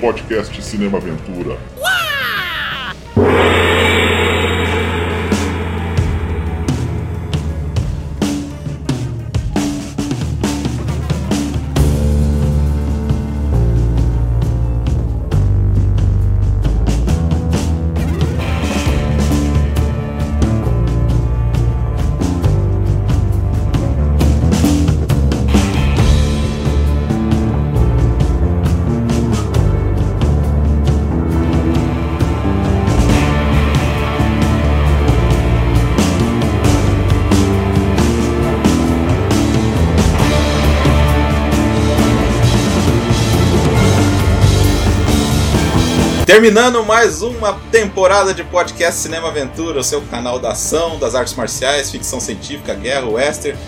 Podcast Cinema Aventura. Terminando mais uma temporada de podcast Cinema Aventura, o seu canal da ação, das artes marciais, ficção científica, guerra, western,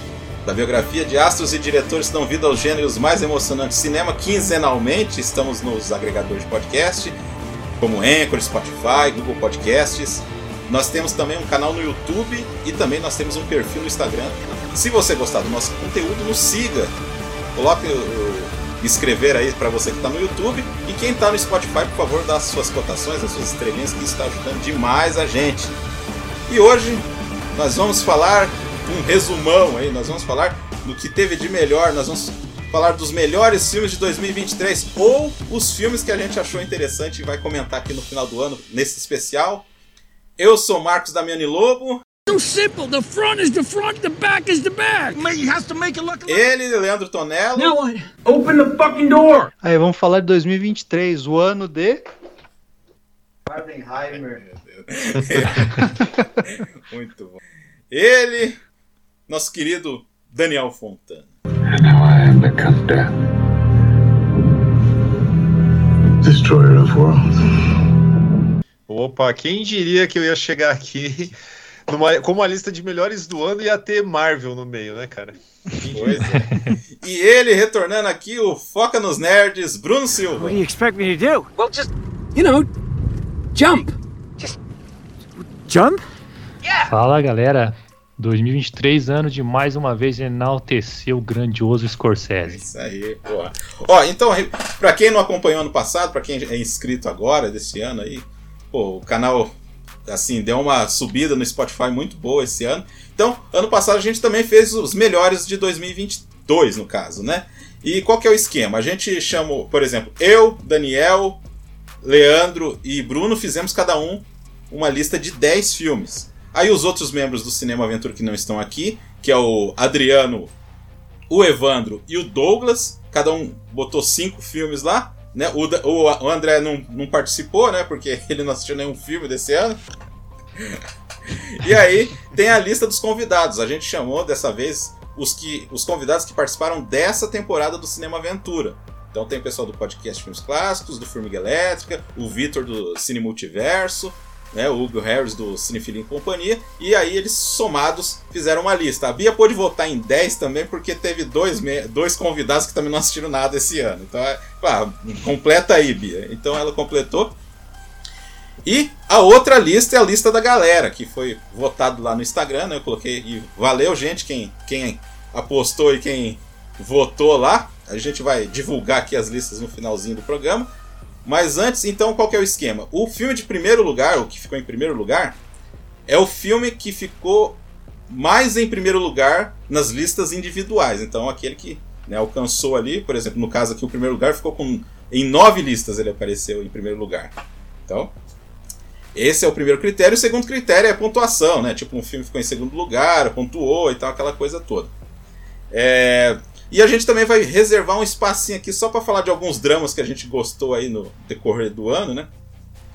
da biografia de astros e diretores que dão vida aos gêneros mais emocionantes do cinema. Quinzenalmente estamos nos agregadores de podcast, como Anchor, Spotify, Google Podcasts. Nós temos também um canal no YouTube e também nós temos um perfil no Instagram. Se você gostar do nosso conteúdo, nos siga. Coloque inscrever aí para você que está no YouTube. E quem está no Spotify, por favor, dá as suas cotações, as suas estrelinhas, que está ajudando demais a gente. E hoje nós vamos falar um resumão aí, nós vamos falar do que teve de melhor, nós vamos falar dos melhores filmes de 2023 ou os filmes que a gente achou interessante e vai comentar aqui no final do ano nesse especial. Eu sou Marcos Damiani Lobo. Simple. The front is the front, the back is the back. He has to make it look like. Ele, Leandro Tonello. Now what? Open the fucking door. Aí vamos falar de 2023, o ano de. Barbenheimer. Muito bom. Ele, nosso querido Daniel Fontana. And now I am become death. Destroyer of worlds. Opa, quem diria que eu ia chegar aqui numa, com uma lista de melhores do ano e ia ter Marvel no meio, né, cara? Pois é. E ele retornando aqui, o Foca nos Nerds, Bruno Silva. What do you expect me to do? Well, just, you know, jump. Just jump? Fala galera, 2023 ano de mais uma vez enaltecer o grandioso Scorsese. Isso aí, boa. Ó, então, pra quem não acompanhou ano passado, pra quem é inscrito agora, desse ano aí, pô, o canal, assim, deu uma subida no Spotify muito boa esse ano. Então, ano passado a gente também fez os melhores de 2022, no caso, né? E qual que é o esquema? A gente chamou, por exemplo, eu, Daniel, Leandro e Bruno fizemos cada um uma lista de 10 filmes. Aí os outros membros do Cinema Aventura que não estão aqui, que é o Adriano, o Evandro e o Douglas, cada um botou cinco filmes lá. Né? O, o, o André não, não participou, né? Porque ele não assistiu nenhum filme desse ano. E aí tem a lista dos convidados. A gente chamou dessa vez os, que, os convidados que participaram dessa temporada do Cinema Aventura. Então tem o pessoal do podcast Filmes Clássicos, do Formiga Elétrica, o Vitor do Cine Multiverso, né, o Hugo Harris do Cinefilia Companhia, e aí eles somados fizeram uma lista. A Bia pôde votar em 10 também, porque teve dois, dois convidados que também não assistiram nada esse ano. Então, é, pá, completa aí, Bia. Então ela completou. E a outra lista é a lista da galera, que foi votado lá no Instagram, né? Eu coloquei e valeu, gente, quem, quem apostou e quem votou lá. A gente vai divulgar aqui as listas no finalzinho do programa. Mas antes, então, qual é o esquema? O filme de primeiro lugar, o que ficou em primeiro lugar, é o filme que ficou mais em primeiro lugar nas listas individuais. Então, aquele que né, alcançou ali, por exemplo, no caso aqui, o primeiro lugar ficou com. Em nove listas ele apareceu em primeiro lugar. Então, esse é o primeiro critério. O segundo critério é pontuação, né? Tipo, um filme ficou em segundo lugar, pontuou e tal, aquela coisa toda. É, E a gente também vai reservar um espacinho aqui só para falar de alguns dramas que a gente gostou aí no decorrer do ano, né?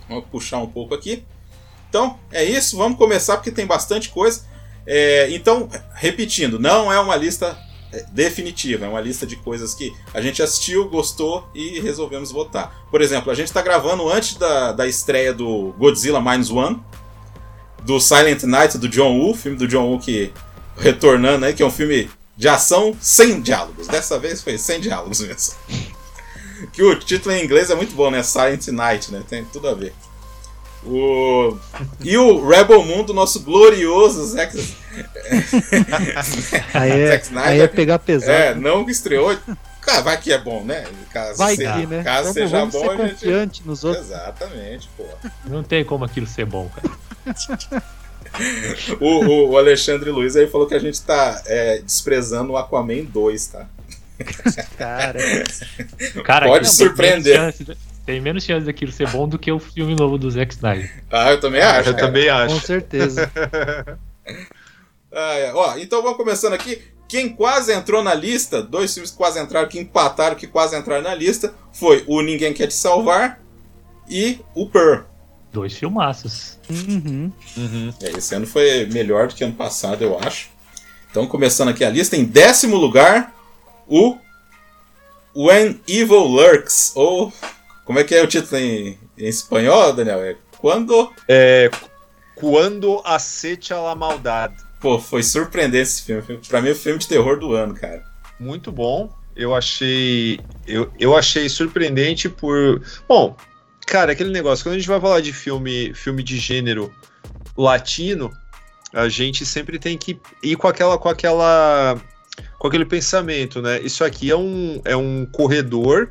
Vamos puxar um pouco aqui. Então, é isso. Vamos começar porque tem bastante coisa. É, então, repetindo, não é uma lista definitiva, é uma lista de coisas que a gente assistiu, gostou e resolvemos votar. Por exemplo, a gente está gravando antes da, da estreia do Godzilla Minus One, do Silent Night do John Woo, filme do John Woo que retornando aí, que é um filme de ação sem diálogos. Dessa vez foi sem diálogos mesmo. Que o título em inglês é muito bom, né? Silent Night, né? Tem tudo a ver. O... E o Rebel Moon do nosso glorioso Zack, Aí é, Zack Snyder. aí é pegar pesado. É, não estreou. Cara, vai que é bom, né? Caso, Vai se- que, né? caso Vamos, seja vamos bom, ser a gente. confiante nos outros. Exatamente, pô. Não tem como aquilo ser bom, cara. O, o- o Alexandre Luiz aí falou que a gente tá é, desprezando o Aquaman 2, tá? Cara, Cara, Pode surpreender. chance- Tem menos chance daquilo ser bom do que o filme novo do Zack Snyder. Ah, eu também acho. Eu cara. também com acho. certeza. Ah, é. Ó, então vamos começando aqui. Quem quase entrou na lista, dois filmes que quase entraram, que empataram, que quase entraram na lista, foi o Ninguém Quer Te Salvar e o Pearl. Dois filmaços. Uhum. Uhum. É, esse ano foi melhor do que ano passado, eu acho. Então, começando aqui a lista, em décimo lugar, o When Evil Lurks, ou como é que é o título em, em espanhol, Daniel? É quando. É, Quando aceite a la maldade. Pô, foi surpreendente esse filme. Pra mim, é o filme de terror do ano, cara. Muito bom. Eu achei. Eu, eu achei surpreendente por. Bom, cara, aquele negócio, quando a gente vai falar de filme, filme de gênero latino, a gente sempre tem que ir com aquela. com aquela. com aquele pensamento, né? Isso aqui é um, é um corredor.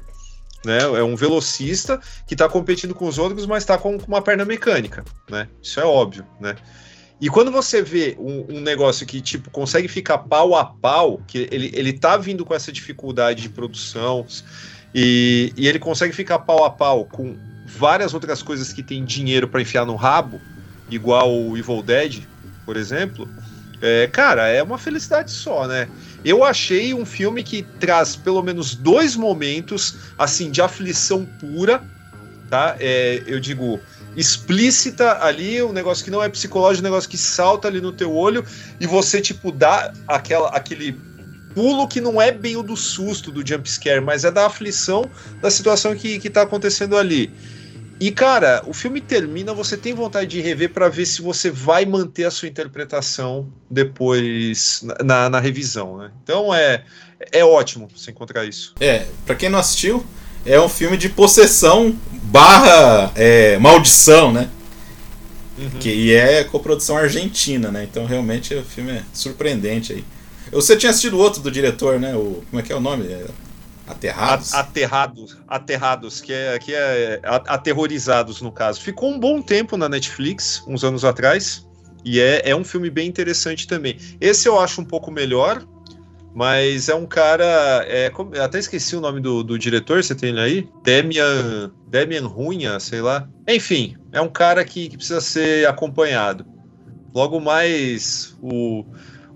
Né, é um velocista que está competindo com os outros, mas está com, uma perna mecânica, né? Isso é óbvio, né? E quando você vê um, um negócio que, tipo, consegue ficar pau a pau, que ele, ele tá vindo com essa dificuldade de produção, e, e ele consegue ficar pau a pau com várias outras coisas que tem dinheiro para enfiar no rabo, igual o Evil Dead, por exemplo, é, cara, é uma felicidade só, né? Eu achei um filme que traz pelo menos dois momentos, assim, de aflição pura, tá? É, eu digo, explícita ali, um negócio que não é psicológico, um negócio que salta ali no teu olho e você, tipo, dá aquela, aquele pulo que não é bem o do susto, do jump scare, mas é da aflição da situação que, que tá acontecendo ali. E, cara, o filme termina, você tem vontade de rever para ver se você vai manter a sua interpretação depois na, na revisão, né? Então é, é ótimo você encontrar isso. É, pra quem não assistiu, é um filme de possessão barra é, maldição, né? Que, e é coprodução argentina, né? Então realmente o filme é surpreendente aí. Você tinha assistido outro do diretor, né? O, como é que é o nome? Aterrados? A- Aterrados, aterrados, que é, que é a- aterrorizados no caso. Ficou um bom tempo na Netflix, uns anos atrás, e é, é um filme bem interessante também. Esse eu acho um pouco melhor, mas é um cara. É, até esqueci o nome do, do diretor, você tem ele aí? Demian, Demian Runha, sei lá. Enfim, é um cara que, que precisa ser acompanhado. Logo mais o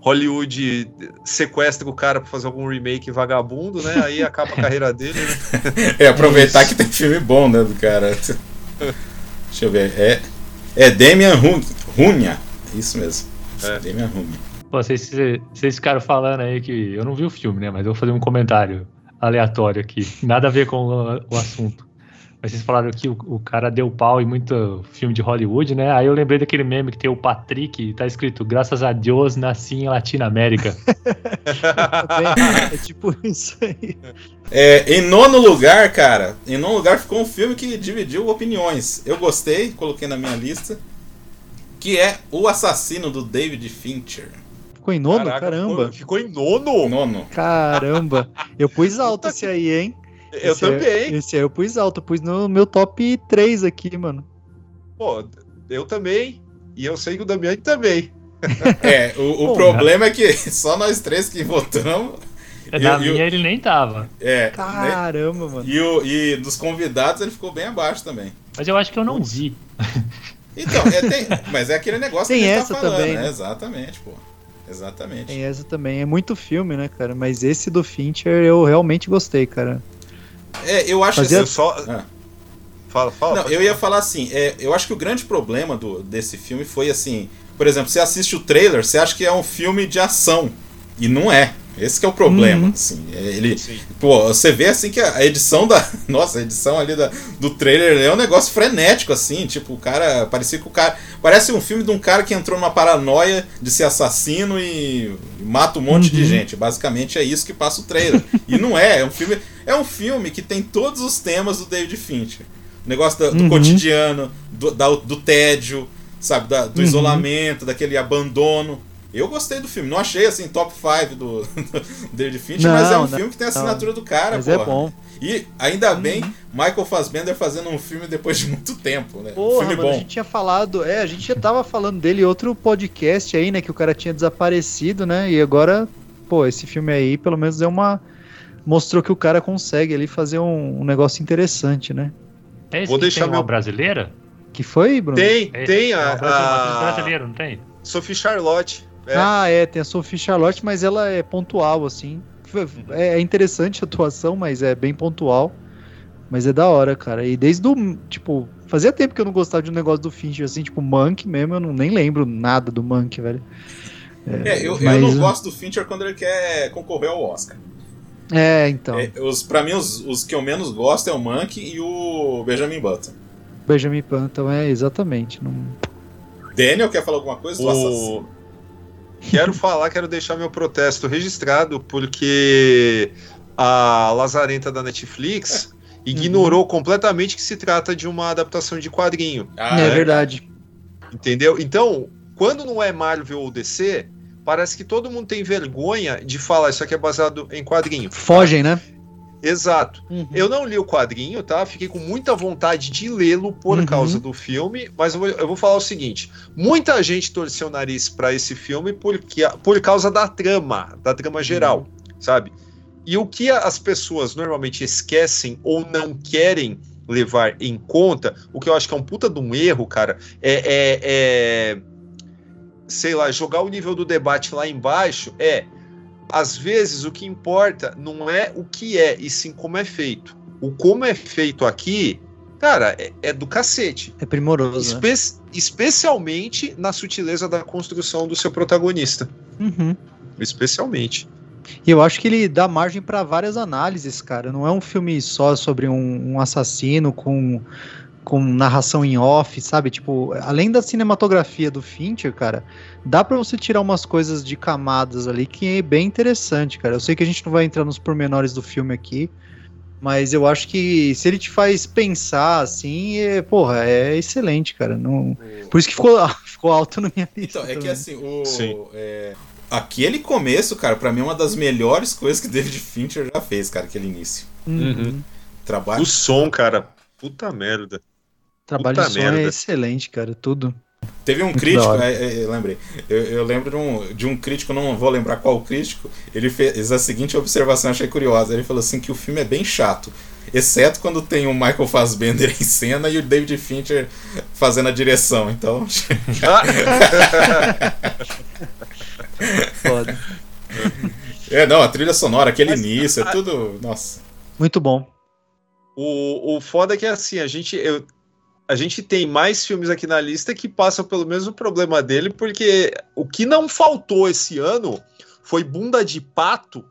Hollywood sequestra o cara pra fazer algum remake vagabundo, né? Aí acaba a carreira dele, né? É, aproveitar que tem filme bom, né, do cara. Deixa eu ver. É, é Demian Hun- Runha. Isso mesmo. É. Demian Runha. Pô, vocês, vocês ficaram falando aí que. Eu não vi o filme, né? Mas eu vou fazer um comentário aleatório aqui. Nada a ver com o, o assunto. Mas vocês falaram que o, o cara deu pau em muito filme de Hollywood, né? Aí eu lembrei daquele meme que tem o Patrick e tá escrito Graças a Deus nasci em Latinoamérica. é tipo isso aí. É, em nono lugar, cara, em nono lugar ficou um filme que dividiu opiniões. Eu gostei, coloquei na minha lista, que é O Assassino do David Fincher. Ficou em nono? Caraca, Caramba. Ficou, ficou em nono? Nono. Caramba. Eu pus alto esse aí, hein? Eu Esse aí- também. esse aí eu pus alto. Eu pus no meu top 3 aqui, mano. Pô, eu também. E eu sei que o Damiani também. É, o, o Pô, problema é que só nós três que votamos. E Na o- e o- minha ele nem tava. É, né? Caramba, mano. E, o, e dos convidados ele ficou bem abaixo também. Mas eu acho que eu não vi. Então, é, tem- mas é aquele negócio Tem que a gente essa tá falando, também, né? né? Exatamente, pô. Exatamente. Tem essa também. É muito filme, né, cara? Mas esse do Fincher eu realmente gostei, cara. É, eu acho Fazia- assim, só. Ah. Fala, fala. Não, eu ia falar assim, é, eu acho que o grande problema do, desse filme foi assim, por exemplo, você assiste o trailer, você acha que é um filme de ação. E não é. Esse que é o problema, Uhum. assim. É, Ele, Sim. pô, você vê assim que a edição da. Nossa, a edição ali da, do trailer é um negócio frenético, assim. Tipo, o cara. Parecia que o cara. Parece um filme de um cara que entrou numa paranoia de ser assassino e mata um monte de Uhum. gente. Basicamente é isso que passa o trailer. e não é, é um filme. É um filme que tem todos os temas do David Fincher. O negócio da- do Uhum. cotidiano, do, da- do tédio, sabe? Da- do Uhum. isolamento, daquele abandono. Eu gostei do filme. Não achei assim top 5 do, do David Fincher, mas é um Não, filme que tem a não. assinatura do cara, Mas é bom. E ainda bem, Uhum. Michael Fassbender fazendo um filme depois de muito tempo, né? um Porra, filme mano, a bom. gente tinha falado, é, a gente já tava falando dele em outro podcast aí, né, que o cara tinha desaparecido, né, e agora, pô, esse filme aí pelo menos é uma... mostrou que o cara consegue ali fazer um, um negócio interessante, né. É esse Vou que deixar tem uma meu- brasileira? Que foi, Bruno? Tem, É tem é a, a brasileira, não tem? Sophie Charlotte. É. Ah, é, tem a Sophie Charlotte, mas ela é pontual, assim. É é interessante a atuação, mas é bem pontual. Mas é da hora, cara. E desde o. Tipo, fazia tempo que eu não gostava de um negócio do Fincher, assim, tipo, Monk mesmo, eu não, nem lembro nada do Monk, velho. É, eu, eu mas- não gosto do Fincher quando ele quer concorrer ao Oscar. É, então. É, os, pra mim, os, os que eu menos gosto é o Monk e o Benjamin Button. Benjamin Phantom, é, exatamente. Não... Daniel quer falar alguma coisa? O... Quero falar, quero deixar meu protesto registrado, porque a Lazarenta da Netflix ignorou completamente que se trata de uma adaptação de quadrinho. Ah, é, verdade. Entendeu? Então, quando não é Marvel ou DC, parece que todo mundo tem vergonha de falar isso aqui é baseado em quadrinho. Fogem, né? Exato. Uhum. Eu não li o quadrinho, tá? Fiquei com muita vontade de lê-lo por Uhum. causa do filme, mas eu vou, eu vou falar o seguinte: muita gente torceu o nariz pra esse filme porque, por causa da trama, da trama geral, sabe? E o que as pessoas normalmente esquecem ou não querem levar em conta, o que eu acho que é um puta de um erro, cara, é, é- é, sei lá, jogar o nível do debate lá embaixo é às vezes o que importa não é o que é, e sim como é feito. O como é feito aqui, cara, é, é do cacete. É primoroso, né? Espe- especialmente na sutileza da construção do seu protagonista. Uhum. Especialmente. E eu acho que ele dá margem pra várias análises, cara. Não é um filme só sobre um, um assassino com, com narração em off, sabe? Tipo, além da cinematografia do Fincher, cara, dá pra você tirar umas coisas de camadas ali que é bem interessante, cara. Eu sei que a gente não vai entrar nos pormenores do filme aqui, mas eu acho que se ele te faz pensar assim, é, porra, é excelente, cara. Não... Por isso que ficou, ficou alto na minha lista. Então, é que também. assim, o. Sim. é, aquele começo, cara, pra mim é uma das melhores coisas que David Fincher já fez, cara, aquele início. Uhum. Trabalho. O som, cara, puta merda. O trabalho Puta de som é merda. excelente, cara. Tudo. Teve um crítico, é, é, eu lembrei. Eu, eu lembro de um, de um crítico, não vou lembrar qual crítico, ele fez a seguinte observação, achei curiosa. Ele falou assim que o filme é bem chato, exceto quando tem o Michael Fassbender em cena e o David Fincher fazendo a direção. Então, Foda. é, não, a trilha sonora, aquele Mas, início, a- é tudo. Nossa. Muito bom. O, o foda é que assim, a gente, eu- a gente tem mais filmes aqui na lista que passam pelo mesmo problema dele, porque o que não faltou esse ano foi bunda de pato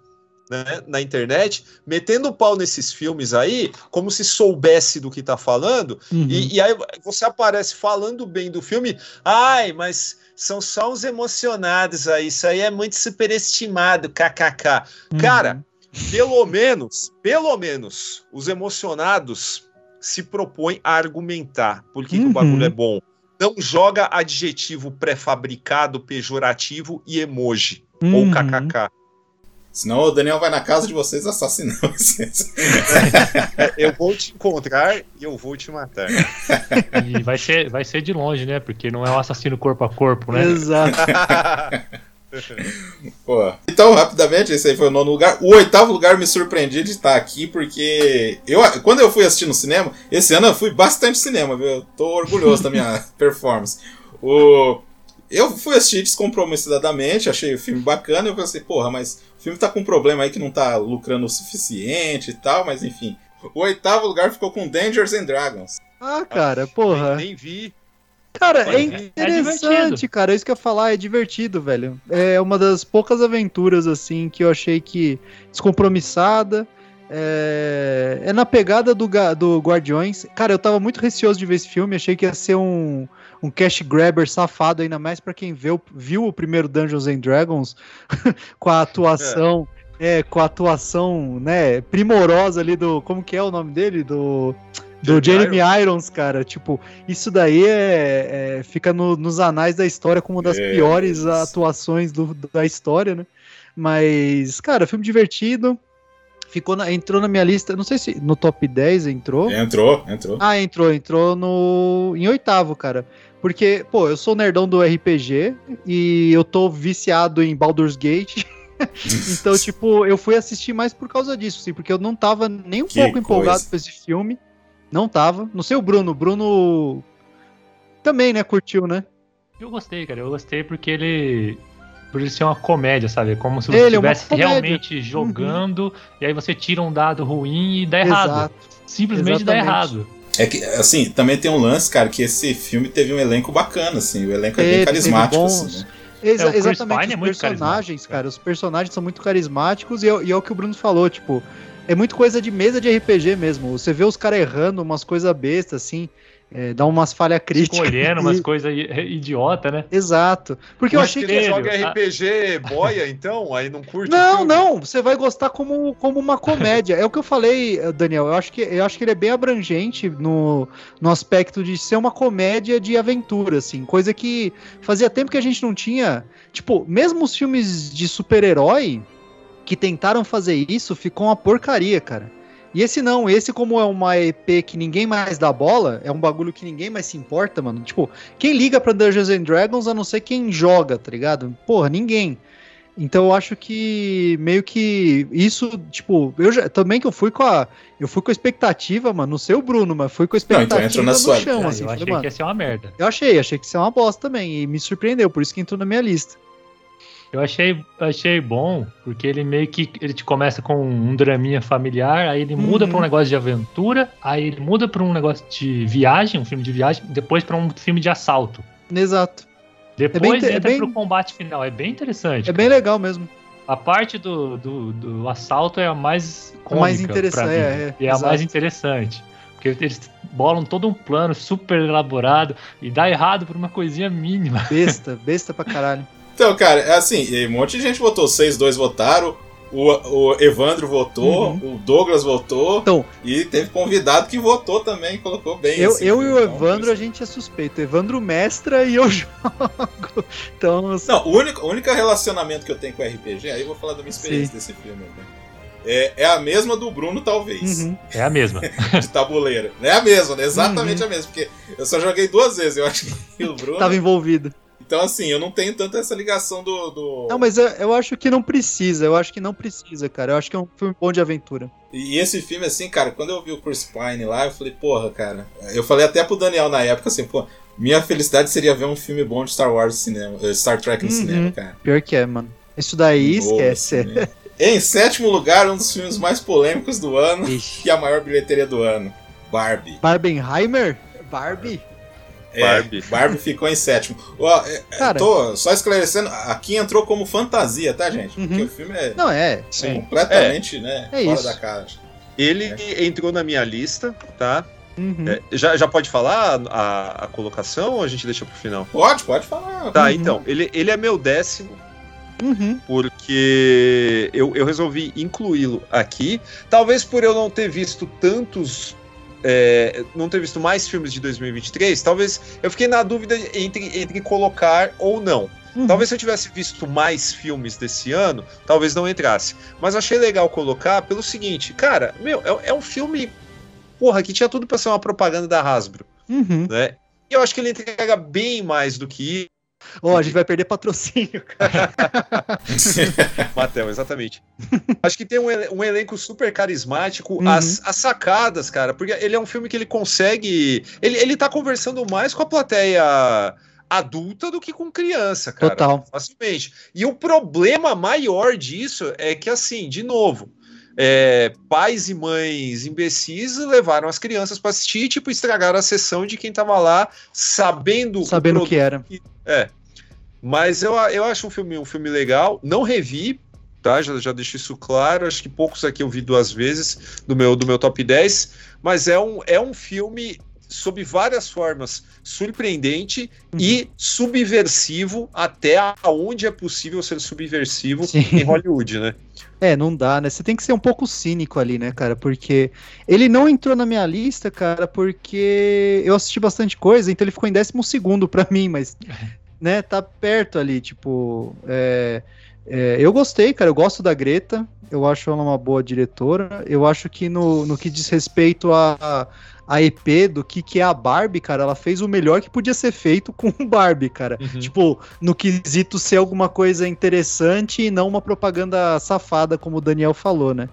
né, na internet, metendo o pau nesses filmes aí, como se soubesse do que tá falando, Uhum. e, e aí você aparece falando bem do filme, ai, mas são só uns emocionados aí, isso aí é muito superestimado, kkk. Uhum. Cara, pelo menos, pelo menos, os emocionados se propõem a argumentar por que, que Uhum. o bagulho é bom. Não joga adjetivo pré-fabricado, pejorativo e emoji. Ou Uhum. kkk. Senão o Daniel vai na casa de vocês assassinando vocês. É, Eu vou te encontrar e eu vou te matar. E vai ser, vai ser de longe, né? Porque não é um assassino corpo a corpo, né? Exato. Pô. Então, rapidamente, esse aí foi o nono lugar. O oitavo lugar me surpreendi de estar aqui, porque eu, quando eu fui assistir no cinema, esse ano eu fui bastante cinema, viu? Eu tô orgulhoso da minha performance. O, eu fui assistir descompromissadamente, achei o filme bacana, eu pensei, porra, mas o filme tá com um problema aí que não tá lucrando o suficiente e tal, mas enfim. O oitavo lugar ficou com Dangers and Dragons. Ah, cara, porra. Nem, nem vi. Cara, Pô, é é interessante, divertido. cara. É isso que eu ia falar, é divertido, velho. É uma das poucas aventuras, assim, que eu achei que descompromissada. É, é na pegada do, do Guardiões. Cara, eu tava muito receoso de ver esse filme. Achei que ia ser um, um cash grabber safado, ainda mais pra quem viu, viu o primeiro Dungeons and Dragons com a atuação. É, com a atuação, né, primorosa ali do. Como que é o nome dele? Do. Do Jeremy Jeremy Irons, cara. Tipo, isso daí é, é- fica no- nos anais da história como uma das É, piores atuações do- da história, né? Mas, cara, filme divertido. Ficou na- entrou na minha lista, não sei se no top 10 entrou. Entrou, entrou. Ah, entrou, entrou no em oitavo, cara. Porque, pô, eu sou nerdão do RPG e eu tô viciado em Baldur's Gate. então, tipo, eu fui assistir mais por causa disso, assim, porque eu não tava nem um Que pouco empolgado coisa. com esse filme. Não tava. Não sei o Bruno. O Bruno também, né, curtiu, né? Eu gostei, cara. Eu gostei porque ele. Por ele ser uma comédia, sabe? Como se você Ele é estivesse. Uhum. realmente jogando, e aí você tira um dado ruim e dá errado. Exato. Simplesmente dá Exatamente. errado. É que, assim, também tem um lance, cara, que esse filme teve um elenco bacana, assim. O elenco é bem Teve, carismático, assim, né? Exa- É, exatamente, Pine é os muito personagens, carismático, cara, os personagens são muito carismáticos e é, e é o que o Bruno falou, tipo, é muito coisa de mesa de RPG mesmo. Você vê os caras errando umas coisas bestas, assim, é, dá umas falhas críticas. Escolhendo umas E- coisas i- idiota, né? Exato. Porque eu Mas achei que ele Ele- joga. RPG boia, então? Aí não curte o Não, filme? não, você vai gostar como, como uma comédia. É o que eu falei, Daniel. Eu acho que, eu acho que ele é bem abrangente no, no aspecto de ser uma comédia de aventura, assim. Coisa que fazia tempo que a gente não tinha. Tipo, mesmo os filmes de super-herói que tentaram fazer isso, ficou uma porcaria, cara. E esse não, esse como é uma EP que ninguém mais dá bola, é um bagulho que ninguém mais se importa, mano. Tipo, quem liga pra Dungeons and Dragons a não ser quem joga, tá ligado? Porra, ninguém. Então eu acho que meio que isso, tipo, eu já, também que eu fui com a eu fui com a expectativa, mano, não sei o Bruno, mas fui com a Não, expectativa então entrou na no sua- chão, Ah, assim, eu falei, achei mano, que ia ser uma merda. eu achei, achei que isso é uma bosta também e me surpreendeu, por isso que entrou na minha lista. Eu achei, achei bom, porque ele meio que ele te começa com um draminha familiar, aí ele muda Uhum. pra um negócio de aventura, aí ele muda pra um negócio de viagem, um filme de viagem, depois pra um filme de assalto. Exato. Depois inte- é entra bem- pro combate final. É bem interessante. É bem legal mesmo. A parte do, do, do assalto é a mais cômica mais interessante, é, é, é a mais interessante. Porque eles bolam todo um plano super elaborado e dá errado por uma coisinha mínima. Besta, besta pra caralho. Então, cara, é assim, e um monte de gente votou. Vocês dois votaram, o, o Evandro votou, o Douglas votou, Então, e teve convidado que votou também e colocou bem. eu, assim, eu e o então, Evandro, a gente é suspeito. Evandro mestra e eu jogo. Então, assim, Não, o único, o único relacionamento que eu tenho com RPG, aí eu vou falar da minha experiência desse filme. né? É, é a mesma do Bruno, talvez, uhum. É a mesma. de tabuleiro. É a mesma, né? exatamente a mesma, porque eu só joguei duas vezes, eu acho que o Bruno. tava envolvido. Então, assim, eu não tenho tanto essa ligação do. do... Não, mas eu, eu acho que não precisa. Eu acho que não precisa, cara. Eu acho que é um filme bom de aventura. E esse filme, assim, cara, quando eu vi o Chris Pine lá, eu falei, porra, cara. Eu falei até pro Daniel na época, assim, pô, minha felicidade seria ver um filme bom de Star Wars cinema, eh, Star Trek no Uhum. cinema, cara. Pior que é, mano. Isso daí Novo, esquece. assim? Em sétimo lugar, um dos filmes mais polêmicos do ano Ixi. e a maior bilheteria do ano. Barbie. Barbenheimer? Barbie? É, Barbie. Barbie ficou em sétimo. Ó, é, é, Cara. tô só esclarecendo, aqui entrou como fantasia, tá, gente? Porque Uhum. o filme é Não, é. Sim. completamente, né, É fora isso. da caixa. Ele entrou na minha lista, tá? Uhum. É, já, já pode falar a, a colocação ou a gente deixa pro final? Pode, pode falar. Tá, Uhum. então, ele, ele é meu décimo, Uhum. porque eu, eu resolvi incluí-lo aqui. Talvez por eu não ter visto tantos. É, não ter visto mais filmes de 2023, talvez eu fiquei na dúvida entre, entre colocar ou não. Uhum. Talvez se eu tivesse visto mais filmes desse ano, talvez não entrasse. Mas achei legal colocar pelo seguinte, cara, meu, é, é um filme, porra, que tinha tudo pra ser uma propaganda da Hasbro, Uhum. né? E eu acho que ele entrega bem mais do que Ó, a gente vai perder patrocínio, cara. Matel, exatamente. Acho que tem um, um elenco super carismático, Uhum. as, as sacadas, cara, porque ele é um filme que ele consegue. Ele, ele tá conversando mais com a plateia adulta do que com criança, cara. Total. Facilmente. E o problema maior disso é que, assim, de novo. é, pais e mães imbecis levaram as crianças para assistir tipo, estragaram a sessão de quem tava lá sabendo Sabendo o que era. É. Mas eu, eu acho um filme, um filme legal. Não revi, tá? Já, já deixo isso claro. Acho que poucos aqui eu vi duas vezes do meu, do meu top 10. Mas é um, é um filme sob várias formas surpreendente Uhum. e subversivo até aonde é possível ser subversivo Sim. em Hollywood, né? É, não dá, né? Você tem que ser um pouco cínico ali, né, cara? Porque ele não entrou na minha lista, cara, porque eu assisti bastante coisa, então ele ficou em décimo segundo pra mim, mas, né, tá perto ali, tipo. é, é, eu gostei, cara, eu gosto da Greta, eu acho ela uma boa diretora, eu acho que no, no que diz respeito a, a EP do que, que é a Barbie, cara, ela fez o melhor que podia ser feito com o Barbie, cara. Tipo, no quesito ser alguma coisa interessante e não uma propaganda safada, como o Daniel falou, né?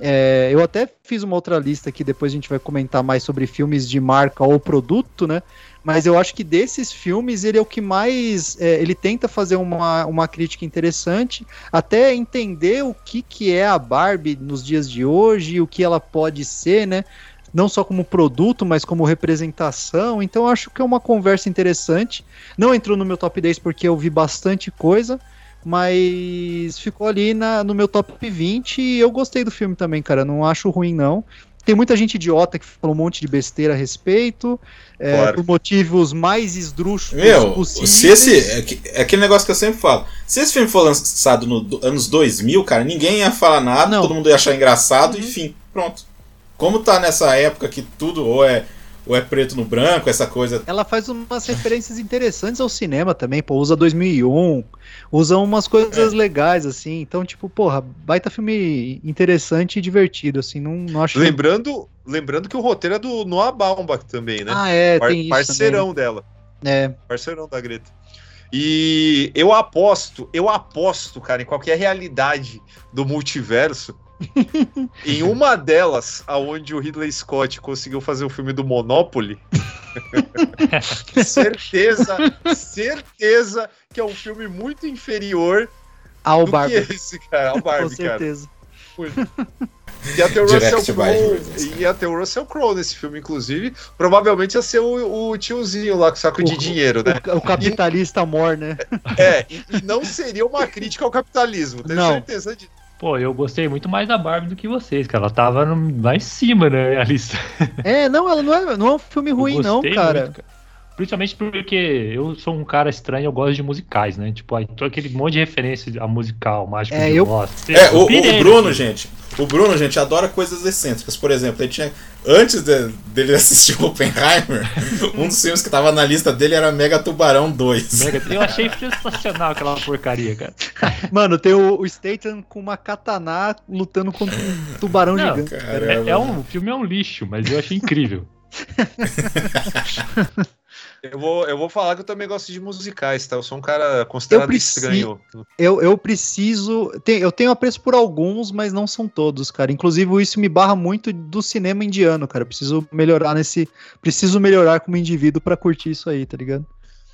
É, eu até fiz uma outra lista aqui, depois a gente vai comentar mais sobre filmes de marca ou produto, né? Mas eu acho que desses filmes ele é o que mais. é, ele tenta fazer uma, uma crítica interessante, até entender o que, que é a Barbie nos dias de hoje, o que ela pode ser, né? Não só como produto, mas como representação. Então acho que é uma conversa interessante. Não entrou no meu top 10 porque eu vi bastante coisa, mas ficou ali na, no meu top 20 e eu gostei do filme também, cara. Não acho ruim, não. Tem muita gente idiota que falou um monte de besteira a respeito, é, Claro. por motivos mais esdrúxulos Meu, possíveis. se esse. É, é aquele negócio que eu sempre falo. Se esse filme for lançado nos anos 2000, cara, ninguém ia falar nada, Não. todo mundo ia achar engraçado, Uhum. enfim, pronto. Como tá nessa época que tudo ou é, ou é preto no branco, essa coisa. Ela faz umas referências interessantes ao cinema também, pô, usa 2001, usa umas coisas legais, assim, então, tipo, porra, baita filme interessante e divertido, assim, não, não acho... Lembrando, lembrando que o roteiro é do Noah Baumbach também, né? Ah, é, Par- tem isso parceirão dela. É, Parceirão da Greta. E eu aposto, eu aposto, cara, em qualquer realidade do multiverso, em uma delas, aonde o Ridley Scott conseguiu fazer o filme do Monopoly, certeza, certeza que é um filme muito inferior ao do Barbie, que esse, cara, ao com Barbie, cara. certeza. Ia ter o Russell Crowe, ia ter o Russell Crowe nesse filme, inclusive. Provavelmente ia ser o, o tiozinho lá com saco de O- dinheiro, né? O, o capitalista mor, né? É, e, e não seria uma crítica ao capitalismo, tenho Não. certeza disso. Pô, eu gostei muito mais da Barbie do que vocês, que ela tava no- lá em cima, né, a lista. É, não, ela não é, não é um filme ruim, não, cara. muito, Principalmente porque eu sou um cara estranho, eu gosto de musicais, né? Tipo, aí todo aquele monte de referência a musical, mágico É, de eu- Oz. É, o, o no Bruno, filme. gente. O Bruno, gente, adora coisas excêntricas. Por exemplo, ele tinha. Antes de- dele assistir o Oppenheimer, um dos filmes que tava na lista dele era Mega Tubarão 2. Mega- Eu achei sensacional aquela porcaria, cara. Mano, tem o, o Statham com uma katana lutando contra um tubarão Não, gigante. Caramba. É, é um, o filme é um lixo, mas eu achei incrível. Eu vou, eu vou falar que eu também gosto de musicais, tá? Eu sou um cara considerado Eu preciso- estranho. Eu, eu preciso. tem- eu tenho apreço por alguns, mas não são todos, cara. Inclusive, isso me barra muito do cinema indiano, cara. Eu preciso melhorar nesse. Preciso melhorar como indivíduo pra curtir isso aí, tá ligado?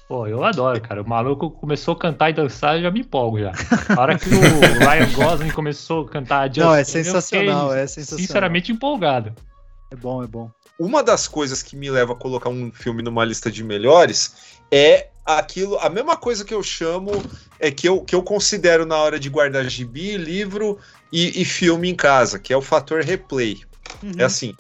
Pô, eu adoro, cara. O maluco começou a cantar e dançar, eu já me empolgo já. A hora que o Ryan Gosling começou a cantar Just Não, é sensacional, fiquei é sensacional. Sinceramente empolgado. É bom, é bom. Uma das coisas que me leva a colocar um filme numa lista de melhores é aquilo, a mesma coisa que eu chamo, é que eu, que eu considero na hora de guardar gibi, livro e, e filme em casa, que é o fator replay. Uhum. É assim,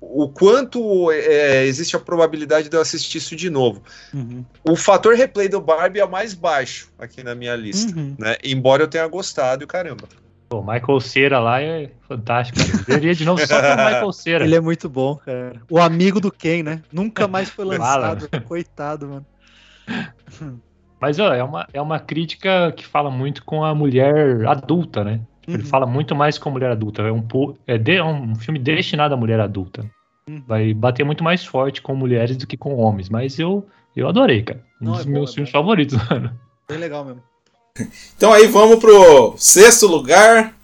o quanto é, existe a probabilidade de eu assistir isso de novo. Uhum. O fator replay do Barbie é o mais baixo aqui na minha lista, Uhum. né? Embora eu tenha gostado e caramba. Pô, Michael Cera lá é fantástico. Veria de novo só pelo Michael Cera. Ele é muito bom, cara. O amigo do Ken, né? Nunca mais foi Fala. lançado. Coitado, mano. Mas ó, é uma, é uma crítica que fala muito com a mulher adulta, né? Ele Uhum. fala muito mais com a mulher adulta. É um, é de- é um filme destinado à mulher adulta. Uhum. Vai bater muito mais forte com mulheres do que com homens. Mas eu, eu adorei, cara. Um Não, dos é meus é filmes favoritos, mano. Bem legal mesmo. Então aí vamos pro sexto lugar.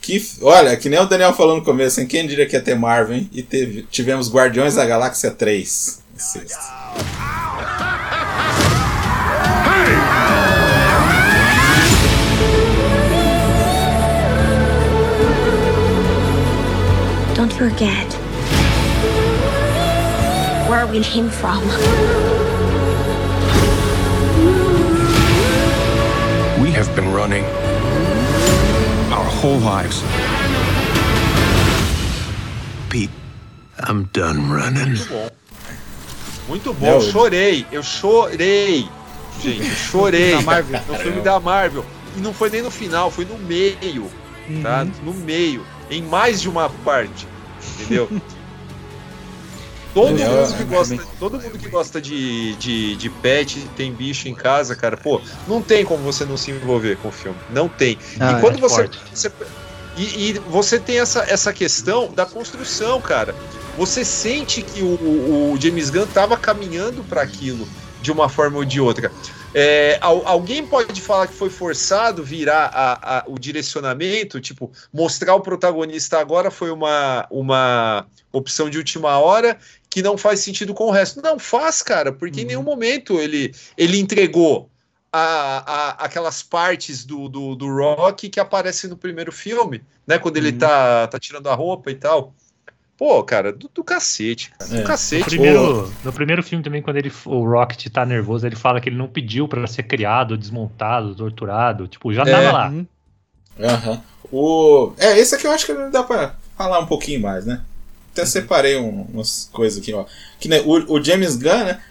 Que, olha, que nem o Daniel falou no começo, hein? Quem diria que ia ter Marvel, hein? E teve, tivemos Guardiões da Galáxia 3. em sexto. forget where we came from. Have been running our whole lives. Pete, I'm done running. Muito bom, Não, eu ele- chorei, eu chorei. Gente, eu chorei. Da Marvel. Um filme da Marvel. E não foi nem no final, foi no meio, tá? Uhum. No meio, em mais de uma parte, entendeu? Todo É, mundo que gosta, todo mundo que gosta de, de, de pet, tem bicho em casa, cara, pô, não tem como você não se envolver com o filme. Não tem. Ah, e quando é você, você- e, e você tem essa, essa questão da construção, cara. Você sente que o, o- o James Gunn tava caminhando para aquilo de uma forma ou de outra. É, al- alguém pode falar que foi forçado virar a- a- o direcionamento, tipo, mostrar o protagonista agora foi uma, uma opção de última hora que não faz sentido com o resto. Não faz, cara, porque em nenhum momento ele, ele entregou a, a- aquelas partes do, do, do Rock que aparecem no primeiro filme, né? Quando ele tá, tá tirando a roupa e tal. Pô, cara, do, do cacete, cara. É. Do No cacete. primeiro, no primeiro filme também, quando ele, o Rocket tá nervoso, ele fala que ele não pediu pra ser criado, desmontado, torturado. Tipo, já É. tava lá. Uhum. Aham. O... É, esse aqui eu acho que dá pra falar um pouquinho mais, né? Até separei um- umas coisas aqui, ó. Que, né, o, o James Gunn, né?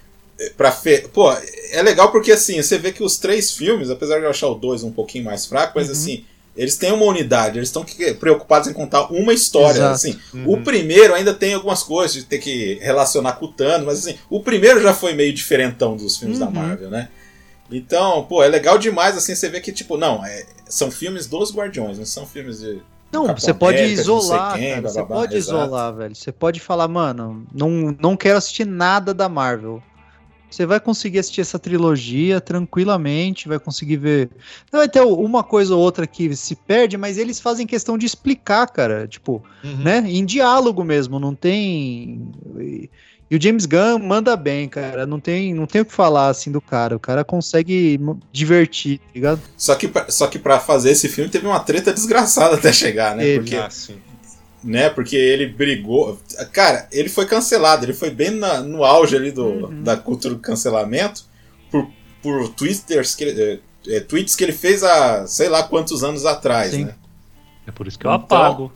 Pra fe... Pô, é legal porque assim, você vê que os três filmes, apesar de eu achar o dois um pouquinho mais fraco, mas assim, eles têm uma unidade, eles estão que- preocupados em contar uma história. Exato. Assim, Uhum. O primeiro ainda tem algumas coisas de ter que relacionar com o Thanos, mas assim, o primeiro já foi meio diferentão dos filmes da Uhum. Marvel, né? Então, pô, é legal demais assim, você vê que, tipo, não, é- são filmes dos Guardiões, não são filmes de. Não, Capitão você pode América, isolar, quem, cara. blá, Você blá, blá, pode exato. isolar, velho. Você pode falar, mano, não, não quero assistir nada da Marvel. Você vai conseguir assistir essa trilogia tranquilamente, vai conseguir ver. Vai ter uma coisa ou outra que se perde, mas eles fazem questão de explicar, cara. Tipo, Uhum. né? Em diálogo mesmo, não tem. E o James Gunn manda bem, cara. Não tem, não tem o que falar assim do cara. O cara consegue mo- divertir, tá ligado? Só que, pra- só que pra fazer esse filme teve uma treta desgraçada até chegar, né? Teve. Porque, Ah, sim. Né? Porque ele brigou. Cara, ele foi cancelado, ele foi bem na- no auge ali do, Uhum. da cultura do cancelamento por, por twitters que ele, é, é, tweets que ele fez há sei lá quantos anos atrás, Sim. né? É por isso que eu Então- apago.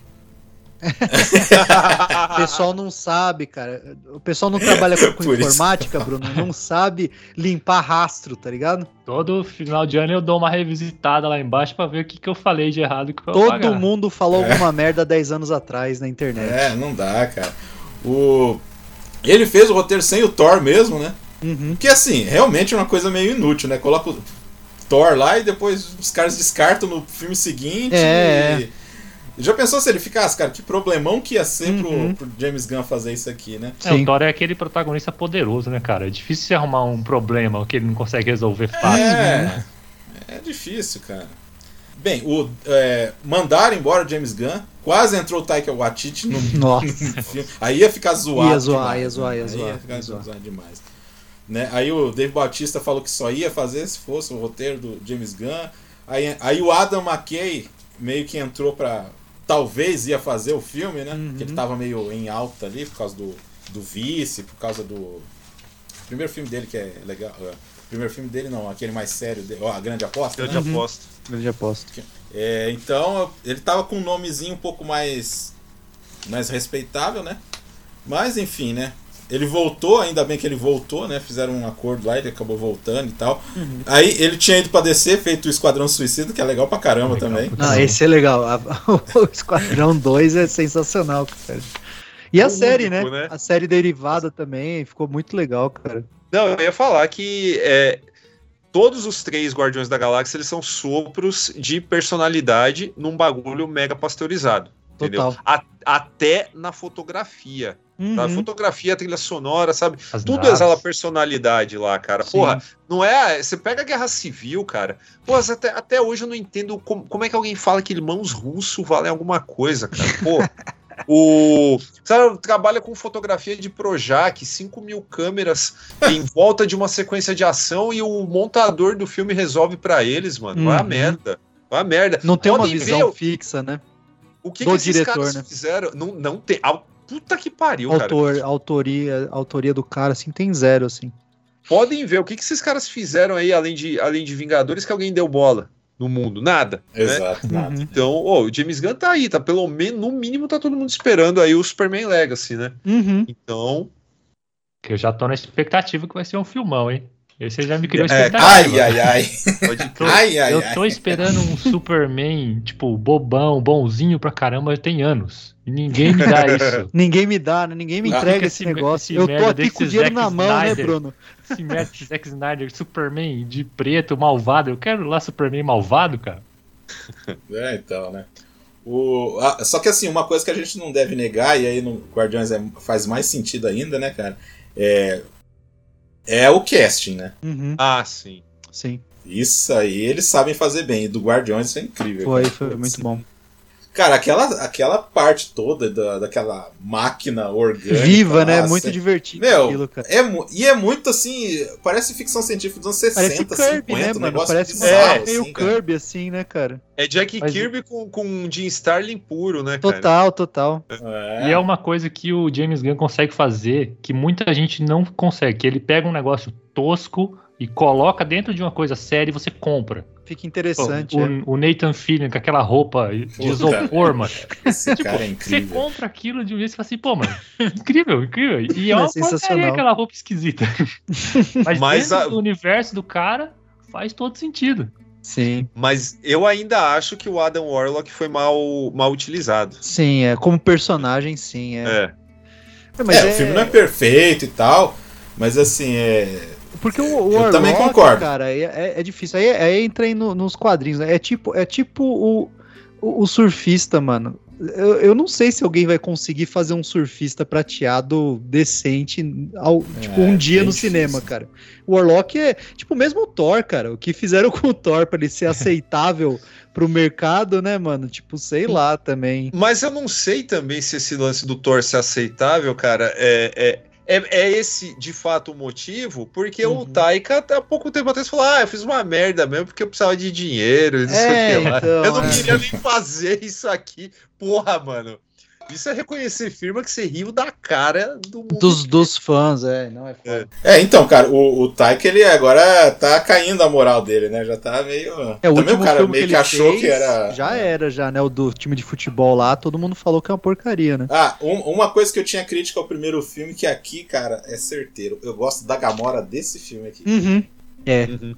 O pessoal não sabe, cara. O pessoal não trabalha com, com Por isso. informática, Bruno. Não sabe limpar rastro, tá ligado? Todo final de ano eu dou uma revisitada lá embaixo pra ver o que, que eu falei de errado que Todo apagar. mundo falou alguma merda 10 anos atrás na internet. É, não dá, cara. O... Ele fez o roteiro sem o Thor mesmo, né? Uhum. Que assim, realmente é uma coisa meio inútil, né? Coloca o Thor lá e depois os caras descartam no filme seguinte. É, e- Já pensou se ele ficasse, cara? Que problemão que ia ser Uhum. pro, pro James Gunn fazer isso aqui, né? É, Sim. o Thor é aquele protagonista poderoso, né, cara? É difícil você arrumar um problema que ele não consegue resolver fácil. É, é difícil, cara. Bem, o, é, mandaram embora o James Gunn, quase entrou o Taika Waititi no, Nossa. no filme. Aí ia ficar zoado. Ia zoar, demais, ia zoar, né? ia Aí zoar, ficar ia zoar. zoado demais. Né? Aí o Dave Bautista falou que só ia fazer se fosse o roteiro do James Gunn. Aí, aí o Adam McKay meio que entrou pra. Talvez ia fazer o filme, né? Uhum. Porque ele tava meio em alta ali por causa do, do vice, por causa do. Primeiro filme dele que é legal. é, primeiro filme dele não, aquele mais sério, dele, ó, A Grande Aposta. Eu né? te aposto. Eu já posto. É, então, ele tava com um nomezinho um pouco mais mais respeitável, né? Mas enfim, né? Ele voltou, ainda bem que ele voltou, né? Fizeram um acordo lá, ele acabou voltando e tal. Aí ele tinha ido pra descer, feito o Esquadrão Suicida, que é legal pra caramba Legal. também. Ah, esse é legal. O Esquadrão 2 é sensacional, cara. E a série, único, né? né? A série derivada também ficou muito legal, cara. Não, eu ia falar que é, todos os três Guardiões da Galáxia eles são sopros de personalidade num bagulho mega pasteurizado. Entendeu? Total. A- até na fotografia. Tá? Uhum. Fotografia, trilha sonora, sabe? As Tudo naves. exala personalidade lá, cara. Sim. Porra, não é. Você pega a Guerra Civil, cara. Pô, até, até hoje eu não entendo como, como é que alguém fala que irmãos russos valem alguma coisa, cara. Pô. O. Sabe, trabalha com fotografia de Projac, 5 mil câmeras em volta de uma sequência de ação e o montador do filme resolve pra eles, mano. Vai a Uhum. merda. Vai a merda. Não tem uma Podem visão ver fixa, né? O que, do que esses diretor, caras né? fizeram? Não, não tem. Puta que pariu, cara. Autor, autoria, autoria do cara, assim, tem zero, assim. Podem ver o que, que esses caras fizeram aí, além de, além de Vingadores, que alguém deu bola no mundo. Nada. né? Exato, nada. Uhum. Então, ô, o James Gunn tá aí, tá pelo menos, no mínimo, tá todo mundo esperando aí o Superman Legacy, né? Uhum. Então, Que eu já tô na expectativa que vai ser um filmão, hein? Esse já me criou É, expectativa. Ai, ai, ai. pode Tô- Ai, ai, eu ai. tô esperando um Superman, tipo, bobão, bonzinho pra caramba, tem anos. E ninguém me dá isso. Ninguém me dá, né? Ninguém me Ah, entrega esse esse negócio. esse Eu tô aqui com o dinheiro na Zack mão, né, Snyder. Bruno? Esse merda de Zack Snyder, Superman de preto, malvado. Eu quero lá Superman malvado, cara. É, então, né? O, ah, só que assim, uma coisa que a gente não deve negar, e aí no Guardiões é- faz mais sentido ainda, né, cara? É, é o casting, né? Uhum, Ah, sim. sim. Isso aí eles sabem fazer bem. E do Guardiões isso é incrível. Foi, cara. foi muito bom. Cara, aquela, aquela parte toda da, daquela máquina orgânica. Viva, né? lá, Muito assim, divertido Meu, aquilo, cara. É, e é muito assim. Parece ficção científica dos anos 60, Parece Kirby, 50, né, um mano? negócio Parece bizarro, meio assim, cara. Kirby, assim, né, cara? É Jack Mas- Kirby com, com um Jim Starlin puro, né, cara? Total, total. É. E é uma coisa que o James Gunn consegue fazer que muita gente não consegue. Que ele pega um negócio tosco e coloca dentro de uma coisa séria e você compra. Fica interessante. o, é. o Nathan Fillion com aquela roupa de Puta. isopor, mano. Esse Tipo, cara é você incrível. compra aquilo de um jeito e fala assim, pô, mano, incrível, incrível. E é É uma sensacional. porcaria aquela roupa esquisita. Mas, Mas dentro a- do universo do cara, faz todo sentido. Sim, Mas eu ainda acho que o Adam Warlock foi mal, mal utilizado. sim, é. Como personagem, sim, é. É. É, mas é, o filme não é perfeito e tal, mas assim, é. Porque o, o Eu Warlock, também concordo. cara, é, é- é difícil. Aí, aí entra aí no- nos quadrinhos, né? É tipo, é tipo o, o, o surfista, mano. Eu, eu não sei se alguém vai conseguir fazer um surfista prateado decente ao, tipo, um dia bem no difícil. cinema, cara. O Warlock é, tipo, mesmo o Thor, cara. O que fizeram com o Thor pra ele ser aceitável pro mercado, né, mano? Tipo, sei lá também. Mas eu não sei também se esse lance do Thor ser aceitável, cara, é, é, é, é esse de fato o motivo, porque o Uhum. Taika há pouco tempo atrás falou: ah, eu fiz uma merda mesmo porque eu precisava de dinheiro, não sei É, o que lá. então, eu não é. queria nem fazer isso aqui. Porra, mano. Isso é reconhecer firma que você riu da cara do mundo. Dos, dos fãs, é. Não é foda. É, então, cara, o, o Taika, ele agora tá caindo a moral dele, né? Já tá meio. É, o Também último o cara filme meio que que, ele achou fez, que era. Já era, já, né? O do time de futebol lá, todo mundo falou que é uma porcaria, né? Ah, um- uma coisa que eu tinha crítica ao primeiro filme, que aqui, cara, é certeiro. Eu gosto da Gamora desse filme aqui. Uhum. É. Uhum.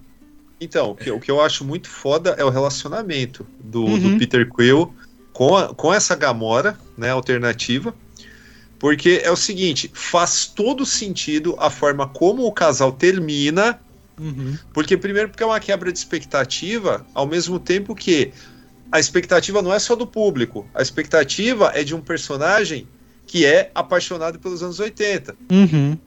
Então, o que, o que eu acho muito foda é o relacionamento do, Uhum. do Peter Quill com, a- com essa Gamora, né, alternativa. Porque é o seguinte, faz todo sentido a forma como o casal termina, Uhum. porque primeiro porque é uma quebra de expectativa, ao mesmo tempo que a expectativa não é só do público, a expectativa é de um personagem que é apaixonado pelos anos 80. Uhum.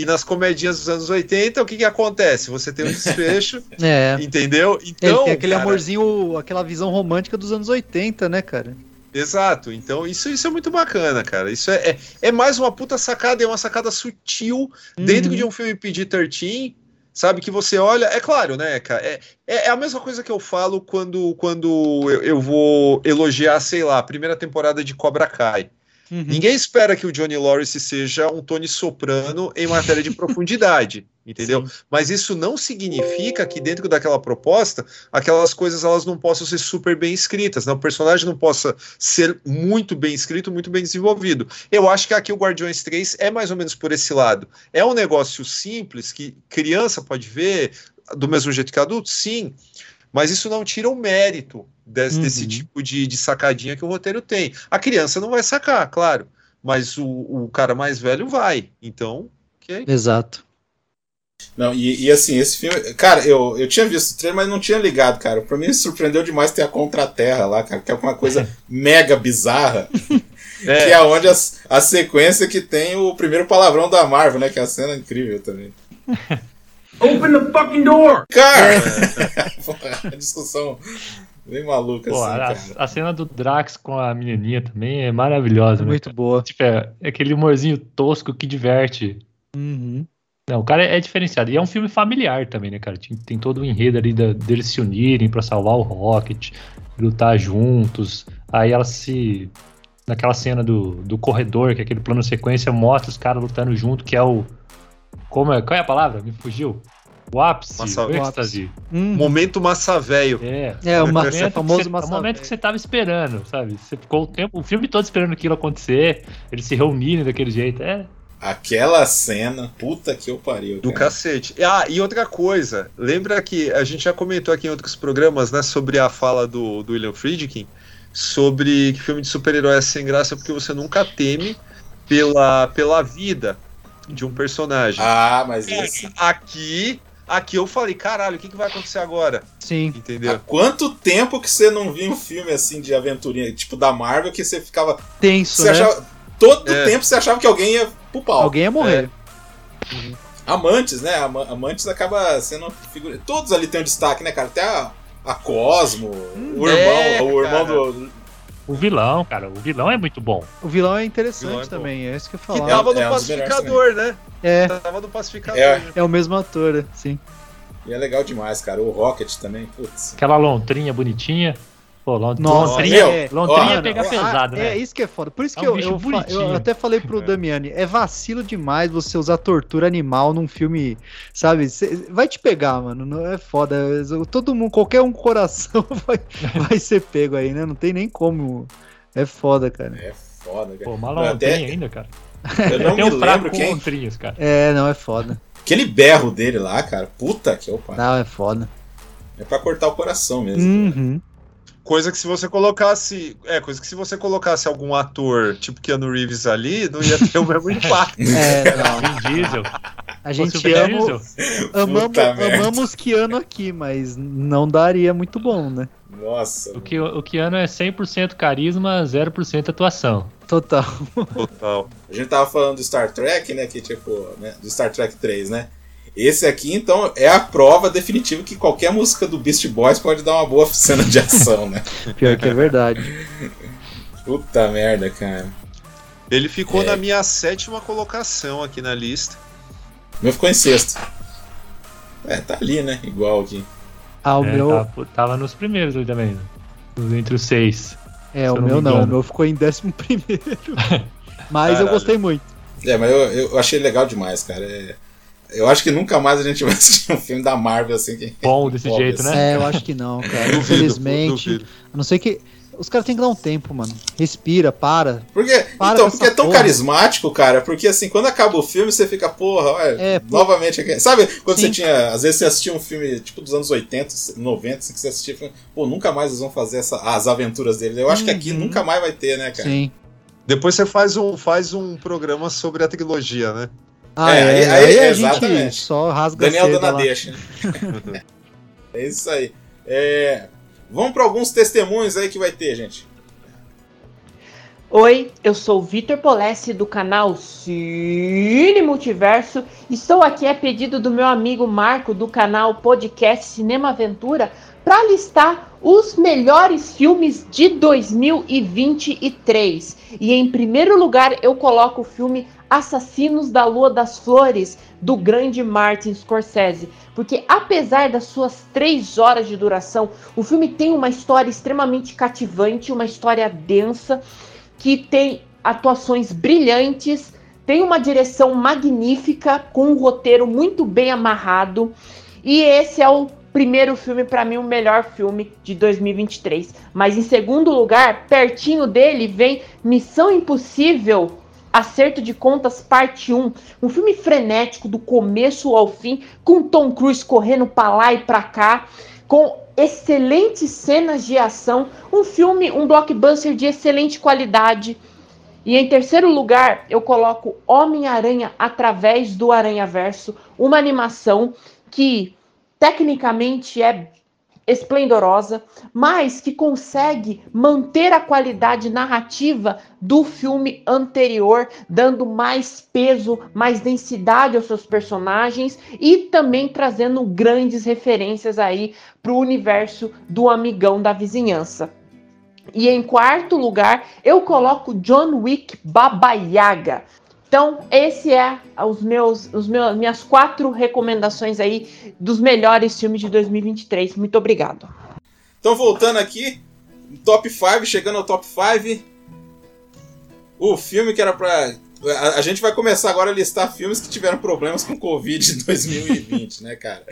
E nas comedinhas dos anos 80, o que que acontece? Você tem um desfecho, É. entendeu? Ele Então, tem aquele cara, amorzinho, aquela visão romântica dos anos 80, né, cara? Exato, então isso, isso é muito bacana, cara. Isso é, é, é mais uma puta sacada, é uma sacada sutil dentro Uhum. de um filme PG-13, sabe? Que você olha, é claro, né, cara? É, é, é a mesma coisa que eu falo quando, quando eu, eu vou elogiar, sei lá, a primeira temporada de Cobra Kai. Uhum. Ninguém espera que o Johnny Lawrence seja um Tony Soprano em matéria de profundidade, entendeu? Mas isso não significa que dentro daquela proposta, aquelas coisas elas não possam ser super bem escritas, né? o personagem não possa ser muito bem escrito, muito bem desenvolvido. Eu acho que aqui o Guardiões 3 é mais ou menos por esse lado. É um negócio simples que criança pode ver do mesmo jeito que adulto, sim. Mas isso não tira o mérito desse, Uhum. desse tipo de, de sacadinha que o roteiro tem. A criança não vai sacar, claro, mas o, o cara mais velho vai. Então, ok. Exato. Não, e, e assim, esse filme. Cara, eu, eu tinha visto o trailer, mas não tinha ligado, cara. Pra mim me surpreendeu demais ter a Contra-Terra lá, cara, que é uma coisa mega bizarra. Que é onde as- a, sequência que tem o primeiro palavrão da Marvel, né? Que é a cena incrível também. Open the fucking door! Cara! a discussão bem maluca, Pô, assim, a, cara. a cena do Drax com a menininha também é maravilhosa, né? Muito boa. Tipo, é, é aquele humorzinho tosco que diverte. Uhum. Não, o cara é, é diferenciado. E é um filme familiar também, né, cara? Tem, tem todo o enredo ali da- deles se unirem pra salvar o Rocket, lutar juntos. Aí ela se. Naquela cena do, do corredor, que é aquele plano sequência, mostra os caras lutando junto, que é o. Como é? Qual é a palavra? Me fugiu. O ápice, Massa- o êxtase. Hum, Momento massa velho. É. é, o ma- momento é que famoso você- massa o momento que você tava esperando, sabe? Você ficou o tempo, o filme todo esperando aquilo acontecer, eles se reunirem daquele jeito. É, Aquela cena, puta que eu pariu. Do cara. cacete. Ah, e outra coisa, lembra que a gente já comentou aqui em outros programas, né, sobre a fala do, do William Friedkin, sobre que filme de super-herói é sem graça porque você nunca teme pela, pela vida de um personagem. Ah, mas isso. Aqui, aqui eu falei, caralho, o que, que vai acontecer agora? Sim. Há Entendeu? quanto tempo que você não viu um filme assim de aventurinha, tipo da Marvel, que você ficava. Tenso, Você né? achava, todo É. tempo você achava que alguém ia pro pau. Alguém ia morrer. Amantes, né? Ama- Amantes acaba sendo figura. Todos ali têm um destaque, né, cara? Até a, a Cosmo, o irmão, é, o irmão do. O vilão, cara. O vilão é muito bom. O vilão é interessante Vilão é bom. também, é isso que eu ia Que tava É, no é melhores pacificador, né? É, Tava no pacificador. É. é o mesmo ator, é, sim. E é legal demais, cara. O Rocket também, putz. Aquela lontrinha bonitinha. Pô, lon- Nossa, lontrinha, meu, lontrinha ó, é pegar Ah, pesado, é, né? isso que é foda. Por isso É que um eu, eu, eu até falei pro Damiani, é vacilo demais você usar tortura animal num filme, sabe? Cê- vai te pegar, mano. Não é foda. Todo mundo, qualquer um com coração vai, vai ser pego aí, né? Não tem nem como. É foda, cara. É foda, cara. Pô, lontrinha até- ainda, cara. Eu não me um fraco lembro com quem. lontrinhas, cara. É, não, é foda. Aquele berro dele lá, cara. Puta que eu pariu. Não, é foda. É pra cortar o coração mesmo. Uhum. Coisa que se você colocasse. É, coisa que se você colocasse algum ator, tipo Keanu Reeves ali, não ia ter o mesmo impacto. É, não. Vin Diesel. A gente ama, amamos, Puta amamos Keanu aqui, mas não daria muito bom, né? Nossa. O, que, o Keanu é 100% carisma, 0% atuação. Total. Total. A gente tava falando do Star Trek, né? Que tipo, né? Do Star Trek 3, né? Esse aqui, então, é a prova definitiva que qualquer música do Beast Boys pode dar uma boa cena de ação, né? Pior que é verdade. Puta merda, cara. Ele ficou É. na minha sétima colocação aqui na lista. O meu ficou em sexto. É, tá ali, né? Igual aqui. Ah, o É, meu. tava, tava nos primeiros ali também. né? Entre os seis. É, o eu não meu me não, o meu ficou em décimo primeiro. Mas eu Caralho. gostei muito. É, mas eu, eu achei legal demais, cara. É- eu acho que nunca mais a gente vai assistir um filme da Marvel assim. Que, Bom desse jeito, assim. né? É, eu acho que não, cara. Infelizmente. A não ser que. Os caras têm que dar um tempo, mano. Respira, para. Porque, Para então, porque é tão porra. carismático, cara, porque assim, quando acaba o filme, você fica, porra, olha, É, novamente aqui. Sabe quando Sim. você tinha, às vezes você assistia um filme, tipo, dos anos 80, 90, assim, que você assistia, filme, pô, nunca mais eles vão fazer essa, as aventuras dele. Eu acho que aqui Uhum. nunca mais vai ter, né, cara? Sim. Depois você faz um, faz um programa sobre a trilogia, né? Ah, É, é, aí- aí, aí- a exatamente. gente só rasga Daniel cedo Dona lá. deixa. é isso aí. É, vamos para alguns testemunhos aí que vai ter, gente. Oi, eu sou o Vitor Polessi do canal Cine Multiverso. Estou aqui a pedido do meu amigo Marco do canal Podcast Cinema Aventura para listar os melhores filmes de 2023. E em primeiro lugar eu coloco o filme Assassinos da Lua das Flores do grande Martin Scorsese, porque apesar das suas três horas de duração, o filme tem uma história extremamente cativante, uma história densa que tem atuações brilhantes, tem uma direção magnífica, com um roteiro muito bem amarrado. E esse é o primeiro filme, para mim, o melhor filme de 2023. Mas em segundo lugar, pertinho dele, vem Missão Impossível. Acerto de Contas, parte 1. Um filme frenético do começo ao fim, com Tom Cruise correndo para lá e para cá, com excelentes cenas de ação, um filme, um blockbuster de excelente qualidade. E em terceiro lugar, eu coloco Homem-Aranha através do Aranha-Verso, uma animação que tecnicamente é esplendorosa, mas que consegue manter a qualidade narrativa do filme anterior, dando mais peso, mais densidade aos seus personagens e também trazendo grandes referências aí para o universo do amigão da vizinhança. E em quarto lugar, eu coloco John Wick Baba Yaga. Então, esse é os meus, os meus, minhas quatro recomendações aí dos melhores filmes de 2023. Muito obrigado. Então, voltando aqui, top 5, chegando ao top 5. O filme que era pra. A, a, gente vai começar agora a listar filmes que tiveram problemas com Covid em 2020, né, cara?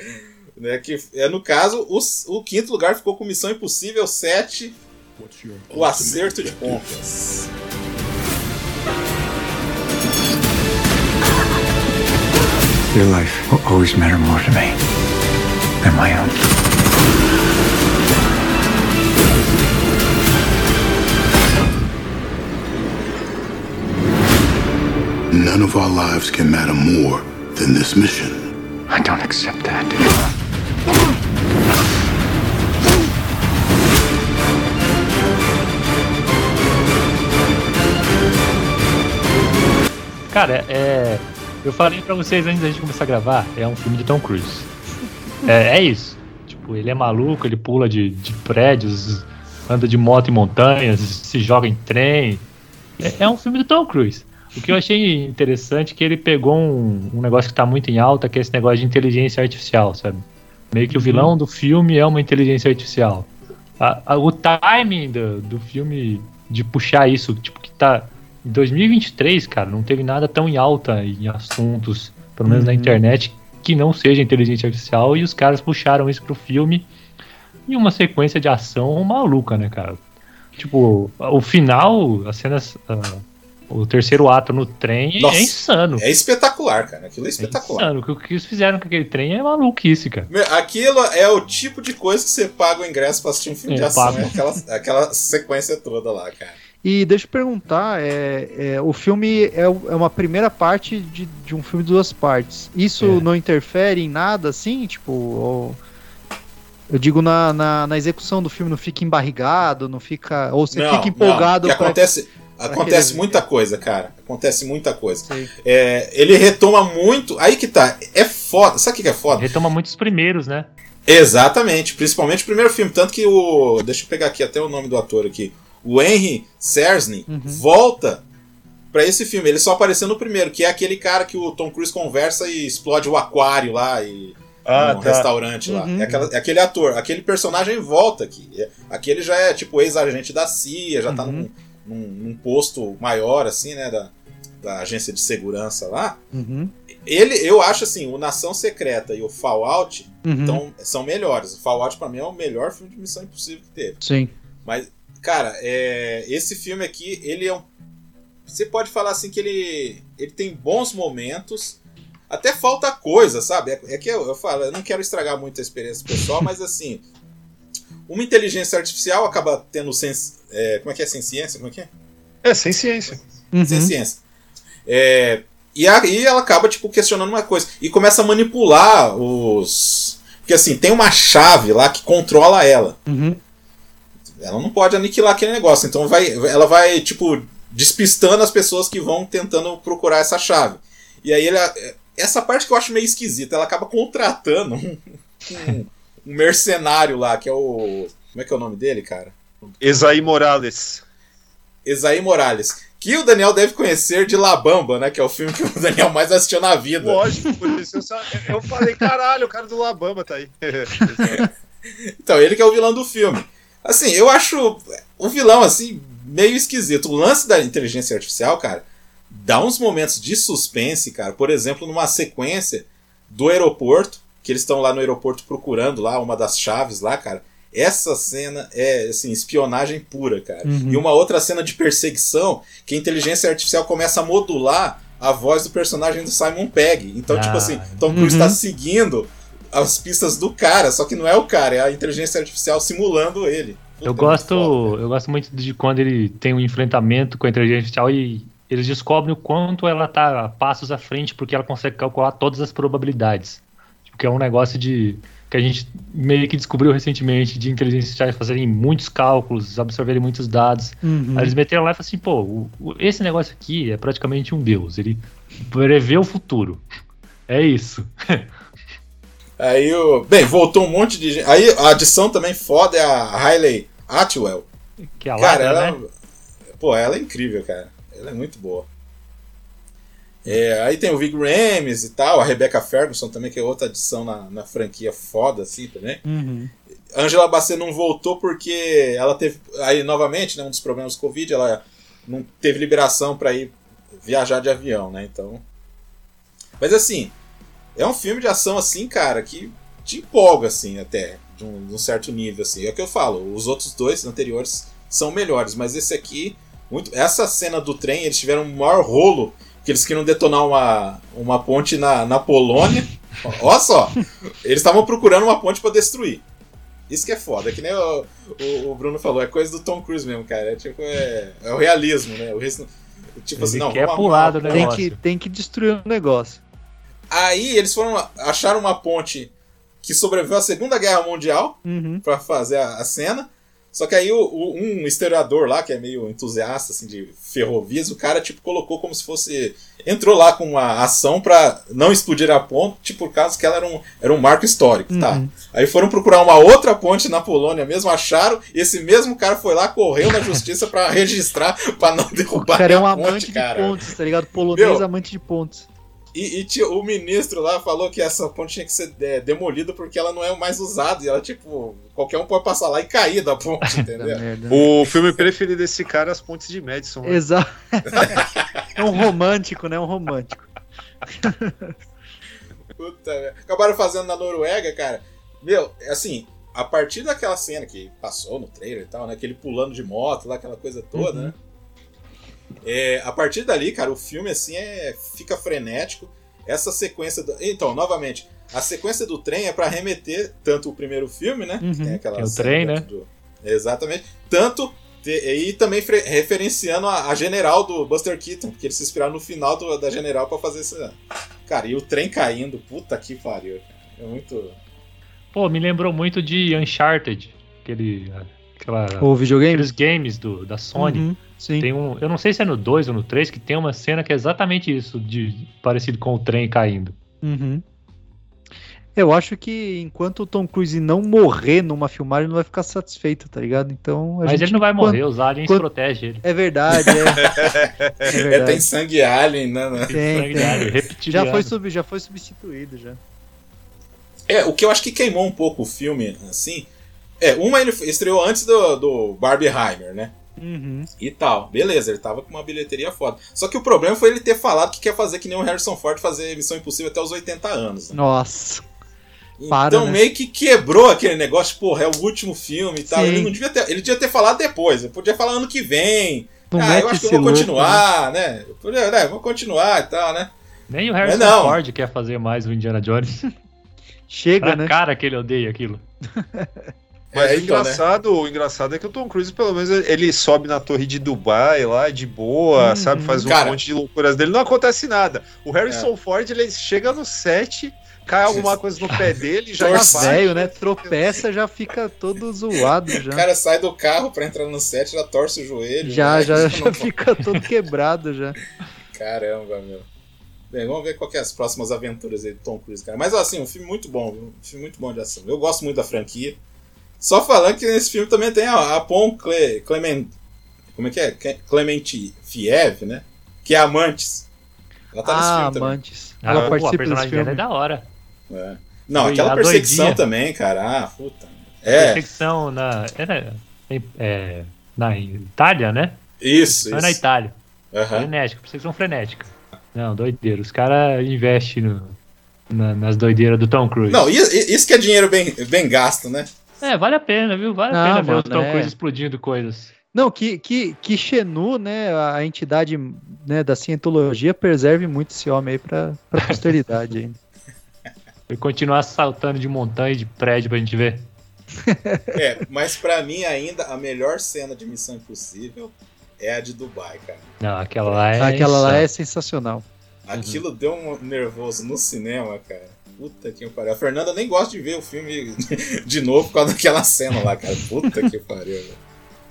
Né, que, é, no caso, o, o quinto lugar ficou com Missão Impossível 7, o acerto de contas. Your life will always matter more to me than my own. None of our lives can matter more than this mission. I don't accept that. Cara, é. Eu falei pra vocês antes da gente começar a gravar, é um filme de Tom Cruise. É, é isso. Tipo, ele é maluco, ele pula de, de prédios, anda de moto em montanhas, se joga em trem. É, é um filme do Tom Cruise. O que eu achei interessante é que ele pegou um, um, negócio que tá muito em alta, que é esse negócio de inteligência artificial, sabe? Meio que o vilão do filme é uma inteligência artificial. A, a, o timing do, do filme de puxar isso, tipo, que tá. Em 2023, cara, não teve nada tão em alta em assuntos, pelo menos uhum. na internet, que não seja inteligência artificial, e os caras puxaram isso pro filme em uma sequência de ação maluca, né, cara? Tipo, o final, as cenas. Uh, o terceiro ato no trem Nossa, é insano. É espetacular, cara. Aquilo é espetacular. É insano. O que eles fizeram com aquele trem é maluquice, cara. Aquilo é o tipo de coisa que você paga o ingresso pra assistir um filme é, de ação. É aquela, aquela sequência toda lá, cara. E deixa eu perguntar, é, é, o filme é, é, uma primeira parte de, de um filme de duas partes. Isso é. não interfere em nada, assim? Tipo, ou, eu digo na, na, na, execução do filme, não fica embarrigado, não fica. Ou você não, fica empolgado. Não, que acontece. Acontece muita coisa, cara. Acontece muita coisa. É, ele retoma muito. Aí que tá. É foda. Sabe o que é foda? Retoma muito os primeiros, né? Exatamente. Principalmente o primeiro filme. Tanto que o. Deixa eu pegar aqui até o nome do ator aqui. O Henry Sersney uhum. volta para esse filme. Ele só apareceu no primeiro, que é aquele cara que o Tom Cruise conversa e explode o aquário lá e. Ah, no tá. restaurante lá. Uhum. É, aquela, é, aquele ator. Aquele personagem volta aqui. É, aquele já é tipo ex-agente da CIA, já tá uhum. tá num num, num, posto maior, assim, né, da, da agência de segurança lá. Uhum. Ele, eu acho assim, o Nação Secreta e o Fallout uhum. então, são melhores. O Fallout, para mim, é o melhor filme de Missão Impossível que teve. Sim. Mas, cara, é, esse filme aqui, ele é um. Você pode falar assim que ele, ele tem bons momentos. Até falta coisa, sabe? É, é que eu, eu falo, eu não quero estragar muito a experiência pessoal, mas assim, uma inteligência artificial acaba tendo sens, é, como é que é sem ciência? Como é que é? É, sem ciência. Uhum. Sem ciência. É, e aí ela acaba tipo questionando uma coisa e começa a manipular os porque assim tem uma chave lá que controla ela. Uhum. Ela não pode aniquilar aquele negócio, então vai, ela vai tipo despistando as pessoas que vão tentando procurar essa chave. E aí ela, essa parte que eu acho meio esquisita, ela acaba contratando um, um um mercenário lá, que é o. Como é que é o nome dele, cara? Esaí Morales. Esaí Morales. Que o Daniel deve conhecer de La Bamba, né? Que é o filme que o Daniel mais assistiu na vida. Lógico, por isso eu, eu falei, caralho, o cara do La Bamba tá aí. então, ele que é o vilão do filme. Assim, eu acho o vilão, assim, meio esquisito. O lance da inteligência artificial, cara, dá uns momentos de suspense, cara. Por exemplo, numa sequência do aeroporto, que eles estão lá no aeroporto procurando lá uma das chaves lá, cara. Essa cena é assim, espionagem pura, cara. Uhum. E uma outra cena de perseguição que a inteligência artificial começa a modular a voz do personagem do Simon Pegg. Então, tipo ah. tipo assim, Tom Cruise está uhum. seguindo as pistas do cara, só que não é o cara, é a inteligência artificial simulando ele. Puta, eu gosto, eu gosto muito de quando ele tem um enfrentamento com a inteligência artificial e eles descobrem o quanto ela tá passos à frente porque ela consegue calcular todas as probabilidades que é um negócio de que a gente meio que descobriu recentemente de inteligência artificial fazerem muitos cálculos, absorverem muitos dados. Uhum. Aí eles meteram lá e falaram assim, pô, o, o, esse negócio aqui é praticamente um deus, ele prevê o futuro. É isso. Aí o. Bem, voltou um monte de gente. Aí a adição também foda é a Hailey Atwell. Que é a cara, ela, né? Pô, ela é incrível, cara. Ela é muito boa. É, aí tem o Vig Rames e tal, a Rebecca Ferguson também, que é outra adição na, na franquia foda, assim, também. Uhum. Angela Bassett não voltou porque ela teve. Aí, novamente, né, um dos problemas do Covid, ela não teve liberação para ir viajar de avião, né? Então. Mas assim, é um filme de ação, assim, cara, que te empolga, assim, até, de um, de um certo nível, assim. É o que eu falo, os outros dois anteriores são melhores, mas esse aqui. Muito, essa cena do trem, eles tiveram um maior rolo que eles queriam detonar uma, uma ponte na, na Polônia. Olha só! Eles estavam procurando uma ponte para destruir. Isso que é foda, é que nem o, o, o, Bruno falou, é coisa do Tom Cruise mesmo, cara. É tipo, é, é o realismo, né? O resto, tipo Ele assim, não, quer pular do arrumar- Tem negócio. que, tem que destruir o negócio. Aí eles foram acharam uma ponte que sobreviveu à Segunda Guerra Mundial Uhum. pra fazer a, a cena. Só que aí o, o- um historiador lá, que é meio entusiasta assim, de ferrovias, o cara tipo colocou como se fosse. Entrou lá com uma ação pra não explodir a ponte, por causa que ela era um, era um marco histórico, tá? Uhum. Aí foram procurar uma outra ponte na Polônia mesmo, acharam, e esse mesmo cara foi lá, correu na justiça pra registrar, pra não O derrubar cara é um a amante ponte, cara. de pontes, tá ligado? Polonês Meu. amante de pontes. E, e tio, o ministro lá falou que essa ponte tinha que ser é, demolida porque ela não é mais usada. E ela, tipo, qualquer um pode passar lá e cair da ponte, Da entendeu? merda. O filme preferido desse cara é As Pontes de Madison. né? Exato. é um romântico, né? Um romântico. Puta, merda. Acabaram fazendo na Noruega, cara. Meu, assim, a partir daquela cena que passou no trailer e tal, né? Aquele pulando de moto lá, aquela coisa toda, Uhum. né? É, a partir dali, cara, o filme assim é fica frenético. Essa sequência. Do... Então, novamente, a sequência do trem é pra remeter tanto o primeiro filme, né? Uhum. Tem aquela Tem o trem, dentro do- Exatamente. Tanto. te- E também fre- referenciando a, a general do Buster Keaton, porque eles se inspiraram no final do- da general pra fazer essa. Cara, e o trem caindo, puta que pariu, cara. É muito. Pô, me lembrou muito de Uncharted, aquele, aquela, O videogame? aqueles games do, da Sony. Uhum, Sim. Tem um, eu não sei se é no 2 ou no 3, que tem uma cena que é exatamente isso, de parecido com o trem caindo. Uhum. Eu acho que enquanto o Tom Cruise não morrer numa filmagem, ele não vai ficar satisfeito, tá ligado? Então a Mas gente, ele não vai morrer, os aliens quando- protegem ele. É verdade, é. é É, verdade. tem sangue alien, né? né? Tem, sangue tem. alien, Já foi, sub, já foi substituído já. É, o que eu acho que queimou um pouco o filme, assim. É, uma ele estreou antes do, do Barbieheimer, né? Uhum. E tal. Beleza, ele tava com uma bilheteria foda. Só que o problema foi ele ter falado que quer fazer que nem o Harrison Ford fazer Missão Impossível até os 80 anos. Né? Nossa. Então para, né? meio que quebrou aquele negócio, porra, é o último filme e tal. Sim. Ele não devia ter. Ele devia ter falado depois. Ele podia falar ano que vem. Não ah, mete eu acho que eu vou louco, continuar, né? Eu podia, né? Vou continuar e tal, né? Nem o Harrison não. Ford quer fazer mais o Indiana Jones. Chega, Pra né? cara que ele odeia aquilo. Mas É, o, então, né? engraçado, o engraçado é que o Tom Cruise, pelo menos, ele sobe na torre de Dubai lá, de boa, Uhum. sabe? Faz um Cara. monte de loucuras dele, não acontece nada. O Harrison Ford, ele chega no set, cai alguma coisa no pé dele, já Torce. vai. velho, né? Tropeça, já fica todo zoado já. O cara sai do carro pra entrar no set, já torce o joelho. já, né? já, já fica todo quebrado já. Caramba, meu. Bem, vamos ver qual que é as próximas aventuras aí do Tom Cruise, cara. Mas assim, um filme muito bom, um filme muito bom de ação. Eu gosto muito da franquia. Só falando que nesse filme também tem a, a Pon Cle, Clement. Como é que é? Cle- Clement Fiev, né? Que é Amantes. Ela tá nesse Ah, filme também. amantes. Ah, Ela pô, a participa desse personagem dela é filme. da hora. É. Não, Foi aquela a perseguição doidinha. também, cara. Ah, puta. É, Perseguição na. Era, é, na Itália, né? isso, Foi na isso. Itália. Aham. Frenética, perseguição frenética. Não, doideira. Os caras investem no- na- nas doideiras do Tom Cruise. Não, i- i- isso que é dinheiro bem, bem gasto, né? É, vale a pena, viu? Vale a pena ver o Tom é. Cruise explodindo coisas. Não, que, que, que Xenu, né, a entidade né, da cientologia, preserve muito esse homem aí pra, pra posteridade ainda. E continuar saltando de montanha e de prédio pra gente ver. É, mas pra mim ainda a melhor cena de Missão Impossível é a de Dubai, cara. Não, aquela lá é. Aquela lá é sensacional. Aquilo deu um nervoso no cinema, cara. Puta que pariu. A Fernanda nem gosta de ver o filme de novo por causa daquela cena lá, cara. Puta que pariu. velho.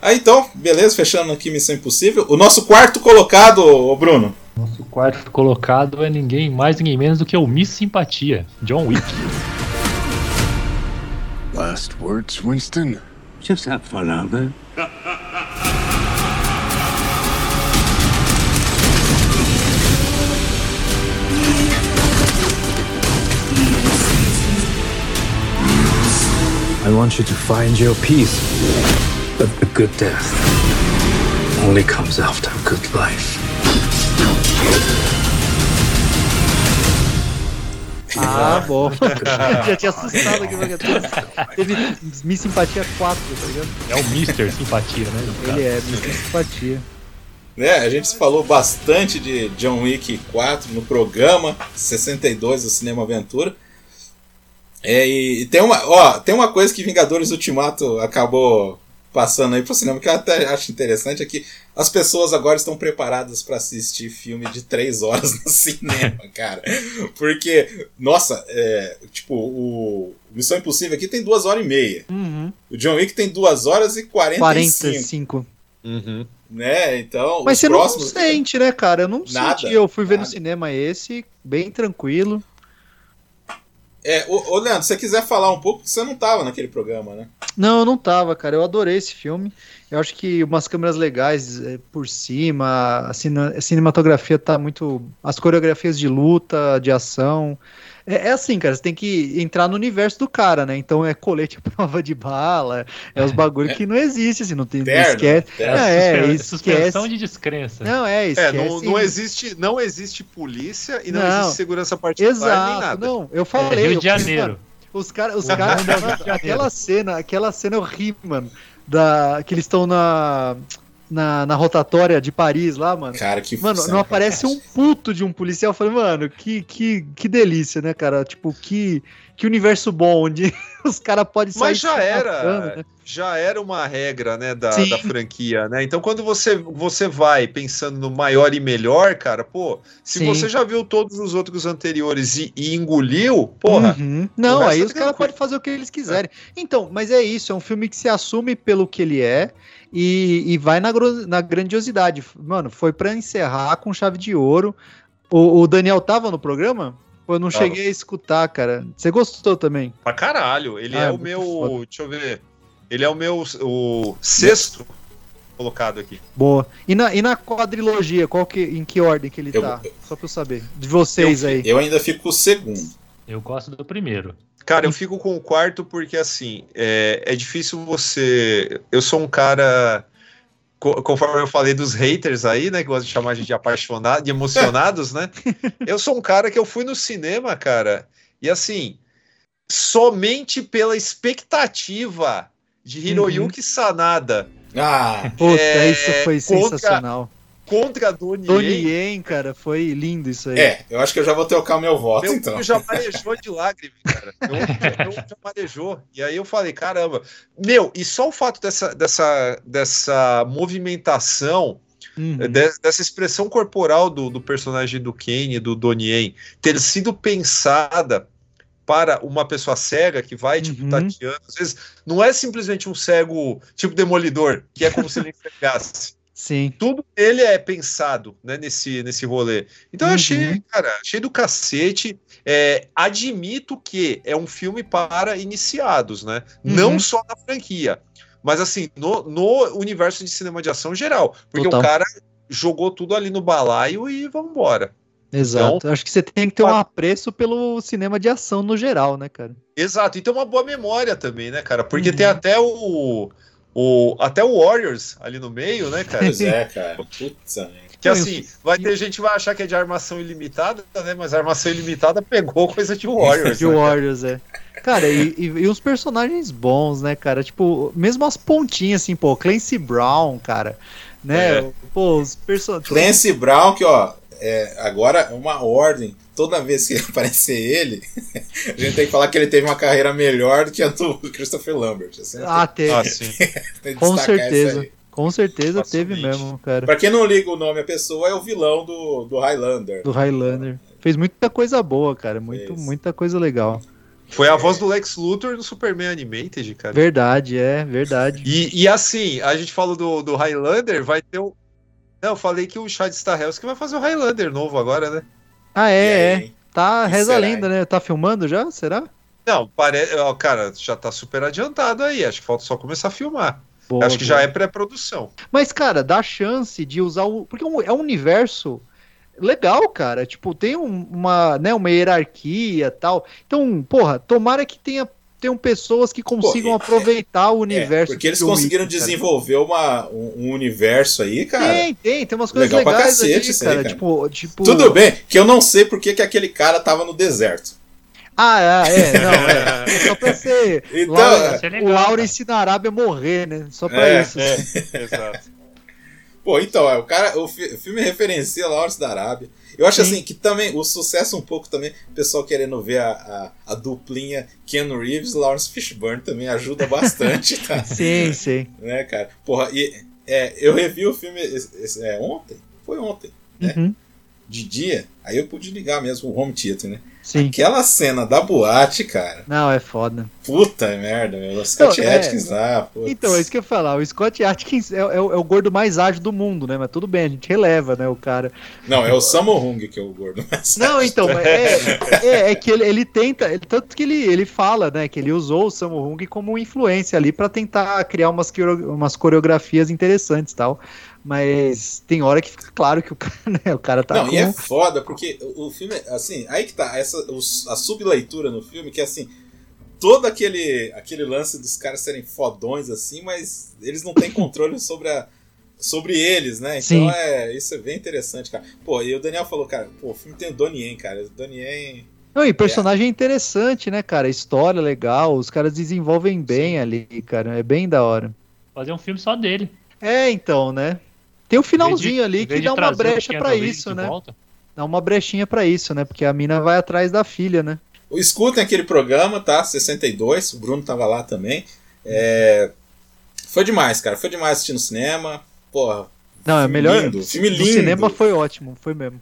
Ah, então, beleza, fechando aqui Missão Impossível. O nosso quarto colocado, ô Bruno. Nosso quarto colocado é ninguém mais, ninguém menos do que o Miss Simpatia, John Wick. Last words, Winston? Just have fun out there. I want you to find your peace. But a good death only comes after a good life. Ah, bom. Já tinha assustado aqui, porque teve Miss Simpatia 4, tá ligado? É o Mr. Simpatia, né? Ele é Mr. Simpatia. Né, a gente falou bastante de John Wick 4 no programa 62 do Cinema Aventura. É, e, e tem uma, ó, tem uma coisa que Vingadores Ultimato acabou passando aí pro cinema que eu até acho interessante é que as pessoas agora estão preparadas para assistir filme de três horas no cinema, cara. Porque, nossa, é, tipo, o Missão Impossível aqui tem duas horas e meia. Uhum. O John Wick tem duas horas e 45. 45. Uhum. Né, então. Mas os você próximos... não sente, né, cara? Eu não Nada, senti. Eu fui ver no nada. cinema esse, bem tranquilo. É, ô, ô Leandro, se você quiser falar um pouco, você não tava naquele programa, né? Não, eu não tava, cara. Eu adorei esse filme. Eu acho que umas câmeras legais é, por cima, a, cine- a cinematografia tá muito. As coreografias de luta, de ação. É, é assim, cara, você tem que entrar no universo do cara, né? Então é colete à prova de bala, é os bagulho que não existe, assim, não tem. não Terno, esquece. terno. É, esquece. Suspensão de descrença. Não, é, É, esquece. não, não existe, não existe polícia e não, Não. existe segurança particular nem Exato, nada. não, eu É, falei. Rio eu de Janeiro. Os caras, os caras, aquela cena, aquela cena eu ri, mano, da, que eles estão na, na, na rotatória de Paris lá, mano. Cara, que Mano, não aparece um puto de um policial. Eu falei, mano, que, que, que delícia, né, cara? Tipo, que, que universo bom, onde os caras podem sair. Mas já era, né? já era uma regra, né, da, da franquia, né? Então quando você, você vai pensando no maior e melhor, cara, pô, se Sim. você já viu todos os outros anteriores e, e engoliu, porra, Uhum. Não, aí é os caras podem fazer o que eles quiserem. Então, mas é isso, é um filme que se assume pelo que ele é e, e vai na, na grandiosidade. Mano, foi pra encerrar com chave de ouro. O, o Daniel tava no programa? Pô, eu não Tava. cheguei a escutar, cara. Você gostou também? pra caralho, ele Ah, é o meu, foda. deixa eu ver, ele é o meu o sexto colocado aqui. Boa. E na, e na quadrilogia, qual que, em que ordem que ele Eu- tá? Só pra eu saber. De vocês aí. Eu ainda fico com o segundo. Eu gosto do primeiro. Cara, eu fico com o quarto porque, assim, é, é difícil você. Eu sou um cara. Co- Conforme eu falei dos haters aí, né? Que gostam de chamar a gente de apaixonado, de emocionados, né? Eu sou um cara que eu fui no cinema, cara, e assim, somente pela expectativa de Hiroyuki Sanada Ah, Puta, é, isso foi contra- sensacional. Contra Donnie Tony Yen, Yen, cara, foi lindo isso aí. é, eu acho que eu já vou trocar o meu voto, Meu então. olho já marejou de lágrima, cara. Meu já- meu marejou. E aí eu falei, caramba. Meu, e só o fato dessa, dessa, dessa movimentação, Uhum. de- dessa expressão corporal do, do personagem do Kane, do Donnie Yen, ter sido pensada para uma pessoa cega que vai, tipo, Uhum. tateando. Às vezes, não é simplesmente um cego, tipo, demolidor, que é como se ele enxergasse Sim. tudo dele é pensado né, nesse, nesse rolê. Então eu Uhum. achei, cara, achei do cacete. É, admito que é um filme para iniciados, né? Uhum. Não só na franquia, mas assim, no, no universo de cinema de ação geral. Porque Total. o cara jogou tudo ali no balaio e vambora. Exato. Acho que você tem que ter um apreço pelo cinema de ação no geral, né, cara? Exato, e tem uma boa memória também, né, cara? Porque Uhum. tem até o, o. Até o Warriors ali no meio, né, cara? Pois é, cara. Putz, né? Que assim, vai ter gente que vai achar que é de armação ilimitada, né? Mas a armação ilimitada pegou coisa de Warriors. De né, cara? Warriors, é. Cara, e, e, e uns personagens bons, né, cara? Tipo, mesmo as pontinhas, assim, pô, Clancy Brown, cara. Né? É. Pô, os personagens. Clancy Brown, que ó, é, agora é uma ordem. Toda vez que aparecer ele, a gente tem que falar que ele teve uma carreira melhor do que a do Christopher Lambert. Assim, Ah, teve. Ah, sim. com certeza. Com certeza Facilmente. teve mesmo, cara. Pra quem não liga o nome à pessoa, é o vilão do, do Highlander. Do Highlander. Fez muita coisa boa, cara. Muito, Fez. muita coisa legal. Foi a voz do Lex Luthor no Superman Animated, cara. Verdade, é, verdade. E, e assim, a gente falou do, do Highlander, vai ter o. Não, eu falei que o Chad Stahelski vai fazer o Highlander novo agora, né? Ah, E é, aí, é. Tá, reza a lenda, né? Tá filmando já? Será? Não, parece. Cara, já tá super adiantado aí. Acho que falta só começar a filmar. Boa, Acho que boa. já é pré-produção. Mas, cara, dá chance de usar o. Porque é um- é universo legal, cara. Tipo, tem um- uma, né, uma hierarquia tal. Então, porra, tomara que tenha tenham pessoas que consigam e- aproveitar o universo. É, porque eles conseguiram cara. desenvolver uma, um, um universo aí, cara. Tem, tem, tem umas coisas legal pra legais cacete ali, isso aí, cara. cara. Tipo, tipo. Tudo bem, que eu não sei porque que aquele cara tava no deserto. Ah, é, é, não, é. É Só pra ser. Então, Laura- é o legal, Lawrence na Arábia morrer, né? Só pra É, isso. É, exato. Pô, então, é, o cara, o, fi- o filme referencia Lawrence da Arábia. Eu acho Sim. assim que também o sucesso um pouco também, o pessoal querendo ver a, a, a duplinha Ken Reeves e Lawrence Fishburne também ajuda bastante, tá? Sim, sim. né, cara? Porra, e é, eu revi o filme é, ontem, foi ontem, né? Uhum, De dia, aí eu pude ligar mesmo o home theater, né? Sim. Aquela cena da boate, cara. Não, é foda. Puta merda, meu. Os Scott é. Atkins lá, putz. Então, é isso que eu ia falar. O Scott Atkins é, é o, é o gordo mais ágil do mundo, né? Mas tudo bem, a gente releva, né? O cara. Não, é o Sammo Hung que é o gordo. Mas... Não, então, é, é, é que ele, ele tenta, ele- tanto que ele, ele fala, né, que ele usou o Sammo Hung como influência ali pra tentar criar umas, umas coreografias interessantes e tal. Mas tem hora que fica claro que o cara, né, o cara tá Não, com... e é foda, porque o filme, assim, aí que tá, essa, a subleitura no filme, que é assim, todo aquele, aquele lance dos caras serem fodões, assim, mas eles não têm controle sobre a. Sobre eles, né? Então Sim. é. Isso é bem interessante, cara. Pô, e o Daniel falou, cara, pô, o filme tem o Donnie Yen, cara. O Donnie Yen. Não, e personagem interessante, né, cara? História legal, os caras desenvolvem bem ali, cara. É bem da hora. Fazer um filme só dele. É, então, né? Tem o finalzinho Em vez de- ali que dá uma o brecha Reeves isso, né? volta. Dá uma brechinha pra isso, né? Porque a mina vai atrás da filha, né? Escutem aquele programa, tá? 62, o Bruno tava lá também. É, Foi demais, cara. Foi demais assistir no cinema. Porra, Não, é Filme melhor. lindo, filme No lindo. cinema foi ótimo, foi mesmo.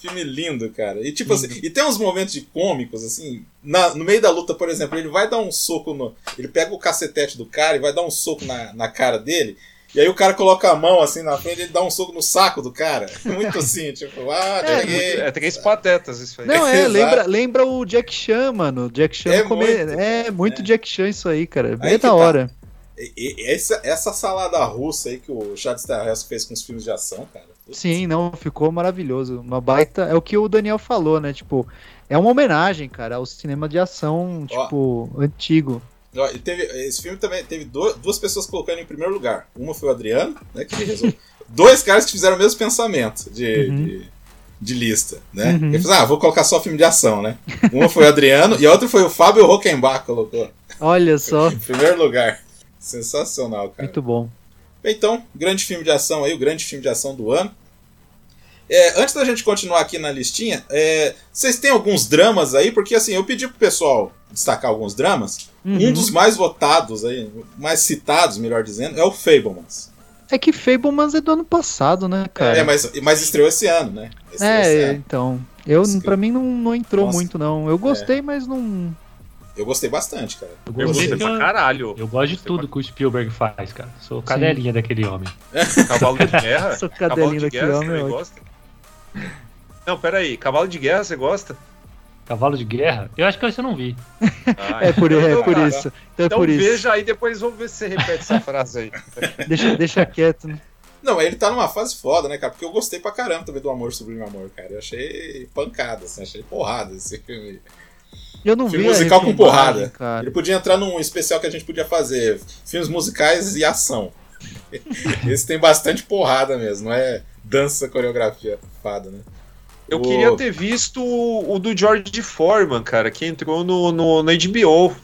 filme lindo, cara. E tipo assim, e tem uns momentos de cômicos, assim, na- no meio da luta, por exemplo, ele vai dar um soco no. Ele pega o cacetete do cara e vai dar um soco na, na cara dele. E aí o cara coloca a mão assim na frente e ele dá um soco no saco do cara. Muito assim, tipo, ah, É, cheguei. É três patetas isso aí. Não, é, lembra, lembra o Jack Chan, mano. Jack Chan É come- muito, é muito Jack Chan isso aí, cara. É bem Aí da tá. hora. E- e- essa, essa salada russa aí que o Chad Stahelski fez com os filmes de ação, cara. Sim, não, ficou maravilhoso. Uma baita. É o que o Daniel falou, né? Tipo, é uma homenagem, cara, ao cinema de ação, tipo, antigo. Ó, e teve, esse filme também teve do- duas pessoas colocando em primeiro lugar. Uma foi o Adriano, né? Que resolveu. Dois caras que fizeram o mesmo pensamento de, Uhum. de, de lista, né? Uhum. Ele ah, vou colocar só filme de ação, né? Uma foi o Adriano e a outra foi o Fábio Rockenbach colocou Olha só, em primeiro lugar. Sensacional, cara. muito bom. Então, grande filme de ação aí, o grande filme de ação do ano. É, antes da gente continuar aqui na listinha, é, vocês têm alguns dramas aí? Porque assim, eu pedi pro pessoal destacar alguns dramas. Uhum. Um dos mais votados aí, mais citados, melhor dizendo, é o Fablemans. É que Fablemans é do ano passado, né, cara? É, mas, mas estreou esse ano, né? Estreou É, ano. então. Eu, pra mim não, não entrou Nossa. muito, não. Eu gostei, mas não. Eu gostei bastante, cara. Eu Eu gostei gostei que pra eu, caralho. eu gosto de tudo que o Spielberg faz, cara. Sou cadelinha daquele homem. Cavalo de guerra. Sou de daquele guerra, homem, gosta? Não, pera aí. Cavalo de guerra, você gosta? Cavalo de Guerra? Eu acho que esse eu não vi. Ah, É por, então, é por cara, isso. Então é Então por isso. veja aí, depois vamos ver se você repete essa frase aí. Deixa, deixa quieto. né? Não, ele tá numa fase foda, né, cara? Porque eu gostei pra caramba também do Amor Sublime Amor, cara. Eu achei pancada, assim, achei porrada esse filme. Eu não Filme vi. musical com porrada. Cara. Ele podia entrar num especial que a gente podia fazer. Filmes musicais e ação. Esse tem bastante porrada mesmo, não é dança, coreografia fada, né? Eu O- queria ter visto o, o do George Foreman, cara, que entrou no, no, na HBO.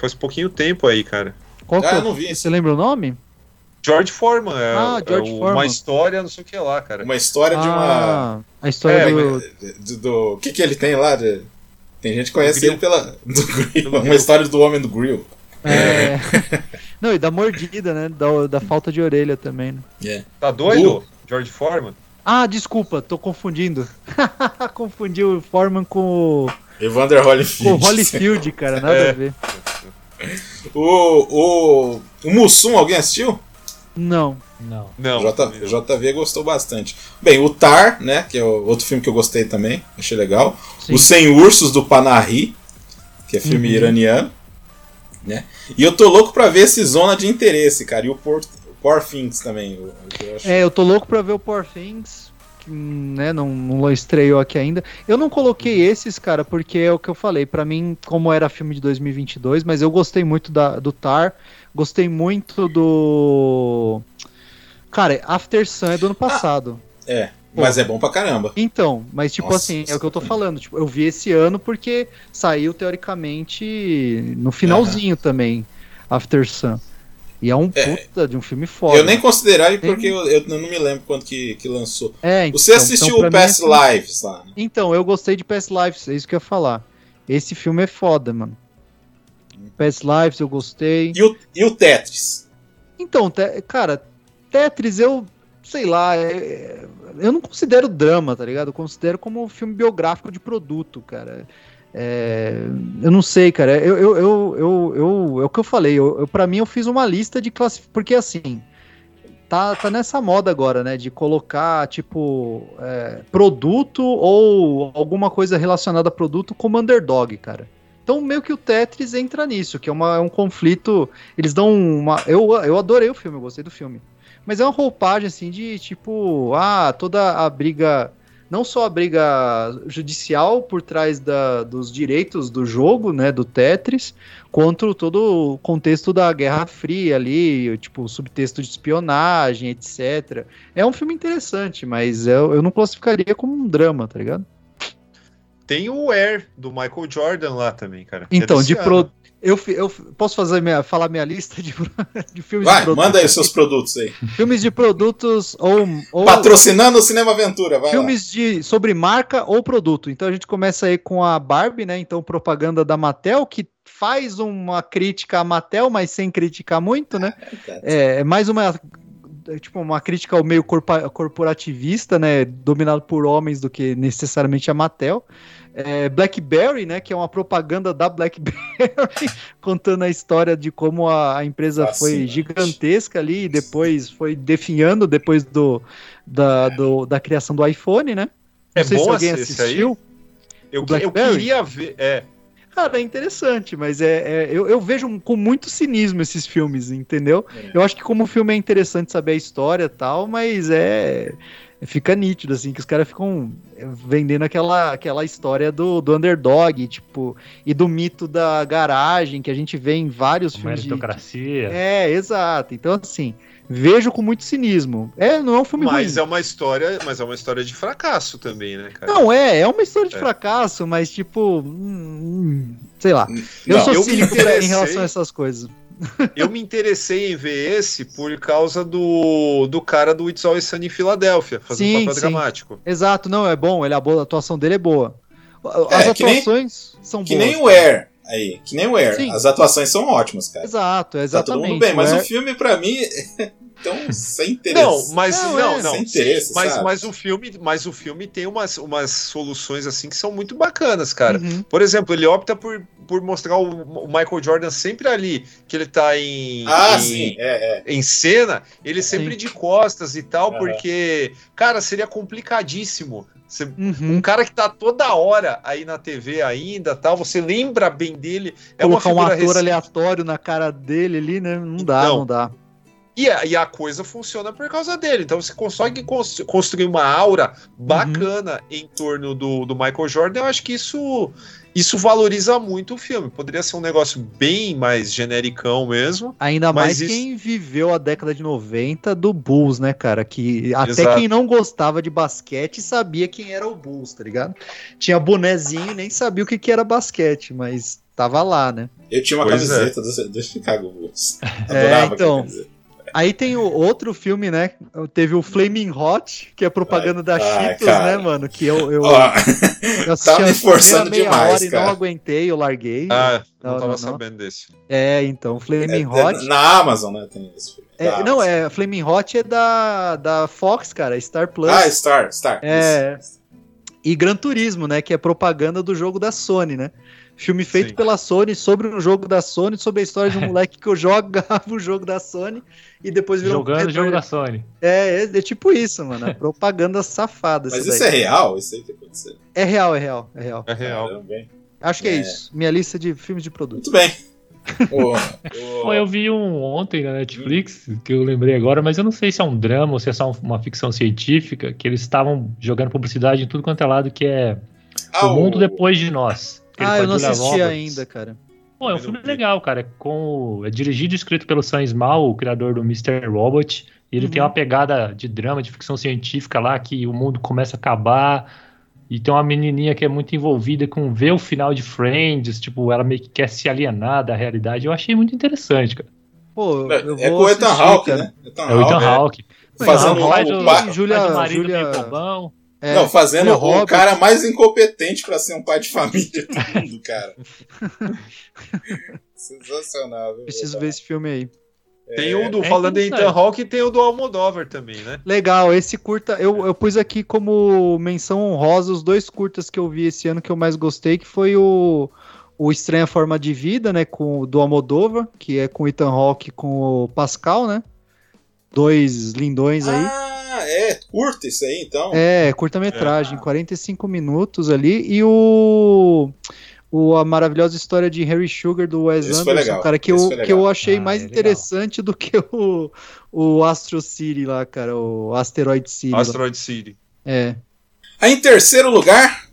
Faz pouquinho tempo aí, cara. Qual Ah, que é eu não vi. Você lembra o nome? George Foreman, é, Ah, é George o- Foreman. uma história, não sei o que lá, cara. Uma história de uma. Ah, a história É, do. Do, do- o que, que ele tem lá? De, tem gente que conhece ele pela. Do grill. Do Uma grill. história do homem do grill. É... não, e da mordida, né? Da, da falta de orelha também. Né? Tá doido? George Foreman? Ah, desculpa, tô confundindo. Confundi o Foreman com o, Evander com Holyfield. o Holyfield, cara, nada É. a ver. O, o, o Mussum, alguém assistiu? Não. Não. Não. J, JV gostou bastante. Bem, o Tar, né? Que é o outro filme que eu gostei também, achei legal. Sim. O Sem Ursos do Panahi, que é filme Uhum. iraniano. Né? E eu tô louco pra ver esse Zona de Interesse, cara. E o Poor, o Poor Things também. eu- eu acho- É, eu tô louco pra ver o Poor Things, né, não, não estreou aqui ainda. Eu não coloquei esses, cara, porque é o que eu falei. Pra mim, como era filme de 2022, mas eu gostei muito da, do Tar. Gostei muito do. Cara, After Sun é do ano passado. É, mas é bom pra caramba. Então, mas tipo Nossa, assim, é o que eu tô falando. Tipo, eu vi esse ano porque saiu teoricamente no finalzinho também, After Sun. E é um É. puta de um filme foda. Eu nem consideraria Tem- porque eu, eu não me lembro quando que, que lançou. É, Você então- assistiu então, o mim, Past assim- Lives lá, né? Então, eu gostei de Past Lives, é isso que eu ia falar. Esse filme é foda, mano. Past Lives eu gostei. E o, e o Tetris? Então, te- cara, Tetris eu, sei lá, é- eu não considero drama, tá ligado? Eu considero como um filme biográfico de produto, cara. É, eu não sei, cara. Eu, eu, eu, eu, eu- é o que eu falei. Eu, eu, para mim, eu fiz uma lista de classificações. Porque assim, tá, tá nessa moda agora, né? De colocar, tipo, é, produto ou alguma coisa relacionada a produto como underdog, cara. Então, meio que o Tetris entra nisso, que é, uma, é um conflito. Eles dão uma. Eu, eu adorei o filme, eu gostei do filme. Mas é uma roupagem, assim, de tipo. Ah, toda a briga. Não só a briga judicial por trás da, dos direitos do jogo, né, do Tetris, quanto todo o contexto da Guerra Fria ali, tipo, subtexto de espionagem, etc. É um filme interessante, mas eu, eu não classificaria como um drama, tá ligado? Tem o Air do Michael Jordan lá também, cara. é Então, desse de pro... eu, eu posso fazer minha, falar minha lista de, de filmes Vai, de produtos? manda aí os seus produtos aí. Filmes de produtos ou, ou Patrocinando o Cinema Aventura, vai lá. filmes de sobre marca ou produto. Então a gente começa aí com a Barbie, né? Então propaganda da Mattel que faz uma crítica à Mattel, mas sem criticar muito, né? É, é mais uma é tipo uma crítica ao meio corporativista, né, dominado por homens do que necessariamente a Mattel. É, BlackBerry, né, que é uma propaganda da BlackBerry, contando a história de como a, a empresa foi Fascinante. gigantesca ali e depois foi definhando depois do, da, do- da criação do iPhone, né? É Não sei se bom alguém assistiu. Eu, eu queria ver. É, Cara, é interessante, mas é, é- eu, eu vejo com muito cinismo esses filmes, entendeu? Eu acho que como filme é interessante saber a história e tal, mas é. Fica nítido, assim, que os caras ficam vendendo aquela, aquela história do, do underdog, tipo, e do mito da garagem, que a gente vê em vários filmes de. Meritocracia. É, exato. Então, assim, vejo com muito cinismo. É, não é um filme mas ruim. é uma história, mas é uma história de fracasso também, né, cara? Não, é, é uma história de É. fracasso, mas tipo. hum, hum, sei lá. Eu Não, sou eu me cínico em relação a essas coisas. Eu me interessei em ver esse por causa do, do cara do It's Always Sunny em Filadélfia, fazendo Sim, um papel sim. dramático. Exato, não, é bom, ele, a, boa, a atuação dele é boa. As É, que nem- atuações são Que boas. nem o Air. Aí, que nem o Air. Sim. As atuações são ótimas, cara. Exato, Tá exatamente. todo mundo bem, mas é- o filme, pra mim, então, sem interesse. Não, mas Não, não, é, não. sem interesse, Mas, sabe? mas o filme, mas o filme tem umas, umas soluções assim que são muito bacanas, cara. Uhum. Por exemplo, ele opta por, por mostrar o, o Michael Jordan sempre ali, que ele tá em, Ah, em, sim, é, é. em cena, ele sempre Sim. de costas e tal, Aham. porque, cara, seria complicadíssimo. Você- Uhum. Um cara que tá toda hora aí na TV ainda, tal, você lembra bem dele, é uma Colocar um ator rec- aleatório na cara dele ali, né? Não dá, Então, não dá. E a, e a coisa funciona por causa dele. Então você consegue cons- construir uma aura bacana em torno do, do Michael Jordan. Eu acho que isso, isso valoriza muito o filme. Poderia ser um negócio bem mais genericão mesmo. Ainda Mas mais isso- quem viveu a década de 90 do Bulls, né, cara? Que até Exato. quem não gostava de basquete sabia quem era o Bulls, tá ligado? Tinha bonezinho e nem sabia o que, que era basquete, mas tava lá, né? Eu tinha uma Pois camiseta do, do Chicago Bulls. É, Adorava então. aquela camiseta. Aí tem o outro filme, né? Teve o Flaming Hot, que é propaganda da Ai, Cheetos, cara. né, mano? Que eu, eu, Ó, eu assisti tá me a forçando demais, hora e cara. não aguentei, eu larguei. Ah, não, Não, tava não, não. sabendo desse. É, então, Flaming é, Hot. na Amazon, né? Tem esse filme. É, Da não, é Flaming Hot é da, da Fox, cara, Star Plus. Ah, Star, Star. É. isso. E Gran Turismo, né? Que é propaganda do jogo da Sony, né? Filme feito Sim. pela Sony sobre um jogo da Sony, sobre a história de um moleque que jogava o jogo da Sony e depois virou um Jogando o jogo da Sony. É, é, é tipo isso, mano. é propaganda safada. Mas isso isso daí. é real? Isso aí que aconteceu. É real, é real, é real. É real. Caramba, hein? Acho que é, É. isso. Minha lista de filmes de produto. Muito bem. Pô, eu vi um ontem na Netflix, que eu lembrei agora, mas eu não sei se é um drama ou se é só uma ficção científica, que eles estavam jogando publicidade em tudo quanto é lado, que é ah, O Mundo o... Depois de Nós. Ah, eu não assisti Roberts. ainda, cara. Pô, é um filme legal, cara. É com, é dirigido e escrito pelo Sam Small, o criador do Mr. Robot. E ele uhum. tem uma pegada de drama, de ficção científica lá, que o mundo começa a acabar e tem uma menininha que é muito envolvida com ver o final de Friends, tipo, ela meio que quer se alienar da realidade. Eu achei muito interessante, cara. Pô, é, é com o Ethan Hawke, né? Ethan é o Ethan. Hawke. É. Fazendo o, faz o, o, faz Julia, o marido Julia... meio bobão. É, não, fazendo o Robert. cara mais incompetente para ser um pai de família do mundo, cara. Sensacional. Viu? Preciso ver esse filme aí. Tem o do, é falando em Ethan Hawke, e tem o do Almodovar também, né? Legal, esse curta, eu, eu pus aqui como menção honrosa os dois curtas que eu vi esse ano que eu mais gostei, que foi o, o Estranha Forma de Vida, né, com do Almodovar, que é com o Ethan Hawke com o Pascal, né? Dois lindões aí. Ah, é, curta isso aí então. É, curta-metragem, é. 45 minutos ali, e o o, a maravilhosa história de Harry Sugar do Wes Isso Anderson, cara, que eu, que eu achei ah, mais é interessante do que o, o Astro City lá, cara, o Asteroid City. Asteroid City. É. Aí em terceiro lugar,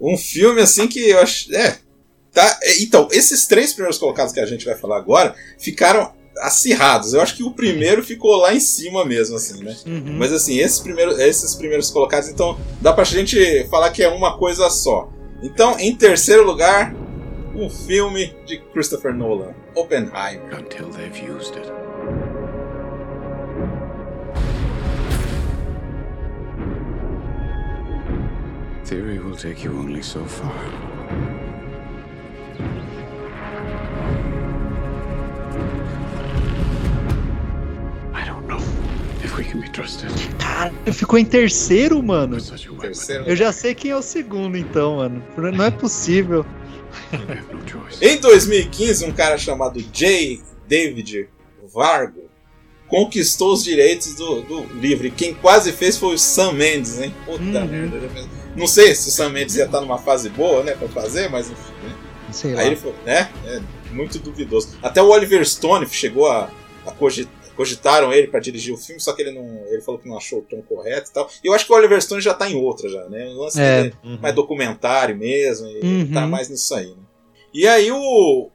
um filme assim que eu acho. É. Tá, é, então, esses três primeiros colocados que a gente vai falar agora ficaram acirrados. Eu acho que o primeiro ficou lá em cima mesmo, assim, né? Uhum. Mas assim, esses primeiros, esses primeiros colocados, então, dá pra gente falar que é uma coisa só. Então, em terceiro lugar, um filme de Christopher Nolan, Oppenheimer. Until they've used it. Theory will take you only so far. Cara, ficou em terceiro, mano. Terceiro. Eu já sei quem é o segundo, então, mano. Não é possível. em 2015, um cara chamado J. David Vargo conquistou os direitos do, do livro. E quem quase fez foi o Sam Mendes, hein? Puta uhum. merda. Não sei se o Sam Mendes ia estar numa fase boa, né, pra fazer, mas enfim, né? Sei Aí lá. ele foi, né? É muito duvidoso. Até o Oliver Stone chegou a, a cogitar cogitaram ele para dirigir o filme, só que ele não, ele falou que não achou o tom correto e tal. E eu acho que o Oliver Stone já tá em outra já, né? O lance é. uhum. mais documentário mesmo, e uhum. tá mais nisso aí. Né? E aí o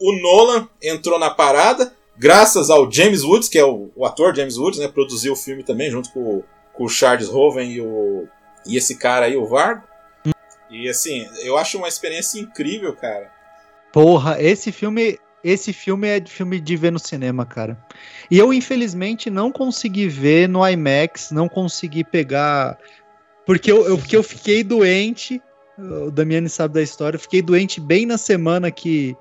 o Nolan entrou na parada, graças ao James Woods, que é o, o ator James Woods, né? Produziu o filme também junto com, com o Charles Hoven e o e esse cara aí, o Vargo. E assim, eu acho uma experiência incrível, cara. Porra, esse filme esse filme é filme de ver no cinema, cara. E eu, infelizmente, não consegui ver no IMAX, não consegui pegar. Porque eu, eu, porque eu fiquei doente. O Damiani sabe da história. Eu fiquei doente bem na semana que,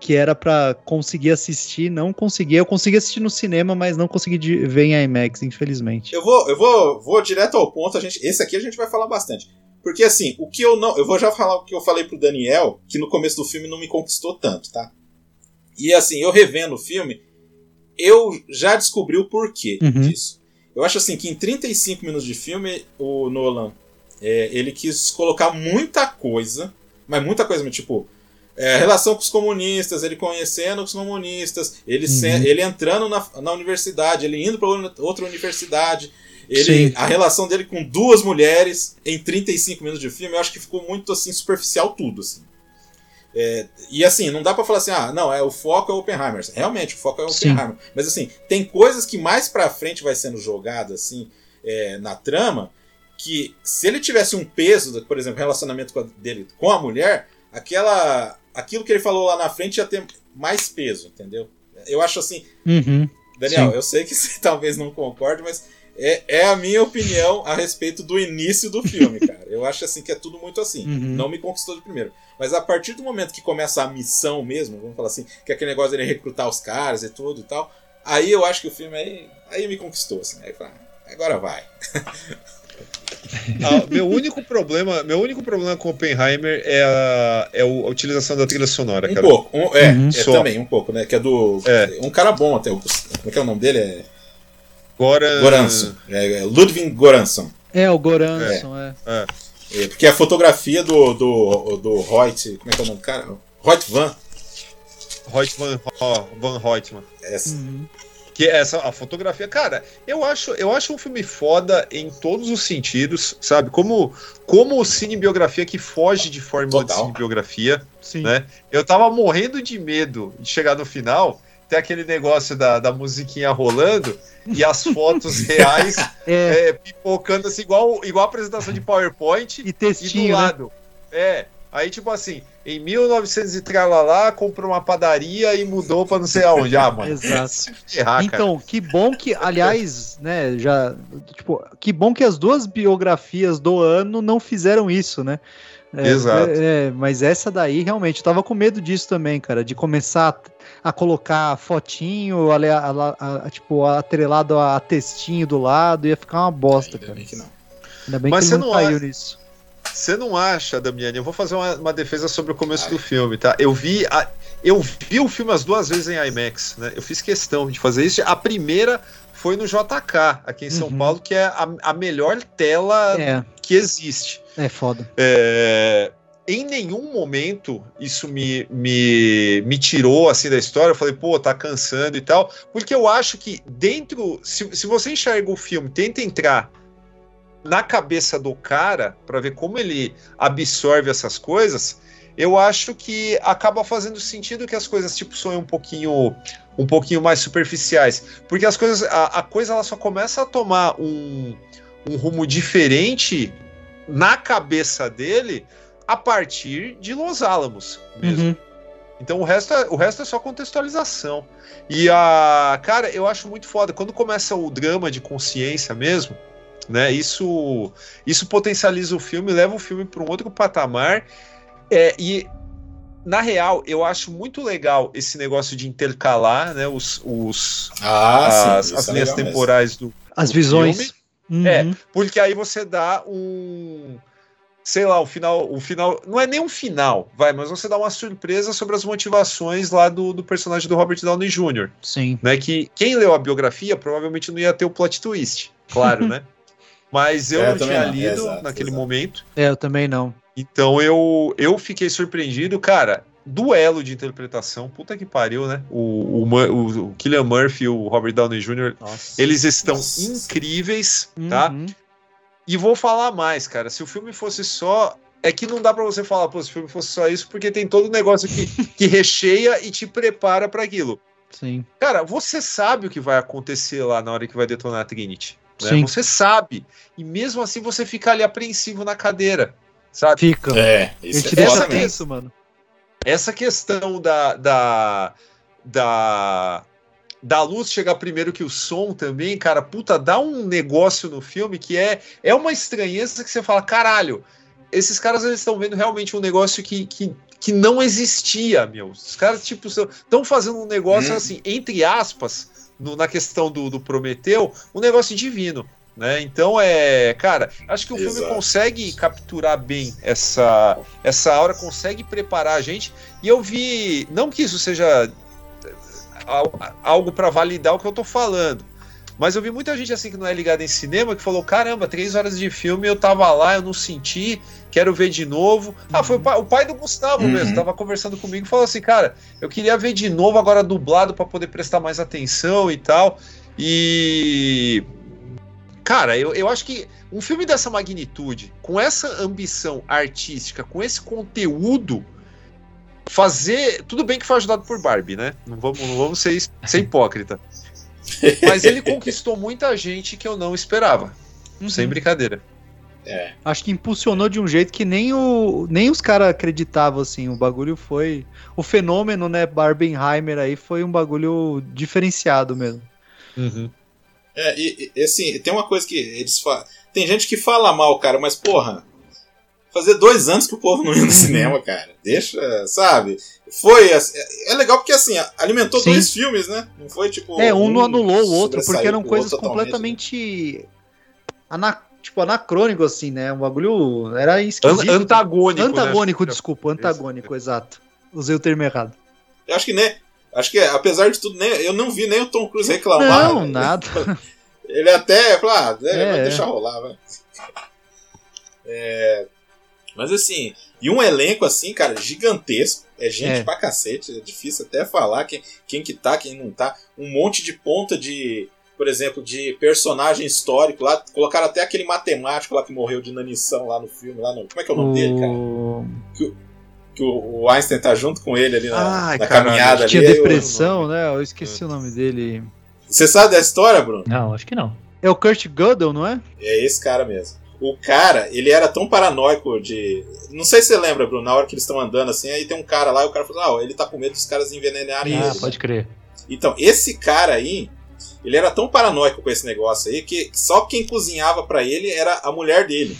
que era para conseguir assistir. Não consegui. Eu consegui assistir no cinema, mas não consegui ver em IMAX, infelizmente. Eu vou, eu vou, vou direto ao ponto. A gente, esse aqui a gente vai falar bastante. Porque assim, o que eu não. Eu vou já falar o que eu falei pro Daniel, que no começo do filme não me conquistou tanto, tá? E assim, eu revendo o filme, eu já descobri o porquê uhum. disso. Eu acho assim que em 35 minutos de filme, o Nolan é, ele quis colocar muita coisa, mas muita coisa, tipo, é, relação com os comunistas, ele conhecendo os comunistas, ele, uhum. ele entrando na, na universidade, ele indo para outra universidade, ele, a relação dele com duas mulheres em 35 minutos de filme, eu acho que ficou muito assim superficial tudo, assim. É, e assim, não dá para falar assim, ah, não, é o foco é o Oppenheimer. Realmente, o foco é o Oppenheimer. Sim. Mas assim, tem coisas que mais pra frente vai sendo jogada assim é, na trama que se ele tivesse um peso, por exemplo, relacionamento com a, dele com a mulher, aquela aquilo que ele falou lá na frente ia ter mais peso, entendeu? Eu acho assim. Uhum. Daniel, Sim. eu sei que você talvez não concorde, mas é, é, a minha opinião a respeito do início do filme, cara. Eu acho assim que é tudo muito assim. Uhum. Não me conquistou de primeiro. Mas a partir do momento que começa a missão mesmo, vamos falar assim, que é aquele negócio dele recrutar os caras e tudo e tal, aí eu acho que o filme aí, aí me conquistou, assim. Aí fala, ah, agora vai. Ah, meu único problema, meu único problema com Oppenheimer é a, é a utilização da trilha sonora, um cara. Pouco, um, é, uhum. é também um pouco, né? Que é do é. um cara bom até. Como é que é o nome dele? É Goran... Goranson. É, é Ludwig Goranson. É, o Goranson, é. é. É. porque a fotografia do, do, do Reut. Como é que é o nome do cara? Reut Van. Hoyt Van, Van Hoytman. Essa. Uhum. Que é essa a fotografia, cara, eu acho, eu acho um filme foda em todos os sentidos, sabe? Como como cinebiografia que foge de fórmula de Total. cinebiografia, Sim. né? Eu tava morrendo de medo de chegar no final, ter aquele negócio da, da musiquinha rolando e as fotos reais É, é, pipocando assim, igual, igual a apresentação de PowerPoint e e do textinho, né? lado. É. Aí, tipo assim, em 1900 e tralalá, comprou uma padaria e mudou pra não sei aonde. Ah, mano. Exato. Ferrar, cara. Então, que bom que, aliás, né, já, tipo, que bom que as duas biografias do ano não fizeram isso, né? É, Exato. é, mas essa daí, realmente, eu tava com medo disso também, cara, de começar a, a colocar fotinho, a- a- a- tipo, atrelado a textinho do lado, ia ficar uma bosta, Ainda cara. bem que não. Ainda bem Mas que você não não caiu acha- nisso. Você não acha, Damiani? Eu vou fazer uma, uma defesa sobre o começo do filme, tá? Eu vi, a- eu vi o filme as duas vezes em IMAX, né? Eu fiz questão de fazer isso. A primeira foi no JK, aqui em São Uhum. Paulo, que é a, a melhor tela É, que existe. é foda. É, em nenhum momento isso me, me, me tirou assim da história. Eu falei, pô, tá cansando e tal. Porque eu acho que dentro. Se, se você enxerga o filme, tenta entrar na cabeça do cara para ver como ele absorve essas coisas. Eu acho que acaba fazendo sentido que as coisas tipo sonham um pouquinho um pouquinho mais superficiais, porque as coisas a, a coisa ela só começa a tomar um, um rumo diferente na cabeça dele a partir de Los Alamos mesmo. Uhum. Então o resto, é, o resto é só contextualização. E a. Cara, eu acho muito foda. Quando começa o drama de consciência mesmo, né? Isso, isso potencializa o filme, leva o filme para um outro patamar. É, e na real, eu acho muito legal esse negócio de intercalar né, os, os, Ah, sim. as, isso as é linhas mesmo. temporais do, As do visões. filme. Uhum. É, porque aí você dá um. Sei lá, o final. O final. Não é nem um final, vai, mas você dá uma surpresa sobre as motivações lá do, do personagem do Robert Downey Jr. Sim. Né? Que quem leu a biografia provavelmente não ia ter o plot twist, claro, né? Mas eu É, eu não tinha não, lido exato, naquele exato. momento. É, eu também não. Então eu, eu fiquei surpreendido, cara. Duelo de interpretação, puta que pariu, né? O, o, o, Killian Murphy e o Robert Downey Jr. Nossa. Eles estão Nossa. incríveis, tá? Uhum. E vou falar mais, cara. Se o filme fosse só. É que não dá pra você falar, pô, se o filme fosse só isso, porque tem todo o negócio que, que recheia e te prepara pra aquilo. Sim. Cara, você sabe o que vai acontecer lá na hora que vai detonar a Trinity. né? Sim. Você sabe. E mesmo assim você fica ali apreensivo na cadeira. Sabe? Fica. É, Ele isso te é deixa tenso, mano. Essa questão da, da, da, da luz chegar primeiro que o som também, cara, puta, dá um negócio no filme que é, é uma estranheza que você fala, caralho, esses caras eles estão vendo realmente um negócio que, que, que não existia, meu. Os caras, tipo, estão fazendo um negócio Hum. assim, entre aspas, no- na questão do, do Prometeu, um negócio divino. Né? Então é, cara, acho que o filme Exato. consegue capturar bem essa essa aura, consegue preparar a gente. E eu vi, não que isso seja al- algo para validar o que eu tô falando, mas eu vi muita gente assim que não é ligada em cinema que falou: caramba, três horas de filme, eu tava lá, eu não senti, quero ver de novo. Ah, foi o pai, o pai do Gustavo Uhum. mesmo, tava conversando comigo e falou assim: cara, eu queria ver de novo agora dublado para poder prestar mais atenção e tal. E. Cara, eu, eu acho que um filme dessa magnitude, com essa ambição artística, com esse conteúdo, fazer. Tudo bem que foi ajudado por Barbie, né? Não vamos, não vamos ser, ser hipócrita. Mas ele conquistou muita gente que eu não esperava. Uhum. Sem brincadeira. É. Acho que impulsionou de um jeito que nem, o, nem os caras acreditavam, assim. O bagulho foi. O fenômeno, né, Barbenheimer aí foi um bagulho diferenciado mesmo. Uhum. É, e, e, assim, tem uma coisa que eles falam. Tem gente que fala mal, cara, mas porra. Fazer dois anos que o povo não ia no cinema, cara. Deixa, sabe? Foi. assim, É é legal porque assim, alimentou Sim. dois filmes, né? Não foi tipo. É, um não anulou o outro, porque eram coisas outro totalmente, completamente. Ana, tipo, anacrônico, assim, né? Um bagulho. Era An esquisito. antagônico. antagônico, né? desculpa, antagônico, exato. Usei o termo errado. Eu acho que nem. Acho que, apesar de tudo, nem, eu não vi nem o Tom Cruise reclamar. Não, né? nada. Ele até falou, ah, é, É, vai é. deixar rolar, vai. É, mas assim, E um elenco assim, cara, gigantesco. É gente É. pra cacete. É difícil até falar quem, quem que tá, quem não tá. Um monte de ponta de, por exemplo, de personagem histórico lá. Colocaram até aquele matemático lá que morreu de inanição lá no filme. Lá no, como é que é o nome dele, cara? O... Que o, Einstein tá junto com ele ali na, Ai, na caralho, caminhada ali. Tinha eu- depressão, né? Eu esqueci o nome dele. Você sabe da história, Bruno? Não, acho que não. É o Kurt Gödel, não é? É esse cara mesmo. O cara, ele era tão paranoico de. Não sei se você lembra, Bruno, na hora que eles estão andando assim, aí tem um cara lá e o cara fala: Ah, ó, ele tá com medo dos caras envenenarem Ah, ele. pode crer. Então, esse cara aí, ele era tão paranoico com esse negócio aí que só quem cozinhava pra ele era a mulher dele.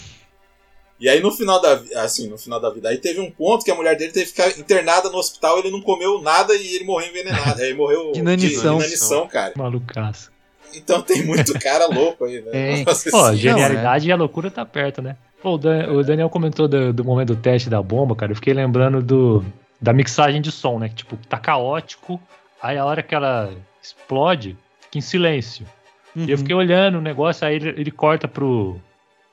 E aí no final da assim, no final da vida, aí teve um ponto que a mulher dele teve que ficar internada no hospital, ele não comeu nada e ele morreu envenenado. Aí ele morreu De inanição. de inanição, cara. Malucaço. Então tem muito cara louco aí, né? Nossa Pô, a senhora. genialidade e a loucura tá perto, né? Pô, o, Dan- o Daniel comentou do, do momento do teste da bomba, cara. Eu fiquei lembrando do, da mixagem de som, né? Que, tipo, tá caótico. Aí a hora que ela explode, fica em silêncio. E eu Uhum. fiquei olhando o negócio, aí ele, ele corta pro,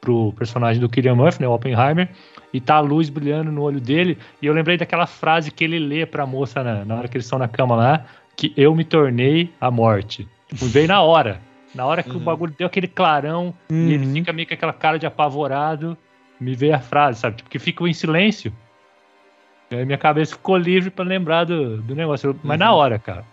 pro personagem do Killian Murphy, né? O Oppenheimer. E tá a luz brilhando no olho dele. E eu lembrei daquela frase que ele lê pra moça na, na hora que eles estão na cama lá. Que eu me tornei a morte. Tipo, veio na hora. Na hora que o Uhum. bagulho deu aquele clarão Uhum. e ele fica meio com aquela cara de apavorado, me veio a frase, sabe? Tipo, que fica em silêncio. E aí minha cabeça ficou livre pra lembrar do, do negócio. Mas na hora, cara.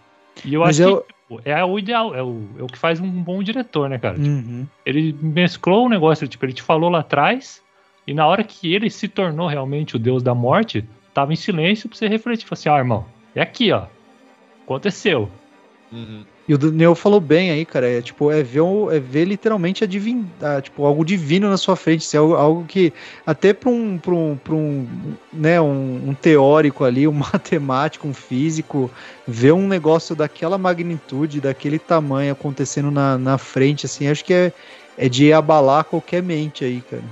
E eu Mas acho eu- que é o ideal, é o, é o que faz um bom diretor, né, cara? Uhum. Ele mesclou o negócio, tipo, ele te falou lá atrás, e na hora que ele se tornou realmente o deus da morte, tava em silêncio pra você refletir. Falei assim, ó, irmão, é aqui, ó. Aconteceu. Uhum. E o Daniel falou bem aí, cara. É tipo, é ver, é ver literalmente a divin, a, tipo, algo divino na sua frente. Isso é algo, algo que, até para um, pra um, pra um, né, um, um teórico ali, um matemático, um físico, ver um negócio daquela magnitude, daquele tamanho acontecendo na, na frente, assim, acho que é, é de abalar qualquer mente aí, cara.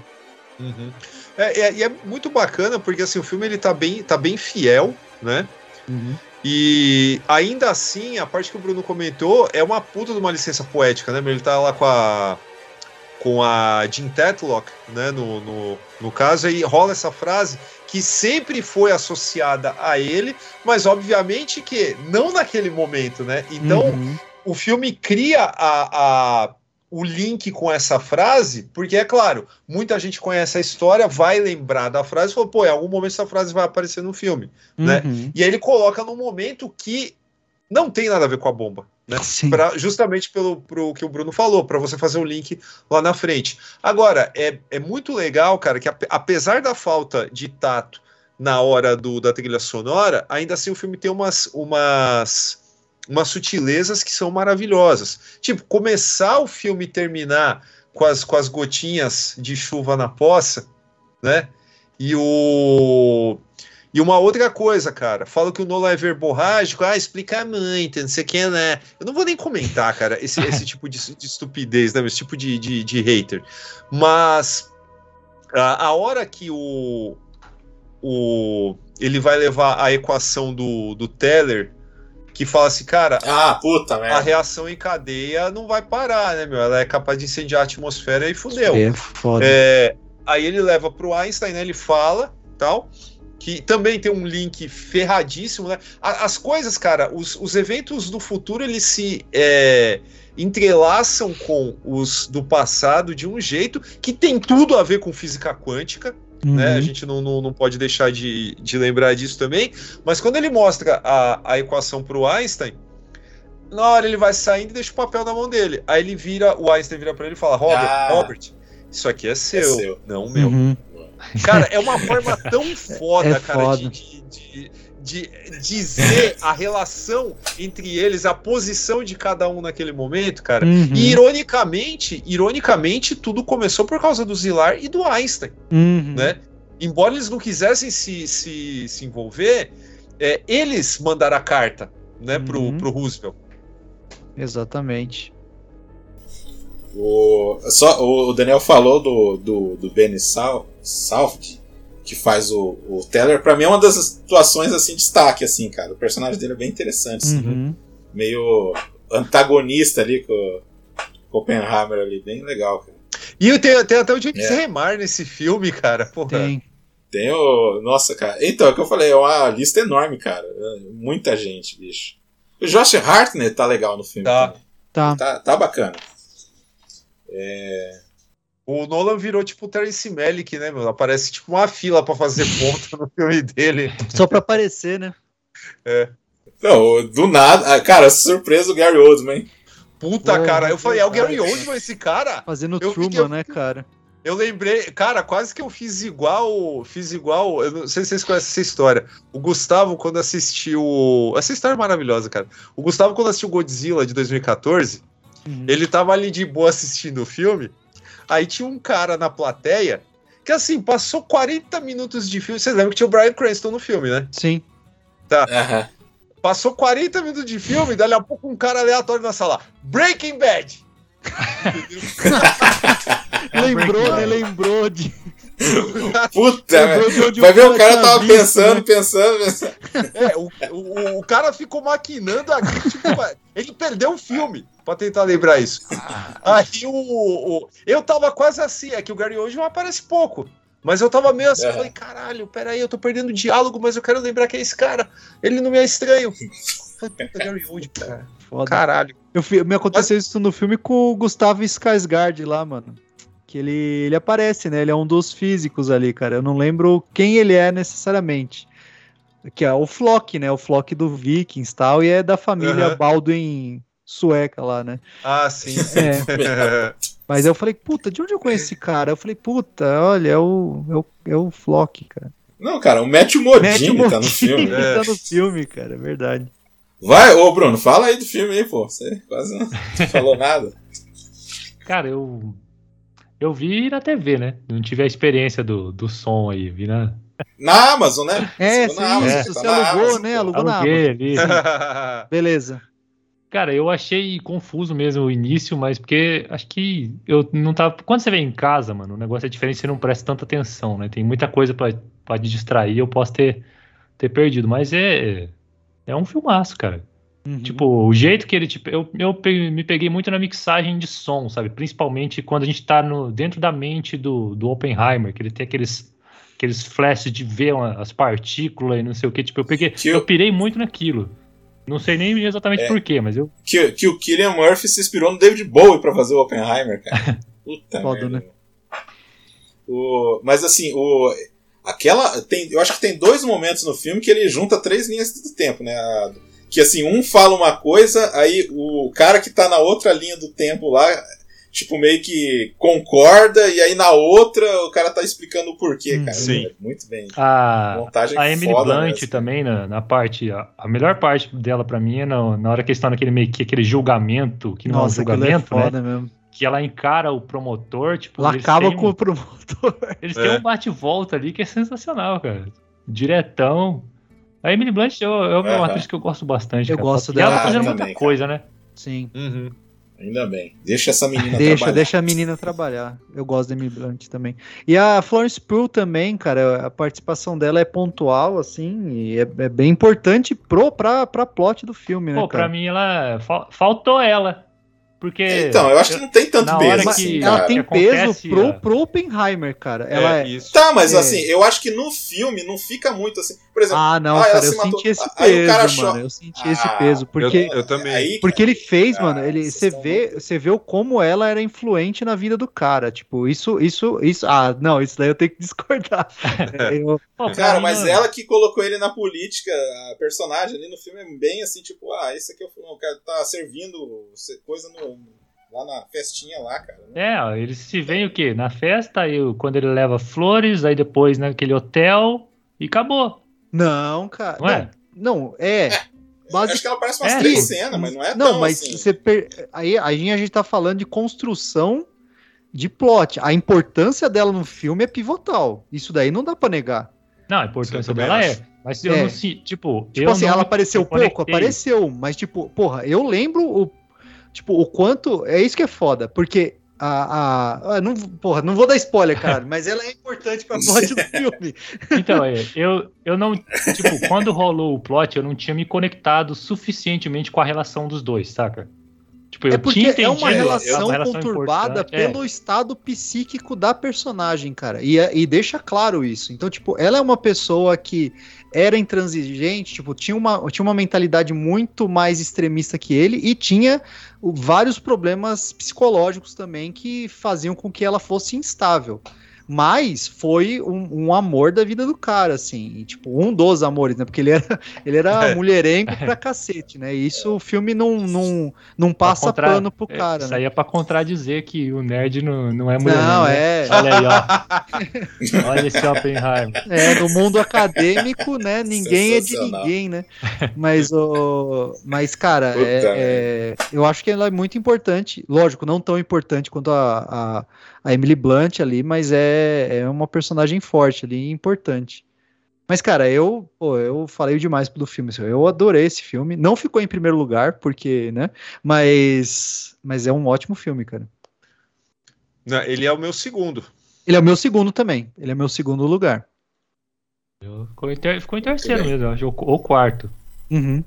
Uhum. É, é- e é muito bacana porque assim, o filme ele tá bem, tá bem fiel, né? E ainda assim, a parte que o Bruno comentou é uma puta de uma licença poética, né? Ele tá lá com a com a Jean Tetlock, né, no, no, no caso, aí rola essa frase que sempre foi associada a ele, mas obviamente que não naquele momento, né? Então, Uhum. o filme cria a, a- o link com essa frase, porque é claro, muita gente conhece a história, vai lembrar da frase e falou, pô, em algum momento essa frase vai aparecer no filme, né? Uhum. E aí ele coloca num momento que não tem nada a ver com a bomba, né? Pra- justamente pelo pro que o Bruno falou, para você fazer o link lá na frente. Agora, é, é muito legal, cara, que ape- apesar da falta de tato na hora do, da trilha sonora, ainda assim o filme tem umas, umas, umas sutilezas que são maravilhosas. Tipo, começar o filme e terminar com as, com as gotinhas de chuva na poça, né? E o. E uma outra coisa, cara, falo que o Nolan é verborrágico, ah, explica muito, não sei o que, né? Eu não vou nem comentar, cara, esse, esse tipo de, de estupidez, né? Esse tipo de, de, de hater. Mas a, a hora que o, o. Ele vai levar a equação do, do Teller, que fala assim, cara, Ah, puta a merda. reação em cadeia não vai parar, né, meu? Ela é capaz de incendiar a atmosfera e fudeu. É foda. É, aí ele leva pro Einstein, né? Ele fala, tal, que também tem um link ferradíssimo, né? As coisas, cara, os, os eventos do futuro eles se é, entrelaçam com os do passado de um jeito que tem tudo a ver com física quântica. Né? A Uhum. gente não, não, não pode deixar de, de lembrar disso também. Mas quando ele mostra a, a equação para o Einstein, na hora ele vai saindo e deixa o papel na mão dele. Aí ele vira, o Einstein vira para ele e fala: Robert, Ah. Robert, isso aqui é seu, seu. não meu. Uhum. Cara, é uma forma tão foda, É cara, foda. De, de, de, de dizer a relação entre eles, a posição de cada um naquele momento, cara. Uhum. E ironicamente, ironicamente, tudo começou por causa do Zilar e do Einstein Uhum. né? Embora eles não quisessem se, se, se envolver, é, eles mandaram a carta, né, pro, Uhum. pro Roosevelt. Exatamente. O, só, o Daniel falou do, do, do Benny Sal, que faz o, o Teller. Pra mim é uma das situações assim, destaque, assim, cara. O personagem dele é bem interessante, assim, Uhum. meio antagonista ali com, com o Oppenheimer ali, bem legal, cara. E tem, tem até o James É. Remar nesse filme, cara. Porra. Tem. Tem o. Nossa, cara. Então, é o que eu falei, é uma lista enorme, cara. É Muita gente, bicho. O Josh Hartnett tá legal no filme. Tá. Tá. Tá, tá bacana. O Nolan virou tipo o Terence Malick, né, meu? Aparece tipo uma fila pra fazer ponta no filme dele. Só pra aparecer, né? Não, do nada. ah, Cara, surpresa o Gary Oldman. hein? Puta, Pô, cara. Eu falei, é o Gary. Oldman esse cara? Fazendo Eu Truman, eu- né, cara? Eu lembrei, cara, quase que eu fiz igual, fiz igual, eu não sei se vocês conhecem essa história. O Gustavo, quando assistiu. Essa história é maravilhosa, cara. O Gustavo, quando assistiu Godzilla de 2014, Uhum. ele tava ali de boa assistindo o filme. Aí tinha um cara na plateia que, assim, passou 40 minutos de filme. Vocês lembram que tinha o Brian Cranston no filme, né? Sim. Aham. Passou 40 minutos de filme, dali a pouco um cara aleatório na sala. Breaking Bad! Lembrou, né? Lembrou de. Puta, Vai o ver o cara tava visto, pensando, né? pensando, pensando. É, o, o, o cara ficou maquinando aqui, tipo, ele perdeu o filme pra tentar lembrar isso. Aí o, o- Eu tava quase assim, é que o Gary Oldman aparece pouco. Mas eu tava meio assim, Aham. falei, caralho, peraí, eu tô perdendo diálogo, mas eu quero lembrar que é esse cara. Ele não me é estranho. Falei, puta, Gary Oldman, cara. Foda. Caralho. Eu me aconteceu isso no filme com o Gustavo Skarsgård lá, mano. Que ele, ele aparece, né? Ele é um dos físicos ali, cara. Eu não lembro quem ele é necessariamente. Que é o Flock, né? O Flock do Vikings e tal. E é da família Aham. Baldwin sueca lá, né? Ah, sim. É. Mas eu falei, puta, de onde eu conheço esse cara? Eu falei, puta, olha, é o, é o, é o Flock, cara. Não, cara, o Matthew Modini Matthew tá no filme. Modini tá no filme, cara, é verdade. Vai, ô Bruno, fala aí do filme aí, pô. Você quase não falou nada. Cara, eu. Eu vi na TV, né? Não tive a experiência do, do som aí. Vi na. Na Amazon, né? É, Você sim, na Amazon, isso, tá você na alugou, Amazon, né? Alugou na Aluguei Amazon. ali. Beleza. Cara, eu achei confuso mesmo o início, mas porque acho que eu não tava. Quando você vem em casa, mano, o negócio é diferente, você não presta tanta atenção, né? Tem muita coisa pra, pra te distrair, eu posso ter, ter perdido, mas é. É um filmaço, cara. Uhum. Tipo, o jeito que ele. Tipo, eu, eu me peguei muito na mixagem de som, sabe? Principalmente quando a gente tá no, dentro da mente do, do Oppenheimer, que ele tem aqueles, aqueles flashes de ver uma- as partículas e não sei o que. Tipo, eu peguei. Que eu pirei muito naquilo. Não sei nem exatamente É. por quê, mas eu. Que, que o Killian Murphy se inspirou no David Bowie pra fazer o Oppenheimer, cara. Puta Foda, merda. né? O, mas assim, o, aquela. Tem, eu acho que tem dois momentos no filme que ele junta três linhas do tempo, né? A- que assim, um fala uma coisa, aí o cara que tá na outra linha do tempo lá, tipo, meio que concorda, e aí na outra o cara tá explicando o porquê, Hum, cara. sim. Muito bem. A, Montagem a Emily foda Blunt mesmo. também, na, na parte. A, a melhor parte dela pra mim é na, na hora que eles estão naquele meio que aquele julgamento, que não Nossa, é um é julgamento, né? foda mesmo. Que ela encara o promotor, tipo. Ela acaba têm com um- o promotor. Eles É. têm um bate-volta ali que é sensacional, cara. Diretão. A Emily Blunt eu, eu, é uma atriz que eu gosto bastante. Eu cara. gosto E ela dela tá fazendo muita cara. coisa, né? Sim. Uhum. Ainda bem. Deixa essa menina Deixa, trabalhar. deixa a menina trabalhar. Eu gosto da Emily Blunt também. E a Florence Pugh também, cara, a participação dela é pontual, assim, e é, é bem importante pro, pra, pra plot do filme, né, Pô, cara? pra mim ela. fal- Faltou ela. Porque. Então, eu acho que não tem tanto na hora peso que- assim, ela cara. tem peso pro, pro Oppenheimer, cara. Ela é... isso. Tá, mas É. assim, eu acho que no filme não fica muito assim. Por exemplo, Ah, não, Ah, ela cara, eu matou. senti esse cara peso, mano. Eu senti Ah, esse peso, porque... eu também. Aí, Porque ele fez, Ah, mano, ele, vocês você vê, você vê o como ela era influente na vida do cara, tipo, isso, isso, isso, ah, não, isso daí eu tenho que discordar. Eu- Pô, Cara, mas não- ela que colocou ele na política, a personagem ali no filme é bem assim, tipo, ah, esse aqui é o o cara tá servindo se- coisa no, lá na festinha lá, cara. É, ó, eles se veem o quê? Na festa, aí quando ele leva flores, aí depois naquele hotel e acabou. não, cara, Não é? não, é, basi- Acho que ela parece umas É, três cenas, mas não é não, tão mas assim. você per- aí, aí a gente tá falando de construção de plot, a importância dela no filme é pivotal, isso daí não dá pra negar. Não, a importância dela acho. é. Mas eu É. não sei, tipo, Tipo eu assim, não ela apareceu eu pouco, apareceu, mas tipo, porra, eu lembro o tipo o quanto é isso que é foda, porque a, a ah, não, porra, não vou dar spoiler, cara, mas ela é importante pra plot do filme. Então, é, eu, eu não. Tipo, quando rolou o plot, eu não tinha me conectado suficientemente com a relação dos dois, saca? Tipo, eu É porque tinha é uma relação, uma relação conturbada importante. É. pelo estado psíquico da personagem, cara. E, é- e deixa claro isso. Então, tipo, ela é uma pessoa que era intransigente, tipo, tinha uma, tinha uma mentalidade muito mais extremista que ele e tinha vários problemas psicológicos também que faziam com que ela fosse instável. Mas foi um, um amor da vida do cara, assim. e, tipo, um dos amores, né? Porque ele era, ele era É. mulherengo pra cacete, né? E isso o filme não, não, não passa contra- pano pro é, cara. Isso né? aí é pra contradizer que o nerd não, não é mulher. Não, né? é. Olha aí, ó. Olha esse Oppenheimer. É, no mundo acadêmico, né? Ninguém é de ninguém, né? Mas, o, mas cara, é- é- eu acho que ela é muito importante. Lógico, não tão importante quanto a, a, a Emily Blunt ali, mas é, é uma personagem forte ali, importante. Mas, cara, eu, pô, eu falei demais do filme. assim, Eu adorei esse filme. Não ficou em primeiro lugar, porque, né? Mas, mas é um ótimo filme, cara. Não, ele é o meu segundo. Ele é o meu segundo também. Ele é meu segundo lugar. Ficou em, ter- ficou em terceiro mesmo, acho, ou, ou quarto. Uhum.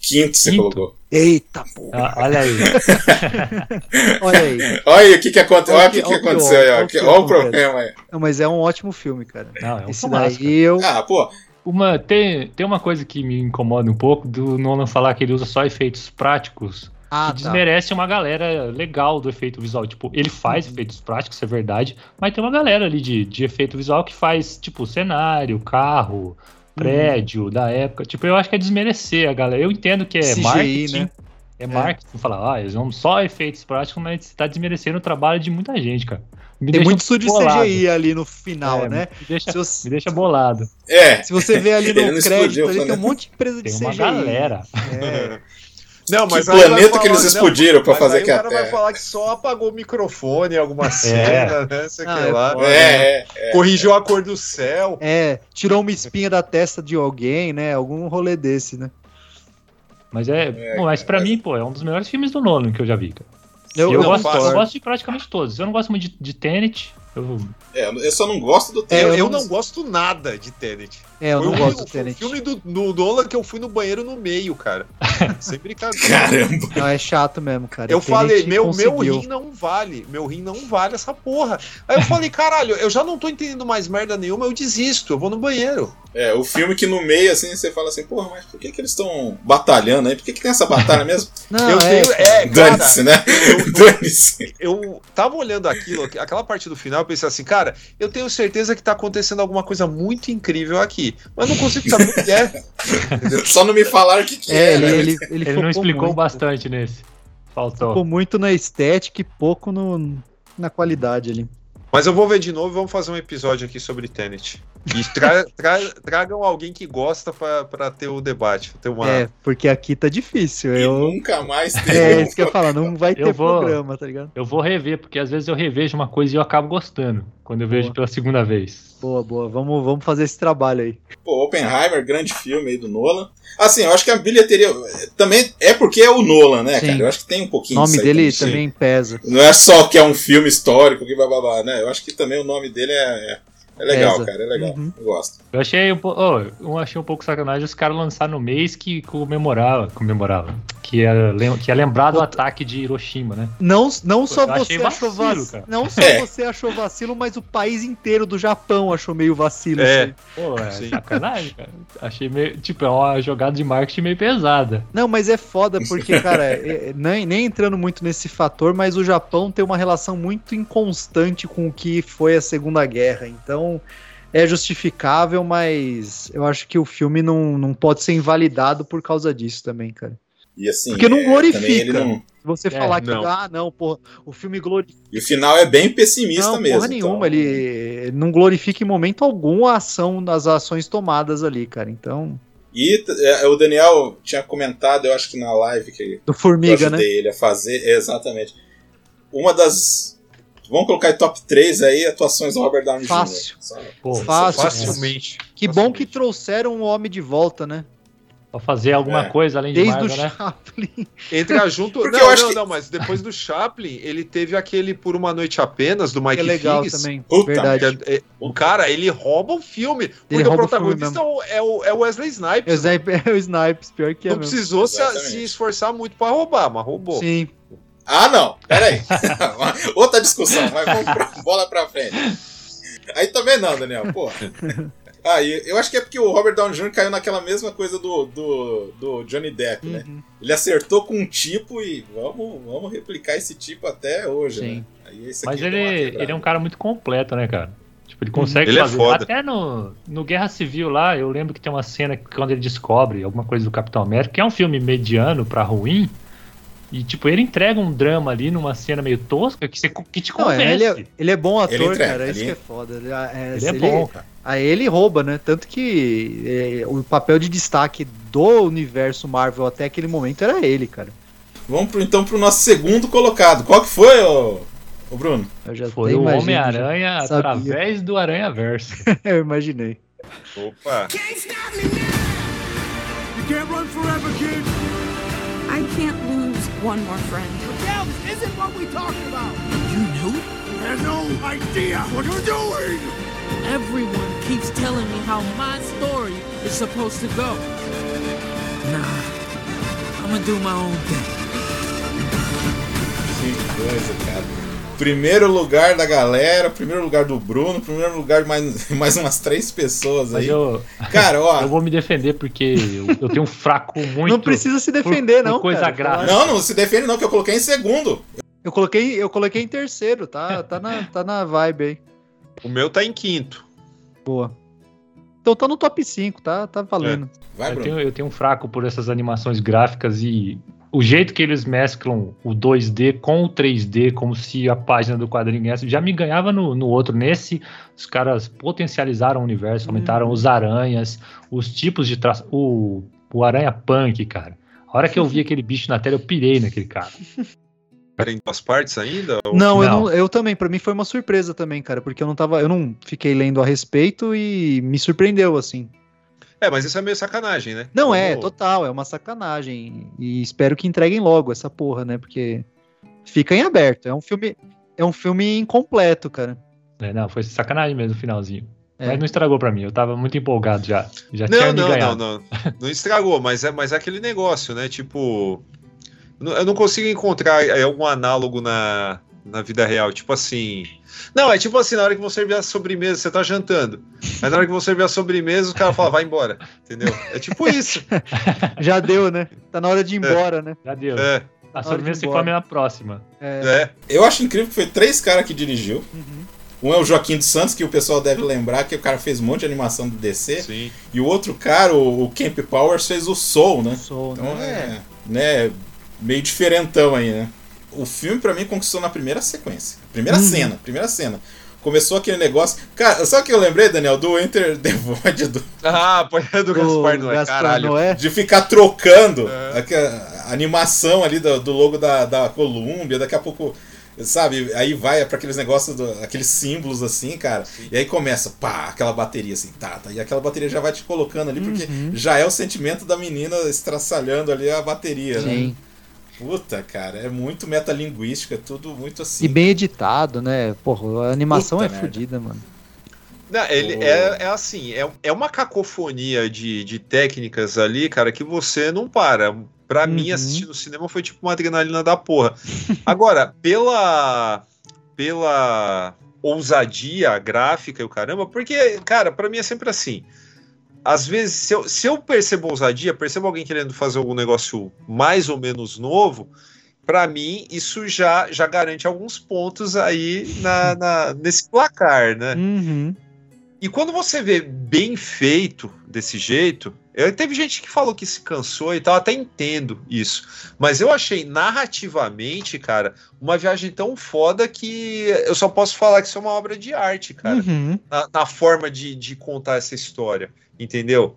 Quinto você Quinto. colocou. Eita, pô. Ah, olha aí. Olha aí. Olha aí o que, que, aconte... Olha que- que, que olha aconteceu pior, aí, olha Olha o problema aí. Não, mas é um ótimo filme, cara. Não, é um Esse eu. Ah, pô, Uma, tem, tem uma coisa que me incomoda um pouco do Nolan falar que ele usa só efeitos práticos Ah, que tá. desmerece uma galera legal do efeito visual. Tipo, ele faz efeitos práticos, isso é verdade, mas tem uma galera ali de, de efeito visual que faz, tipo, cenário, carro, prédio da época. Tipo, eu acho que é desmerecer a galera. Eu entendo que é CGI, marketing. né? É marketing, falar, ah, eles vão só efeitos práticos, mas você tá desmerecendo o trabalho de muita gente, cara. Me Tem muito estúdio bolado. CGI ali no final, É, né? Me deixa, Se você, me deixa bolado. é. se você vê ali no crédito, explodiu, ali, tem um monte de empresa de Tem uma CGI. galera. É. Não, Que mas vai planeta que eles não, explodiram pra mas fazer aí aqui o a cara vai Terra. falar que só apagou o microfone em alguma cena, né? Sei Ah, que é lá. foda. É, é. Corrigiu a cor do céu. É, tirou uma espinha da testa de alguém, né? Algum rolê desse, né? Mas é. É, bom, mas pra mim, pô, é um dos melhores filmes do Nolan que eu já vi, cara. Eu, eu, eu gosto, eu gosto de praticamente todos. Eu não gosto muito de, de Tenet. Eu, É, eu só não gosto do É, tempo. eu, não- não gosto nada de Tenet. É, eu Foi não o- gosto do Tenet. filme do, do Nolan que eu fui no banheiro no meio, cara. Sem brincadeira. Caramba. Não, é chato mesmo, cara. Eu falei, meu, meu rim não vale, meu rim não vale essa porra. Aí eu falei, caralho, eu já não tô entendendo mais merda nenhuma, eu desisto, eu vou no banheiro. É, o filme que no meio, assim, você fala assim, porra, mas por que, que eles estão batalhando aí? Por que, que tem essa batalha mesmo? Não, eu é, tenho, é, Dane-se, né? Dane-se. eu tava olhando aquilo, aquela parte do final, eu pensei assim, cara, eu tenho certeza que tá acontecendo alguma coisa muito incrível aqui, mas não consigo saber o que é. Só não me falaram o que, que É, é, ele, né? ele, ele, ele não explicou muito, bastante nesse. Faltou. Focou muito na estética e pouco no, na qualidade ali. Mas eu vou ver de novo e vamos fazer um episódio aqui sobre Tenet. E tra- tra- tragam alguém que gosta pra, pra ter o debate. Ter uma... É, porque aqui tá difícil. E Eu... nunca mais teve. É isso que eu ia falar, não vai Eu ter vou- programa, tá ligado? Eu vou rever, porque às vezes eu revejo uma coisa e eu acabo gostando. Quando eu vejo Boa. pela segunda vez. Boa, boa. Vamos, vamos fazer esse trabalho aí. Pô, Oppenheimer, grande filme aí do Nolan. Assim, eu acho que a bilheteria também é porque é o Nolan, né, Sim. cara? Eu acho que tem um O pouquinho nome disso aí dele também pesa. Não é só que é um filme histórico que bababá, né? Eu acho que também o nome dele é, é, é legal, Pesa. cara. É legal. Uhum. Eu gosto. Eu achei, um oh, eu achei um pouco sacanagem os caras lançar no mês que comemorava, comemorava, que é, que é lembrar do ataque de Hiroshima, né? Não, não só Eu você achou vacilo, vacilo, cara. não só É. você achou vacilo, mas o país inteiro do Japão achou meio vacilo. É. aí. Pô, é Sim. sacanagem, cara. Achei meio, tipo, é uma jogada de marketing meio pesada. Não, mas é foda porque, cara, é- é- nem, nem entrando muito nesse fator, mas o Japão tem uma relação muito inconstante com o que foi a Segunda Guerra. Então é justificável, mas eu acho que o filme não, não pode ser invalidado por causa disso também, cara. E assim. Porque não é, glorifica. não- Se você É, falar que, não. ah, não, porra, o filme glorifica. E o final é bem pessimista Não, mesmo. porra nenhuma, então- ele não glorifica em momento algum a ação das ações tomadas ali, cara. Então, E é, o Daniel tinha comentado, eu acho que na live que do eu Formiga, né? ajudei ele a fazer, exatamente. Uma das. Vamos colocar em top 3 aí atuações do Robert Downey Jr. Fácil. Pô, Fácil. Facilmente. Que bom que trouxeram o homem de volta, né? Pra fazer alguma É. coisa além de Desde o Marvel, né? Chaplin. Entra junto. Porque não, eu acho não, que- não, mas depois do Chaplin, ele teve aquele Por Uma Noite Apenas, do Mike Que é legal Figgis. também. Puta, Verdade. é- é- o cara, ele rouba o filme. Porque rouba o protagonista é o, é o Wesley É o Snipes. Snipe- é o Snipes, pior que é não mesmo. precisou se, se esforçar muito pra roubar, mas roubou. Sim. Ah, não, peraí. Outra discussão, mas vamos pra, bola pra frente. Aí também não, Daniel, pô. Ah, e eu acho que é porque o Robert Downey Jr. caiu naquela mesma coisa do, do, do Johnny Depp, né? Uhum. Ele acertou com um tipo e vamos, vamos replicar esse tipo até hoje, Sim. né? Aí esse Mas ele, ele é um cara muito completo, né, cara? Tipo, ele consegue Ele é fazer. foda. Até no, no Guerra Civil lá, eu lembro que tem uma cena que quando ele descobre alguma coisa do Capitão América, que é um filme mediano pra ruim. E, tipo, ele entrega um drama ali numa cena meio tosca que, você, que te Não, convence. é, ele, é, ele é bom ator, entrega, cara. Isso ele- que é foda. Ele, é, Ele é bom, cara. Aí ele rouba, né? Tanto que é, o papel de destaque do universo Marvel até aquele momento era ele, cara. Vamos pro, então pro nosso segundo colocado. Qual que foi, ô, ô Bruno? Eu já Foi o Homem-Aranha através do Aranha Verso. Eu imaginei. Opa. You can't run forever, kid. I can't lose one more friend. Miguel, this isn't what we talked about. You knew? I have no idea what you're doing. Everyone keeps telling me how my story is supposed to go. Nah, I'm gonna do my own thing. Que coisa, cara. Primeiro lugar da galera, primeiro lugar do Bruno, primeiro lugar de mais, mais umas três pessoas aí. eu, Cara, ó. eu vou me defender porque eu, eu tenho um fraco muito. não precisa se defender, por- por não. coisa cara. grave. Não, não se defende não, que eu coloquei em segundo. Eu coloquei, eu coloquei em terceiro, tá? Tá na, tá na vibe aí. O meu tá em quinto. Boa. Então tá no top 5, tá, tá valendo. Vai, Eu Bruno. tenho, eu tenho um fraco por essas animações gráficas e o jeito que eles mesclam o 2D com o 3D, como se a página do quadrinho essa, já me ganhava no, no outro. Nesse, os caras potencializaram o universo, aumentaram os aranhas, os tipos de traço. O, o aranha punk, cara. A hora que eu vi aquele bicho na tela, eu pirei naquele cara. Era em duas partes ainda? Ou- Não, eu, Não. não, eu também, pra mim foi uma surpresa também, cara, porque eu não tava, eu não fiquei lendo a respeito e me surpreendeu assim. É, mas isso é meio sacanagem, né? Não é, total, é uma sacanagem e espero que entreguem logo essa porra, né? Porque fica em aberto, é um filme, é um filme incompleto, cara. É, não, foi sacanagem mesmo o finalzinho. É. Mas não estragou pra mim, eu tava muito empolgado já. Já Não, não, não, não. Não estragou, mas é, mas é aquele negócio, né? Tipo. Eu não consigo encontrar é, algum análogo na, na vida real. Tipo assim. Não, é tipo assim, na hora que vão servir a sobremesa, você tá jantando. Aí na hora que vão servir a sobremesa, o cara fala, vai embora. Entendeu? É tipo isso. Já deu, né? Tá na hora de ir embora, né? Já deu. É, A sobremesa se embora. come na próxima. É, é. Eu acho incrível que foi três caras que dirigiu. Uhum. Um é o Joaquim dos Santos, que o pessoal deve lembrar que o cara fez um monte de animação do DC. Sim. E o outro cara, o, o Camp Powers, fez o Soul, né? Soul, Então né? é, né, meio diferentão aí, né? O filme pra mim conquistou na primeira sequência. Primeira Uhum. cena, primeira cena. Começou aquele negócio. Cara, sabe o que eu lembrei, Daniel? Do Enter the Void, do- Ah, põe do Gaspar Noé, Gaspar caralho. Noé. de ficar trocando É. aquela- a animação ali do, do logo da, da Columbia. Daqui a pouco, sabe? Aí vai pra aqueles negócios, do- aqueles símbolos assim, cara. E aí começa, pá, aquela bateria assim, tá, tá. E aquela bateria já vai te colocando ali, porque Uhum. já é o sentimento da menina estraçalhando ali a bateria, né? Puta, cara, é muito metalinguística, é tudo muito assim. E bem editado, né? Porra, a animação Puta é merda. fodida, mano. Não, ele Oh. é, é assim, é, é uma cacofonia de, de técnicas ali, cara, que você não para. Pra mim, Uhum. assistir no cinema foi tipo uma adrenalina da porra. Agora, pela. pela ousadia gráfica e o caramba, porque, cara, pra mim é sempre assim. Às vezes, se eu, se eu percebo ousadia, percebo alguém querendo fazer algum negócio mais ou menos novo, pra mim isso já, já garante alguns pontos aí na, na- nesse placar, né? Uhum. E quando você vê bem feito desse jeito, eu, teve gente que falou que se cansou e tal, até entendo isso. Mas eu achei narrativamente, cara, uma viagem tão foda que eu só posso falar que isso é uma obra de arte, cara. Uhum. Na, na forma de, de contar essa história, entendeu?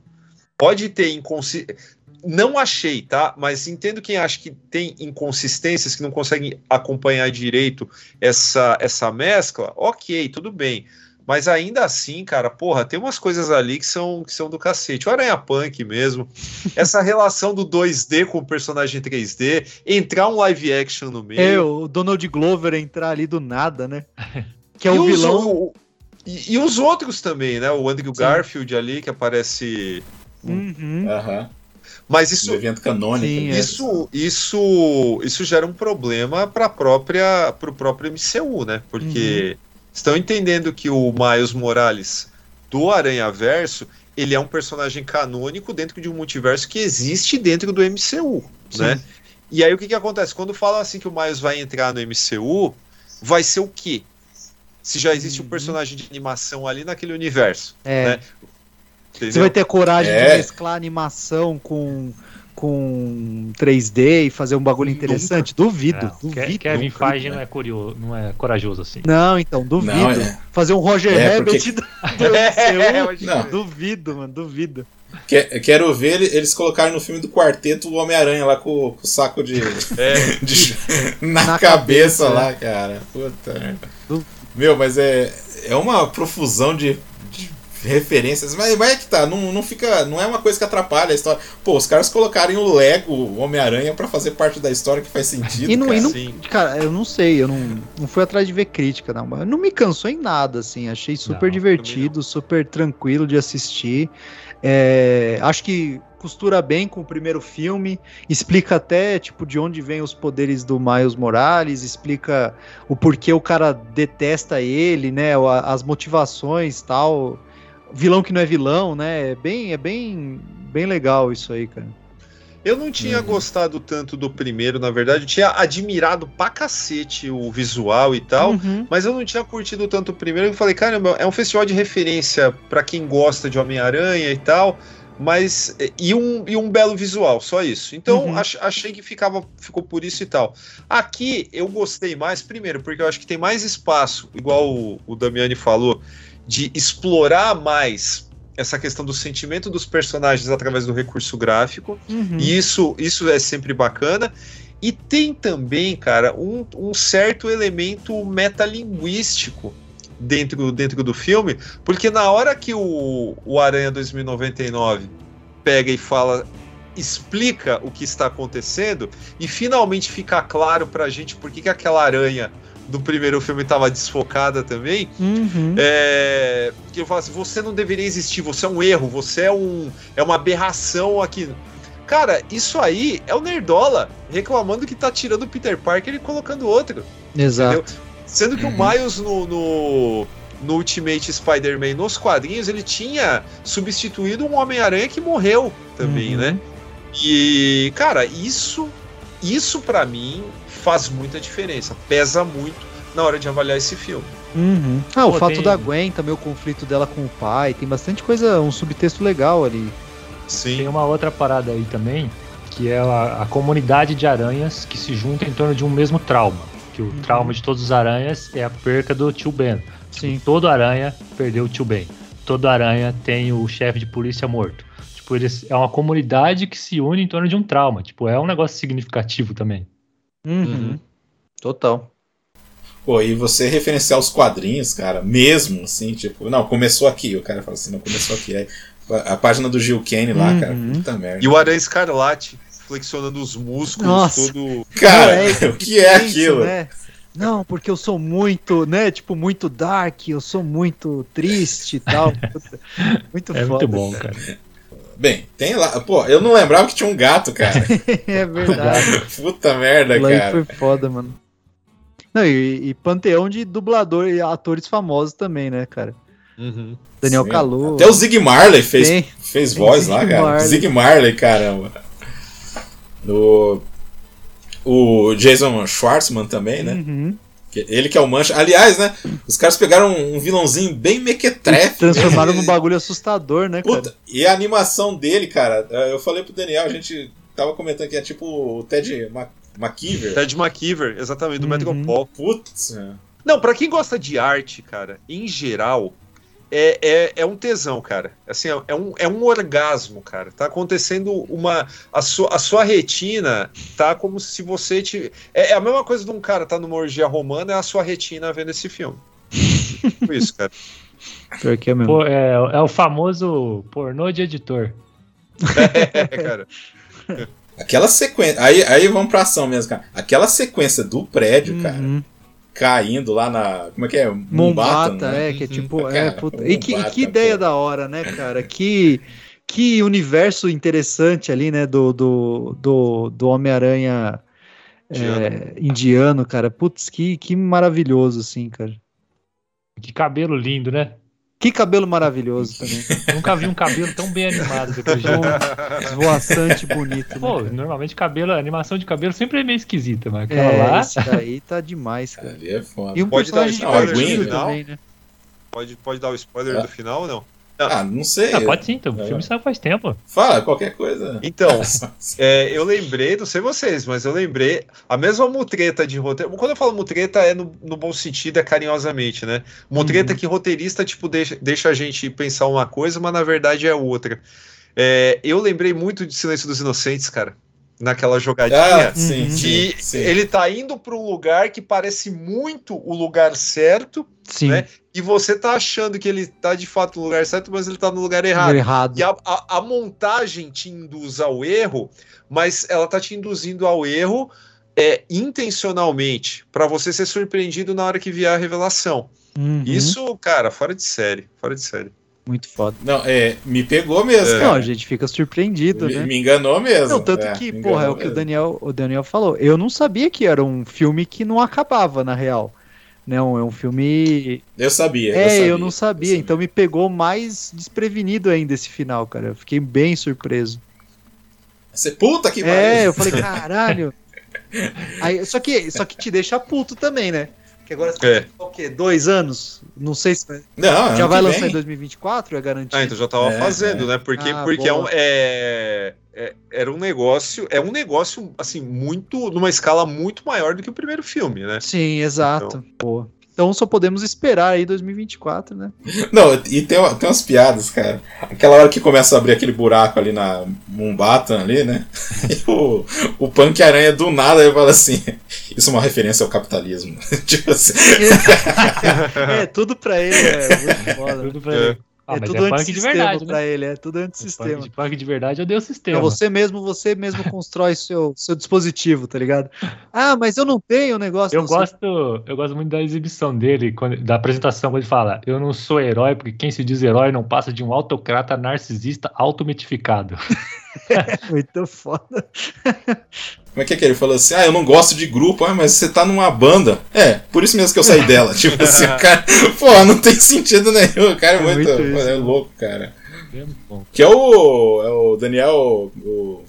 Pode ter inconsistência. Não achei, tá? Mas entendo quem acha que tem inconsistências, que não conseguem acompanhar direito essa, essa mescla. Ok, tudo bem. Mas ainda assim, cara, porra, tem umas coisas ali que são, que são do cacete. O Aranha Punk mesmo. Essa relação do 2D com o personagem 3D. Entrar um live action no meio. É, o Donald Glover entrar ali do nada, né? Que é E o os- vilão. o- e, e os outros também, né? O Andrew Sim. Garfield ali, que aparece Uhum. Aham. Mas isso, um evento canônico. Sim, é. isso, isso, isso gera um problema para própria, para o próprio MCU, né? Porque estão entendendo que o Miles Morales do Aranha Verso ele é um personagem canônico dentro de um multiverso que existe dentro do MCU, né? E aí o que, que acontece? Quando falam assim que o Miles vai entrar no MCU, vai ser o quê? Se já existe um personagem de animação ali naquele universo, É. né? Você vai ter coragem É. de mesclar animação com, com 3D e fazer um bagulho interessante? Duvido, É, Ke- duvido. Kevin Feige não é, curioso, não é corajoso assim. Não, então, duvido. Não, é. Fazer um Roger É, Rabbit porque- do, do É, MCU? Não. Duvido, mano, duvido. Que- Quero ver ele- eles colocarem no filme do quarteto o Homem-Aranha lá com, com o saco de, É. de- na, Na cabeça, cabeça, lá, cara. Puta merda. Du- Meu, mas é, é uma profusão de, de referências. Mas, mas é que tá, não, não fica. Não é uma coisa que atrapalha a história. Pô, os caras colocarem o Lego, o Homem-Aranha, pra fazer parte da história que faz sentido. E não, cara. e não- Sim. cara, eu não sei, eu não, não fui atrás de ver crítica, não. mas Não me cansou em nada, assim. Achei super Não, divertido, super tranquilo de assistir. É, acho que costura bem com o primeiro filme, explica até tipo de onde vêm os poderes do Miles Morales, explica o porquê o cara detesta ele, né? As motivações, tal. Vilão que não é vilão, né? É bem, é bem, bem legal isso aí, cara. Eu não tinha Uhum. gostado tanto do primeiro, na verdade. Eu tinha admirado pra cacete o visual e tal. Uhum. Mas eu não tinha curtido tanto o primeiro. Eu falei, caramba, é um festival de referência pra quem gosta de Homem-Aranha e tal. Mas. E um, e um belo visual, só isso. Então Uhum. ach- achei que ficava, ficou por isso e tal. Aqui eu gostei mais, primeiro, porque eu acho que tem mais espaço, igual o, o Damiani falou, de explorar mais essa questão do sentimento dos personagens através do recurso gráfico. Uhum. E isso, isso é sempre bacana. E tem também, cara, um, um certo elemento metalinguístico dentro, dentro do filme, porque na hora que o, o Aranha 2099 pega e fala, explica o que está acontecendo, e finalmente fica claro pra gente por que, que aquela aranha do primeiro filme estava desfocada também, Uhum. é, que eu falo assim, você não deveria existir, você é um erro, você é um é uma aberração aqui. Cara, isso aí é o Nerdola reclamando que tá tirando o Peter Parker e colocando outro. Exato. Sendo que o Miles no, no, no Ultimate Spider-Man nos quadrinhos, ele tinha substituído um Homem-Aranha que morreu também, Uhum. né? E, cara, isso isso para mim faz muita diferença, pesa muito na hora de avaliar esse filme. Uhum. Ah, o Pô, fato tem- da Gwen também, o conflito dela com o pai, tem bastante coisa, um subtexto legal ali. Sim. Tem uma outra parada aí também, que é a, a comunidade de aranhas que se junta em torno de um mesmo trauma. Que o trauma de todos os aranhas é a perca do tio Ben. Sim. Todo aranha perdeu o tio Ben. Todo aranha tem o chefe de polícia morto. Tipo, eles, é uma comunidade que se une em torno de um trauma. Tipo, é um negócio significativo também. Uhum. Total. Pô, e você referenciar os quadrinhos, cara, mesmo assim, tipo, não, começou aqui. O cara fala assim, não, começou aqui. Aí, a, a página do Gil Kane lá, cara, Uhum. puta merda. E o Aranha Escarlate flexionando os músculos, Nossa. todo. Cara, Não, o que é aquilo? né? Não, porque eu sou muito, né? Tipo, muito dark, eu sou muito triste e tal. muito É foda. muito bom, cara. Bem, tem lá. Pô, eu não lembrava que tinha um gato, cara. é verdade. Puta merda, aí cara. foi foda, mano. Não, e, e panteão de dublador e atores famosos também, né, cara? Uhum. Daniel Sim. Kalu. Até o Zig Marley fez, Tem- fez tem voz Zig lá, cara. Marley. Zig Marley, caramba. No, o Jason Schwartzman também, né? Uhum. Ele que é o Mancha. Aliás, né? Os caras pegaram um, vilãozinho bem mequetrefe. Transformaram num bagulho assustador, né, cara? Puta, e a animação dele, cara, eh, eu falei pro Daniel, a gente tava comentando que é tipo o Ted Ma- McKeever. Ted McKeever, exatamente, do Uhum. Metropol. Putz, é. Não, pra quem gosta de arte, cara, em geral, é, é, é um tesão, cara. Assim, é, é um, é um orgasmo, cara. Tá acontecendo uma. A sua, a sua retina tá como se você. Te, é, é a mesma coisa de um cara tá numa orgia romana, é a sua retina vendo esse filme. Tipo isso, cara. Pior que é mesmo. Pô, é, é o famoso pornô de editor. É, cara. Aquela sequência. Aí, aí vamos pra ação mesmo, cara. Aquela sequência do prédio, cara, Uhum. Caindo lá na. Como é que é? Mombata, né? é, que é tipo. Cara, é, puta. E que, e Mombata, que ideia pô. da hora, né, cara? Que, que universo interessante ali, né? Do, do, do, do Homem-Aranha é, indiano, cara. Putz, que, que maravilhoso, assim, cara. Que cabelo lindo, né? Que cabelo maravilhoso também. Nunca vi um cabelo tão bem animado daquele jeito. Esvoaçante bonito. né, Pô, normalmente cabelo, a animação de cabelo sempre é meio esquisita, mas aquela É, lá. esse daí tá demais, cara. Ali é foda. E um Pode dar personagem spoiler no divertido final? também, né? Pode, pode dar o spoiler Ah. do final ou não? Ah, não sei. Ah, pode sim, então. O É. filme saiu faz tempo. Fala, qualquer coisa. Então, é, eu lembrei, não sei vocês, mas eu lembrei a mesma mutreta de roteiro. Quando eu falo mutreta é no, no bom sentido, é carinhosamente, né? Mutreta que roteirista, tipo, deixa, deixa a gente pensar uma coisa, mas na verdade é outra. É, eu lembrei muito de Silêncio dos Inocentes, cara. Naquela jogadinha. Ah, sim, Uhum. sim, sim. ele tá indo para um lugar que parece muito o lugar certo, Sim, né? E você tá achando que ele tá de fato no lugar certo, mas ele tá no lugar errado. errado. E a, a- a montagem te induz ao erro, mas ela tá te induzindo ao erro é, intencionalmente, para você ser surpreendido na hora que vier a revelação. Uhum, Isso, cara, fora de série. Fora de série. Muito foda. Não, é, me pegou mesmo. É. Não, a gente fica surpreendido, me, né? me enganou mesmo. Não, tanto É, que, porra, é o que o. Daniel, o Daniel falou. Eu não sabia que era um filme que não acabava, na real. Não, é um filme. Eu sabia. É, sabia, eu não sabia, então me pegou mais desprevenido ainda esse final, cara. Eu fiquei bem surpreso. Você, puta que É, pariu. eu falei, caralho. Aí, só, que, só que te deixa puto também, né? Que agora você É. o quê? Dois anos? Não sei se vai- Não, já ano vai lançar vem. em 2024, é garantido. Ah, então já tava É, fazendo, é. né? Porque, Ah, porque é um, boa. é, é- era um negócio, é um negócio assim muito numa escala muito maior do que o primeiro filme, né? Sim, exato. Pô. Então só podemos esperar aí 2024, né? Não, e tem, tem umas piadas, cara. Aquela hora que começa a abrir aquele buraco ali na Mumbatan ali, né? E o, o Punk Aranha do nada ele fala assim: Isso é uma referência ao capitalismo. tipo assim. é, tudo pra ele é muito foda. Tudo pra É. ele. Ah, é mas tudo é punk de verdade, pra né? ele, é tudo Punk antissistema. de, punk de verdade, eu dei o É sistema. você mesmo, você mesmo constrói seu, seu dispositivo, tá ligado? Ah, mas eu não tenho o negócio. Eu não sei- gosto, eu gosto muito da exibição dele, quando- da apresentação, quando ele fala: Eu não sou herói, porque quem se diz herói não passa de um autocrata narcisista autometificado. Muito foda. Como é que é que ele falou assim? Ah, eu não gosto de grupo, ah, mas você tá numa banda. É, por isso mesmo que eu saí dela. tipo assim, o cara. Pô, não tem sentido nenhum. O cara é É muito. muito isso, é louco, cara. É bom. Que é o. É o Daniel. O,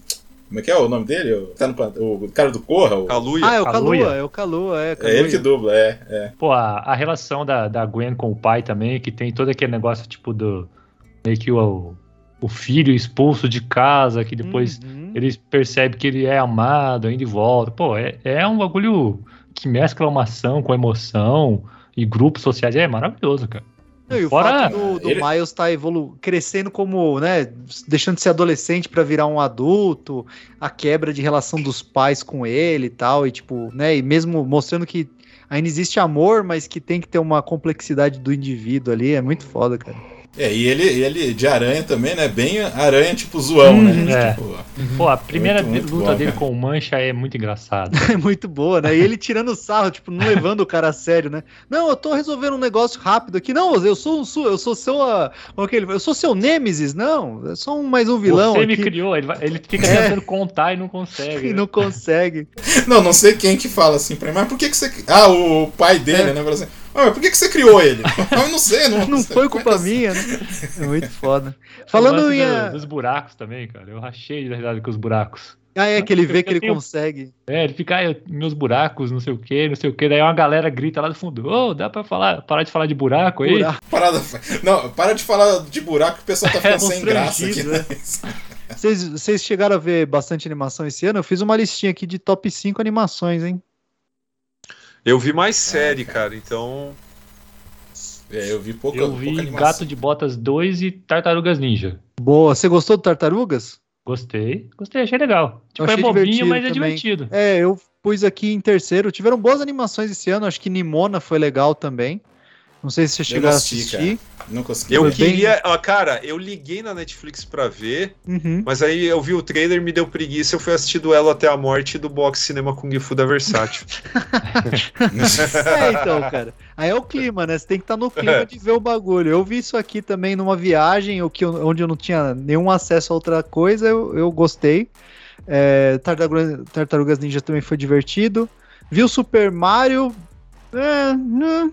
como é que é o nome dele? O, tá no, o cara do Corra? O, Kaluuya. Ah, é o. Kalua, é o Kalua, é. é ele que dubla, é. é. Pô, a, a relação da, da Gwen com o pai também, que tem todo aquele negócio, tipo, do. Meio que o, o filho expulso de casa, que depois Uhum. ele percebe que ele é amado, ainda e volta. Pô, é, é um bagulho que mescla uma ação com emoção e grupos sociais. É maravilhoso, cara. Não, e o Fora- fato do, do ele- Miles tá evolu crescendo como, né, deixando de ser adolescente pra virar um adulto, a quebra de relação dos pais com ele e tal, e tipo, né, e mesmo mostrando que ainda existe amor, mas que tem que ter uma complexidade do indivíduo ali, é muito foda, cara. É, e ele, ele de aranha também, né? Bem aranha, tipo zoão, né? É. Tipo, Pô, a primeira Muito, muito luta bom, dele cara. com o Mancha é muito engraçada. É muito boa, né? E ele tirando sarro, tipo, não levando o cara a sério, né? Não, eu tô resolvendo um negócio rápido aqui. Não, eu sou, su- eu sou seu, ah, como que ele fala? eu sou seu Nêmesis, não, é só um, mais um vilão Você me aqui. criou, ele, vai- ele fica É. tentando contar e não consegue. E não consegue. Não, não sei quem que fala assim pra mim, mas por que que você. Ah, o pai dele, É. né? Assim, ah, mas por que que você criou ele? eu não sei, não. Não foi culpa minha, né? É muito foda. Falando em. do- ah, dos buracos também, cara. Eu rachei de verdade com os buracos. Ah, é que ele vê que ele tenho- consegue. É, ele fica, ah, eu- meus buracos, não sei o que, não sei o que. Daí uma galera grita lá do fundo: Ô, dá pra falar, parar de falar de buraco aí? Buraco. Parada... Não, para de falar de buraco que o pessoal tá É, ficando sem graça aqui. né? Vocês, vocês chegaram a ver bastante animação esse ano? Eu fiz uma listinha aqui de top 5 animações, hein? Eu vi mais série, cara, então. É, eu vi pouca, Eu vi pouca animação. Gato de Botas 2 e Tartarugas Ninja. Boa. Você gostou do Tartarugas? Gostei, gostei, achei legal. Tipo, achei é bobinho, mas é também. divertido. É, eu pus aqui em terceiro. Tiveram boas animações esse ano. Acho que Nimona foi legal também. Não sei se você Eu chegou a assistir. Não consegui. Eu queria. ó, cara, eu liguei na Netflix pra ver, Uhum. mas aí eu vi o trailer, me deu preguiça, eu fui assistir Duelo até a Morte do box Cinema Kung Fu da Versátil. É, então, cara. Aí é o clima, né? Você tem que estar no clima de ver o bagulho. Eu vi isso aqui também numa viagem, que onde eu não tinha nenhum acesso a outra coisa, eu, eu gostei. É, Tartarugas, Tartarugas Ninja também foi divertido. Vi o Super Mario. É, né?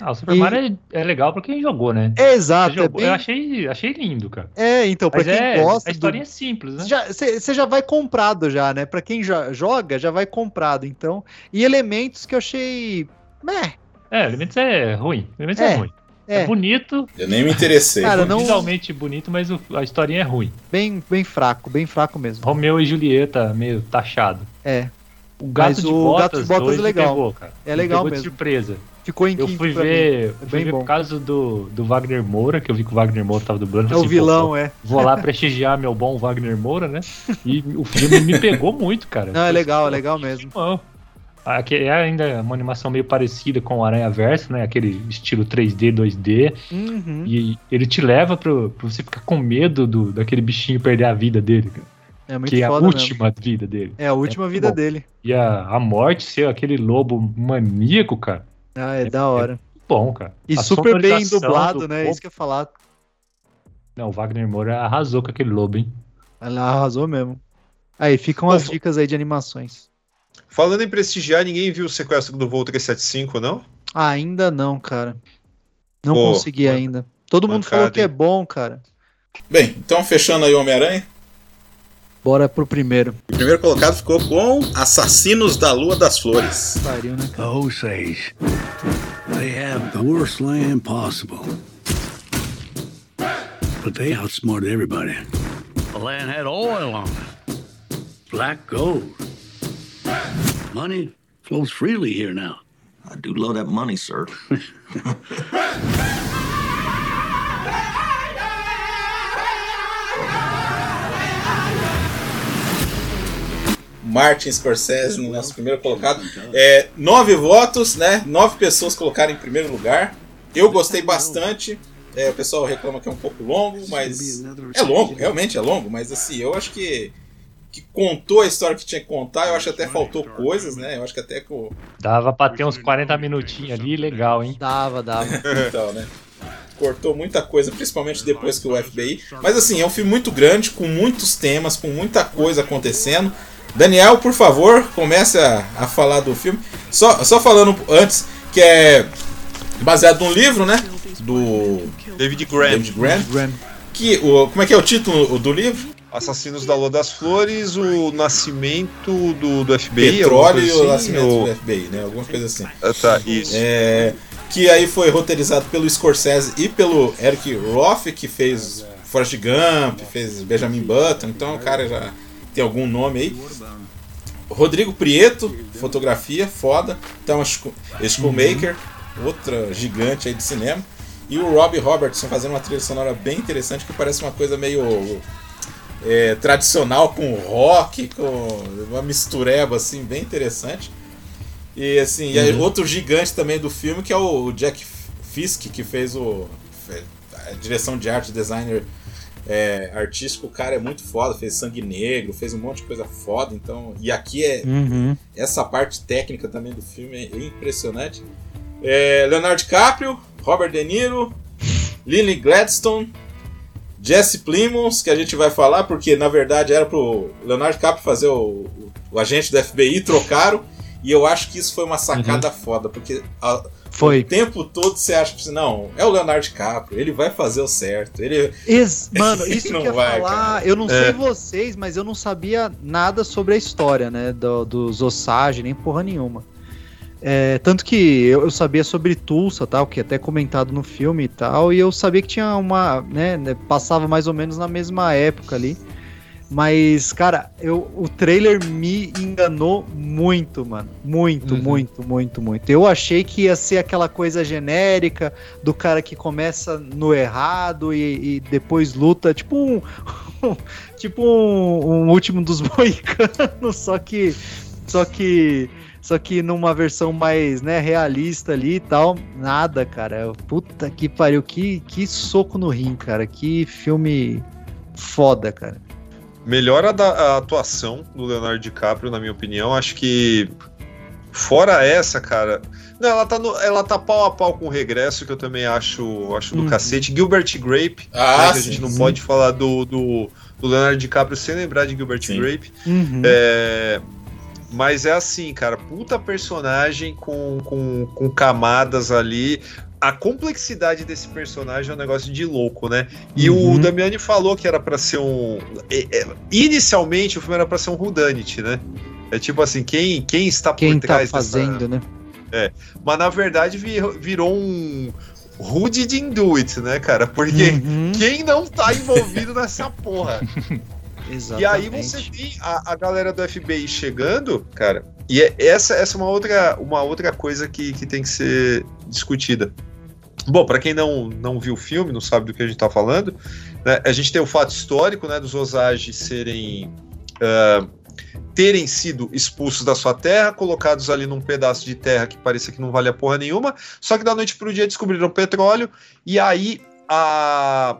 Ah, o Super E- Mario é, é legal pra quem jogou, né? É exato. É, jogou- bem- Eu achei, achei lindo, cara. é, então, pra Mas quem é, gosta. a do- historinha é simples, né? Você já, já vai comprado já, né? Pra quem já joga, já vai comprado, então. E elementos que eu achei. Meh, É, Elementos é ruim. Elementos é, É, ruim. É. é, bonito, Eu nem me interessei. Cara, não- visualmente bonito, mas o- a historinha é ruim. bem, bem fraco, bem fraco mesmo. Romeu e Julieta, meio taxado. É, O Gato Mas de o Botas, Gato de Botas é legal. pegou, cara. É legal pegou de mesmo. surpresa. ficou em Eu fui pra ver, É fui ver bom. por causa do, do Wagner Moura, que eu vi que o Wagner Moura tava dublando. É falei o assim, vilão, pô, é. Vou lá prestigiar meu bom Wagner Moura, né? E o filme me pegou muito, cara. Não, é legal, é legal mesmo. Bom. Aqui é ainda uma animação meio parecida com o Aranha Verso, né? Aquele estilo 3D, 2D. Uhum. E ele te leva pro, pra você ficar com medo do, daquele bichinho perder a vida dele, cara. É muito que é a foda mesmo. última vida dele. É a última É vida bom. dele. E a, a morte ser aquele lobo maníaco, cara. Ah, é, da hora. Bom, cara. E A super bem dublado, do né? lobo- Isso que eu ia falar. Não, o Wagner Moura arrasou com aquele lobo, hein? Ela arrasou mesmo. Aí, ficam as dicas aí de animações. Falando em prestigiar, ninguém viu o sequestro do voo 375, não? Ah, ainda não, cara. Não Pô, consegui ainda. Todo mundo mancada, falou que é hein? bom, cara. Bem, então fechando aí o Homem-Aranha. Bora pro primeiro. O primeiro colocado ficou com Assassinos da Lua das Flores. Pariu, né, The Osage. They have the worst land possible. But they outsmarted everybody. The land had oil on it. Black gold. Money flows freely here now. I do love that money, sir. Martin Scorsese no nosso primeiro colocado. É, nove votos, né? Nove pessoas colocaram em primeiro lugar. Eu gostei bastante. É, o pessoal reclama que é um pouco longo, mas. É longo, realmente é longo, mas assim, eu acho que. Que contou a história que tinha que contar, eu acho que até faltou coisas, né? Eu acho que até que o. Dava pra ter uns 40 minutinhos ali, legal, hein? Dava, dava. Então, né? Cortou muita coisa, principalmente depois que o FBI. Mas assim, é um filme muito grande, com muitos temas, com muita coisa acontecendo. Daniel, por favor, comece a, a falar do filme. Só, só falando antes, que é baseado num livro, né? Do David Grant. David Grant. Grant. Que, o, como é que é o título do livro? Assassinos da Lua das Flores, o nascimento do, do FBI. Petróleo e coisa o assim, nascimento ou- do FBI, né? Alguma coisa assim. Ah, tá, isso. É, que aí foi roteirizado pelo Scorsese e pelo Eric Roth, que fez Forrest Gump, fez Benjamin Button, então o cara já tem algum nome aí. Rodrigo Prieto, fotografia, foda. Então, Schoolmaker, outra gigante aí de cinema. E o Robbie Robertson fazendo uma trilha sonora bem interessante que parece uma coisa meio é, tradicional com rock, com uma mistureba assim, bem interessante. E assim, e Uhum. outro gigante também do filme que é o Jack Fisk, que fez o a direção de arte, designer é, artístico, o cara é muito foda, fez Sangue Negro, fez um monte de coisa foda, então, e aqui é Uhum. essa parte técnica também do filme é impressionante. É, Leonardo DiCaprio, Robert De Niro, Lily Gladstone, Jesse Plimons, que a gente vai falar, porque na verdade era pro Leonardo DiCaprio fazer o, o, o agente do FBI, trocaram, e eu acho que isso foi uma sacada foda, porque a- Foi. o tempo todo você acha que não, é o Leonardo DiCaprio, ele vai fazer o certo, ele Ex- Mano, isso Não que eu vai, falar, cara. eu não É. sei vocês, mas eu não sabia nada sobre a história, né, do, dos Osage, nem porra nenhuma. É, tanto que eu, eu sabia sobre Tulsa, tal, que é até comentado no filme e tal, e eu sabia que tinha uma, né, né, passava mais ou menos na mesma época ali. Mas, cara, eu, o trailer me enganou muito, mano. Muito, Uhum. muito, muito, muito. Eu achei que ia ser aquela coisa genérica do cara que começa no errado e, e depois luta, tipo um. tipo um, um último dos moicanos, só que. Só que. Só que numa versão mais, né, realista ali e tal, nada, cara. Puta que pariu, que, que soco no rim, cara. Que filme foda, cara. Melhora da a atuação do Leonardo DiCaprio, na minha opinião. Acho que fora essa, cara, não, ela tá, no, ela tá pau a pau com o regresso, que eu também acho, acho do Uhum. cacete. Gilbert Grape, Ah, né, que a sim, gente não sim. pode falar do, do, do Leonardo DiCaprio sem lembrar de Gilbert Sim. Grape. Uhum. É, mas é assim, cara, puta personagem com, com, com camadas ali. A complexidade desse personagem é um negócio de louco, né? E Uhum. o Damiani falou que era pra ser um. é, é, inicialmente o filme era pra ser um whodunit, né? É tipo assim, quem, quem está por Quem tá trás fazendo, né? é, mas na verdade virou, virou um Who didn't do it, né, cara? Porque Uhum. quem não tá envolvido nessa porra? Exatamente. E aí você tem a, a galera do FBI chegando, cara, e é- essa, essa é uma outra, uma outra coisa que, que tem que ser discutida. Bom, para quem não, não viu o filme, não sabe do que a gente tá falando, né, a gente tem o fato histórico né, dos Osage serem. ah, terem sido expulsos da sua terra, colocados ali num pedaço de terra que parecia que não valia porra nenhuma, só que da noite pro dia descobriram petróleo, e aí a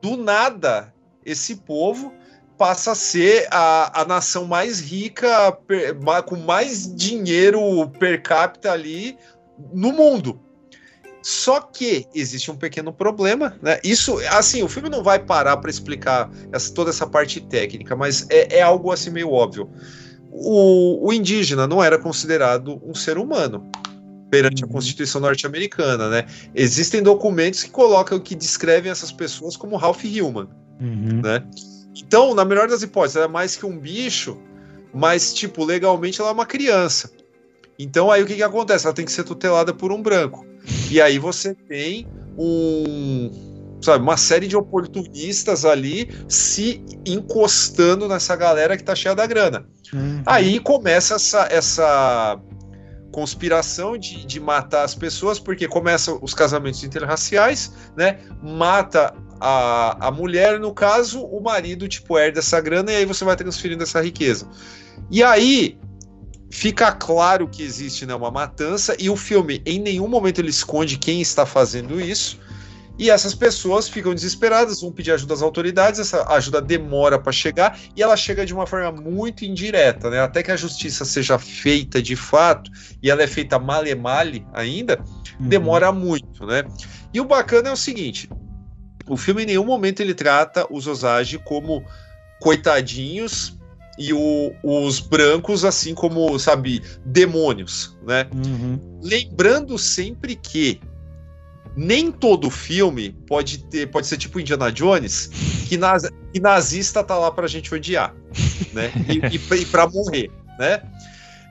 do nada esse povo passa a ser a, a nação mais rica, per- com mais dinheiro per capita ali no mundo. Só que existe um pequeno problema, né? Isso, assim, o filme não vai parar para explicar essa- toda essa parte técnica, mas é, é algo assim meio óbvio. O, o indígena não era considerado um ser humano perante a Constituição norte-americana, né? Existem documentos que colocam, que descrevem essas pessoas como Ralph Hillman Uhum. né? Então, na melhor das hipóteses, ela é mais que um bicho, mas, tipo, legalmente ela é uma criança. Então, aí o que, que acontece? Ela tem que ser tutelada por um branco. E aí você tem um. Sabe, uma série de oportunistas ali se encostando nessa galera que tá cheia da grana. Uhum. Aí começa essa, essa conspiração de, de matar as pessoas, porque começam os casamentos interraciais, né? Mata a, a mulher, no caso, o marido, tipo, herda essa grana e aí você vai transferindo essa riqueza. E aí fica claro que existe né, uma matança e o filme em nenhum momento ele esconde quem está fazendo isso. E essas pessoas ficam desesperadas, vão pedir ajuda às autoridades, essa ajuda demora para chegar e ela chega de uma forma muito indireta, né? Até que a justiça seja feita de fato, e ela é feita male male ainda, demora muito, né? E o bacana é o seguinte: o filme em nenhum momento ele trata os Osage como coitadinhos e o- os brancos assim como, sabe, demônios, né? Uhum. Lembrando sempre que nem todo filme pode ter, pode ser tipo Indiana Jones, que, naz, que nazista tá lá pra gente odiar, né? E, e, pra- e pra morrer, né?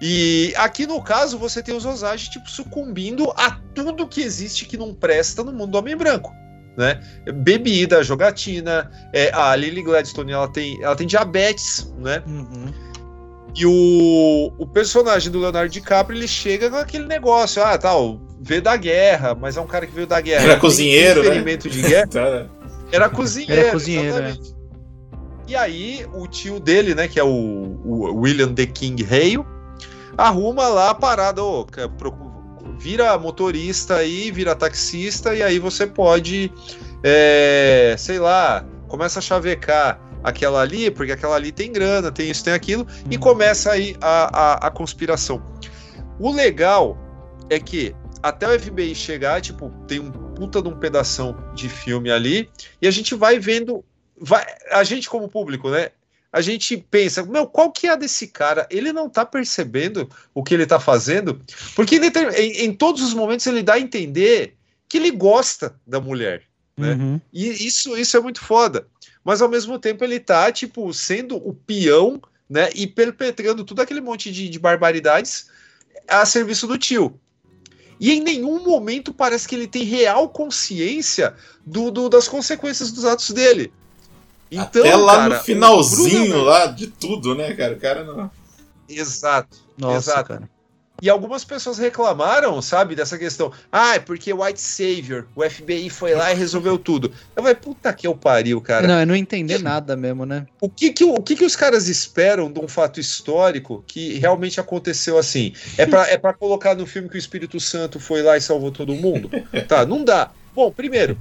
E aqui no caso você tem os Osage tipo sucumbindo a tudo que existe que não presta no mundo do homem branco, né? Bebida, jogatina, é, a Lily Gladstone ela tem, ela tem diabetes, né? Uhum. E o, o personagem do Leonardo DiCaprio, ele chega com aquele negócio, ah, tal, veio da guerra, mas é um cara que veio da guerra. Era cozinheiro, né? ferimento de guerra. Tá. Era cozinheiro. Era cozinheiro, é. exatamente. E aí, o tio dele, né, que é o, o William The King Hale, arruma lá a parada, ô, procu- vira motorista aí, vira taxista, e aí você pode, é, sei lá, começa a chavecar aquela ali, porque aquela ali tem grana, tem isso, tem aquilo, e começa aí a, a, a conspiração. O legal é que até o FBI chegar, tipo, tem um puta de um pedação de filme ali, e a gente vai vendo. Vai, a gente, como público, né? A gente pensa, meu, qual que é a desse cara? Ele não tá percebendo o que ele tá fazendo? Porque em, em todos os momentos ele dá a entender que ele gosta da mulher. Né? Uhum. E isso, isso é muito foda. Mas ao mesmo tempo ele tá, tipo, sendo o peão, né? E perpetrando tudo aquele monte de, de barbaridades a serviço do tio. E em nenhum momento parece que ele tem real consciência do, do- das consequências dos atos dele. Então, Até lá cara, no finalzinho Bruno- lá de tudo, né, cara? O cara não. Exato. Nossa, exato. cara. E algumas pessoas reclamaram, sabe, dessa questão. Ah, é porque White Savior, o FBI foi lá e resolveu tudo. Eu falei, puta que eu pariu, cara. Não, é não entender nada mesmo, né? O que que, o que que os caras esperam de um fato histórico que realmente aconteceu assim? É pra, é pra colocar no filme que o Espírito Santo foi lá e salvou todo mundo? Tá, não dá. Bom, primeiro,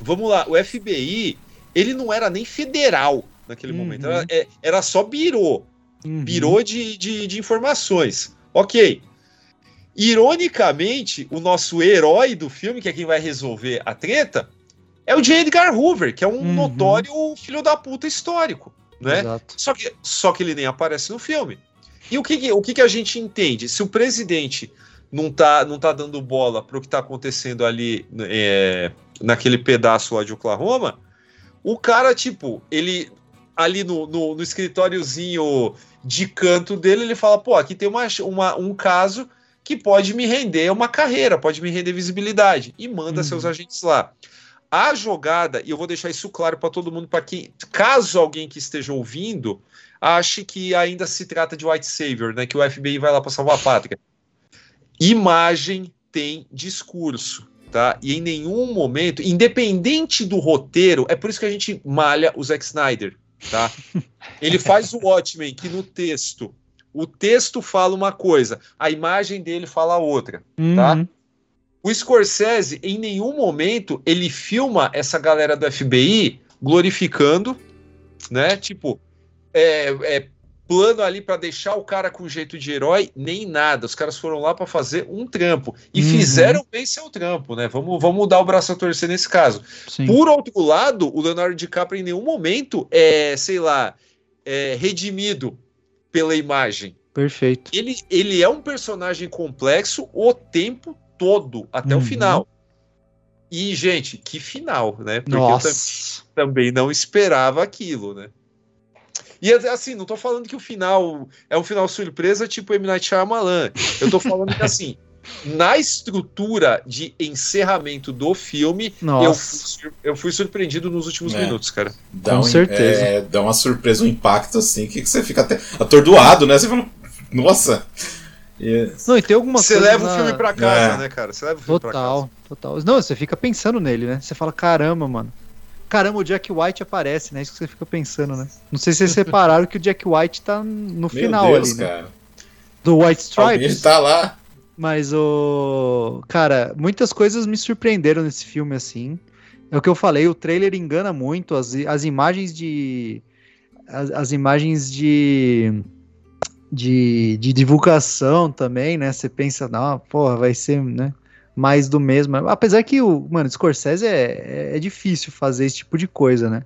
vamos lá, o FBI, ele não era nem federal naquele momento, era, é- era só birô. Birô de, de, de informações. Ok. Ironicamente, o nosso herói do filme, que é quem vai resolver a treta, é o J. Edgar Hoover, que é um notório filho da puta histórico, né? Exato. Só que, só que ele nem aparece no filme. E o que, o que, a gente entende? Se o presidente não tá, não tá dando bola pro que tá acontecendo ali é, naquele pedaço lá de Oklahoma, o cara, tipo, ele ali no, no, no escritóriozinho de canto dele, ele fala, pô, aqui tem uma, uma- um caso que pode me render uma carreira, pode me render visibilidade, e manda seus agentes lá. A jogada, e eu vou deixar isso claro para todo mundo, para quem, caso alguém que esteja ouvindo, ache que ainda se trata de White Savior, né, que o FBI vai lá para salvar a pátria. Imagem tem discurso, tá? E em nenhum momento, independente do roteiro, é por isso que a gente malha o Zack Snyder, tá? Ele faz o Watchmen, que no texto, o texto fala uma coisa, a imagem dele fala outra, tá? Uhum. O Scorsese, em nenhum momento, ele filma essa galera do FBI glorificando, né? Tipo, é, é plano ali para deixar o cara com jeito de herói, nem nada. Os caras foram lá para fazer um trampo. E Uhum. fizeram bem seu trampo, né? Vamos, vamos dar o braço a torcer nesse caso. Sim. Por outro lado, o Leonardo DiCaprio em nenhum momento é, sei lá, é redimido pela imagem. Perfeito. Ele, ele é um personagem complexo o tempo todo, até o Uhum. final. E, gente, que final, né? Porque Nossa. eu tam- também não esperava aquilo, né? E assim, não tô falando que o final é um final surpresa tipo M. Night Shyamalan. Eu tô falando que assim, na estrutura de encerramento do filme, eu fui, eu fui surpreendido nos últimos É. minutos, cara. Dá Com um, certeza. é, dá uma surpresa, um impacto assim, que, que você fica até atordoado, né? Você fala, nossa. E- Não, e tem alguma Você leva o na- filme pra casa, É. né, cara? Você leva o filme pra casa. Total, total. Não, você fica pensando nele, né? Você fala, caramba, mano. Caramba, o Jack White aparece, né? Isso que você fica pensando, né? Não sei se vocês repararam que o Jack White tá no Meu final Deus, ali, né? cara. Do White Stripes. tá lá. Mas o. Cara, muitas coisas me surpreenderam nesse filme, assim. É o que eu falei, o trailer engana muito, as, as imagens de. As, as imagens de, de. de divulgação também, né? Você pensa, não, porra, vai ser, né? Mais do mesmo. Apesar que o. Mano, Scorsese é, é, difícil fazer esse tipo de coisa, né?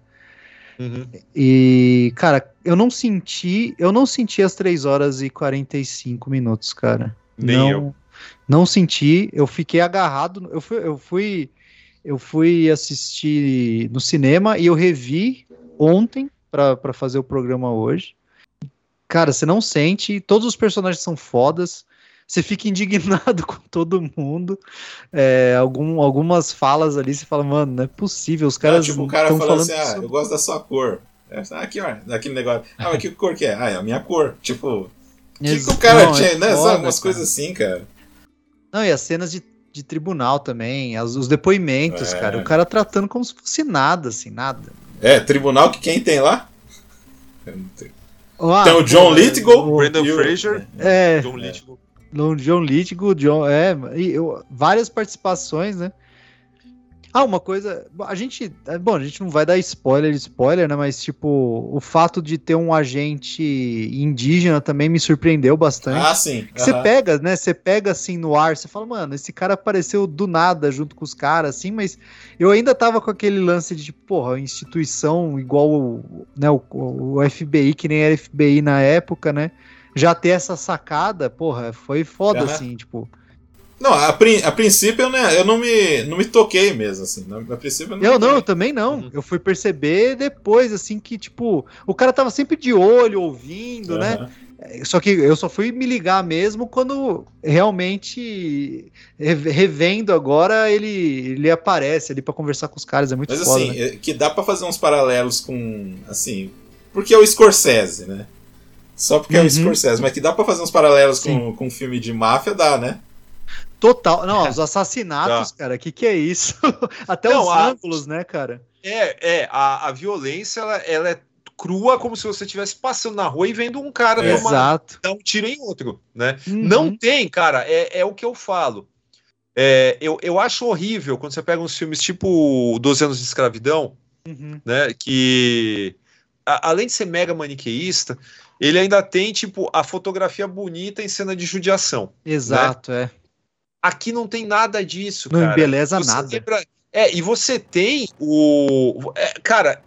Uhum. E, cara, eu não senti. Eu não senti as 3 horas e 45 minutos, cara. Nem não, eu. Não senti. Eu fiquei agarrado. Eu fui, eu fui. Eu fui assistir no cinema e eu revi ontem pra fazer o programa hoje. Cara, você não sente. Todos os personagens são fodas. Você fica indignado com todo mundo. É, algum, algumas falas ali, você fala, mano, não é possível. Os caras tipo, o cara tão falando assim, ah, eu gosto da sua cor. É, ah, aqui, ó, daquele negócio. Ah, mas que cor que é? Ah, é a minha cor. Tipo, o que, que o cara Não, é tinha, né? foda, Sabe, umas coisas assim, cara. Não, e as cenas de, de tribunal também, as- os depoimentos, É. cara. O cara tratando como se fosse nada, assim, nada. É, tribunal que quem tem lá? Eu não tenho. Ah, tem o John Lithgow. o- Brendan Fraser, É, John Lithgow. O John Lithgow, John, é, e eu- várias participações, né? Ah, uma coisa, a gente, é, bom, a gente não vai dar spoiler, spoiler, né? Mas tipo, o fato de ter um agente indígena também me surpreendeu bastante. Ah, sim. Você aham. pega, né? Você pega assim no ar, você fala, mano, esse cara apareceu do nada junto com os caras, assim, mas eu ainda tava com aquele lance de, tipo, porra, instituição igual o, né, o, o FBI, que nem era FBI na época, né? Já ter essa sacada, porra, foi foda, Aham. assim, tipo. Não, a, prin- a princípio eu, né, eu não, me, não me toquei mesmo, assim. A princípio eu não Eu não, eu também não. Uhum. Eu fui perceber depois, assim, que, tipo, o cara tava sempre de olho, ouvindo, né? Aham. Só que eu só fui me ligar mesmo quando realmente, re- revendo agora, ele, ele aparece ali pra conversar com os caras. É muito Mas foda. assim, né? é que dá pra fazer uns paralelos com. Assim. Porque é o Scorsese, né? Só porque é Uhum. o Scorsese, mas que dá pra fazer uns paralelos Sim. com, com filme de máfia, dá, né? Total. Não, os assassinatos, cara, que que é isso? Até Não, os a- ângulos, né, cara? É, é, a, a violência, ela, ela é crua como se você estivesse passando na rua e vendo um cara É. Exato. dar um tiro em outro, né? Uhum. Não tem, cara, é, é o que eu falo. É, eu, eu acho horrível quando você pega uns filmes tipo 12 anos de escravidão, Uhum. né? Que a- além de ser mega maniqueísta, ele ainda tem tipo a fotografia bonita em cena de judiação. Exato, é. Aqui não tem nada disso, Não cara. embeleza Você nada. lembra- é, e você tem o. é, cara,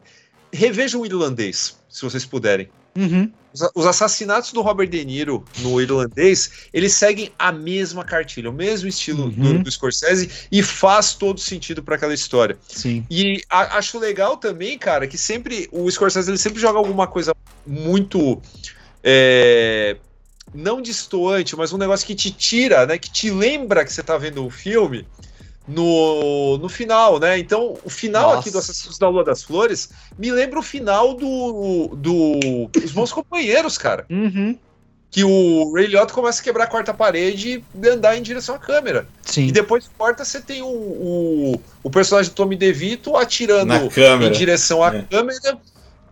revejam o irlandês, se vocês puderem. Uhum. Os, os assassinatos do Robert De Niro no irlandês, eles seguem a mesma cartilha, o mesmo estilo do, Uhum. do Scorsese e faz todo sentido para aquela história. Sim. E a- acho legal também, cara, que sempre o Scorsese ele sempre joga alguma coisa muito é, não distoante, mas um negócio que te tira, né, que te lembra que você tá vendo o filme no, no final, né? Então, o final Nossa. aqui do Assassinos da Lua das Flores me lembra o final do do Os Bons Companheiros, cara. Uhum. Que o Ray Liotta começa a quebrar a quarta parede e andar em direção à câmera. Sim. E depois corta, você tem o, o, o personagem do Tommy DeVito atirando em direção à É. câmera,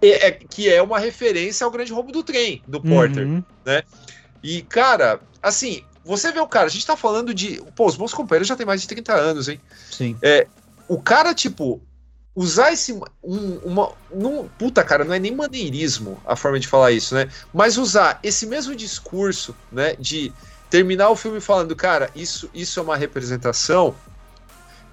é- é- que é uma referência ao grande roubo do trem, do Porter, Uhum. né? E, cara, assim, você vê o cara, a gente tá falando de. Pô, os bons companheiros já tem mais de 30 anos, hein? Sim. É, o cara, tipo, usar esse. Um, uma, num, puta, cara, não é nem maneirismo a forma de falar isso, né? Mas usar esse mesmo discurso, né? De terminar o filme falando, cara, isso, isso é uma representação,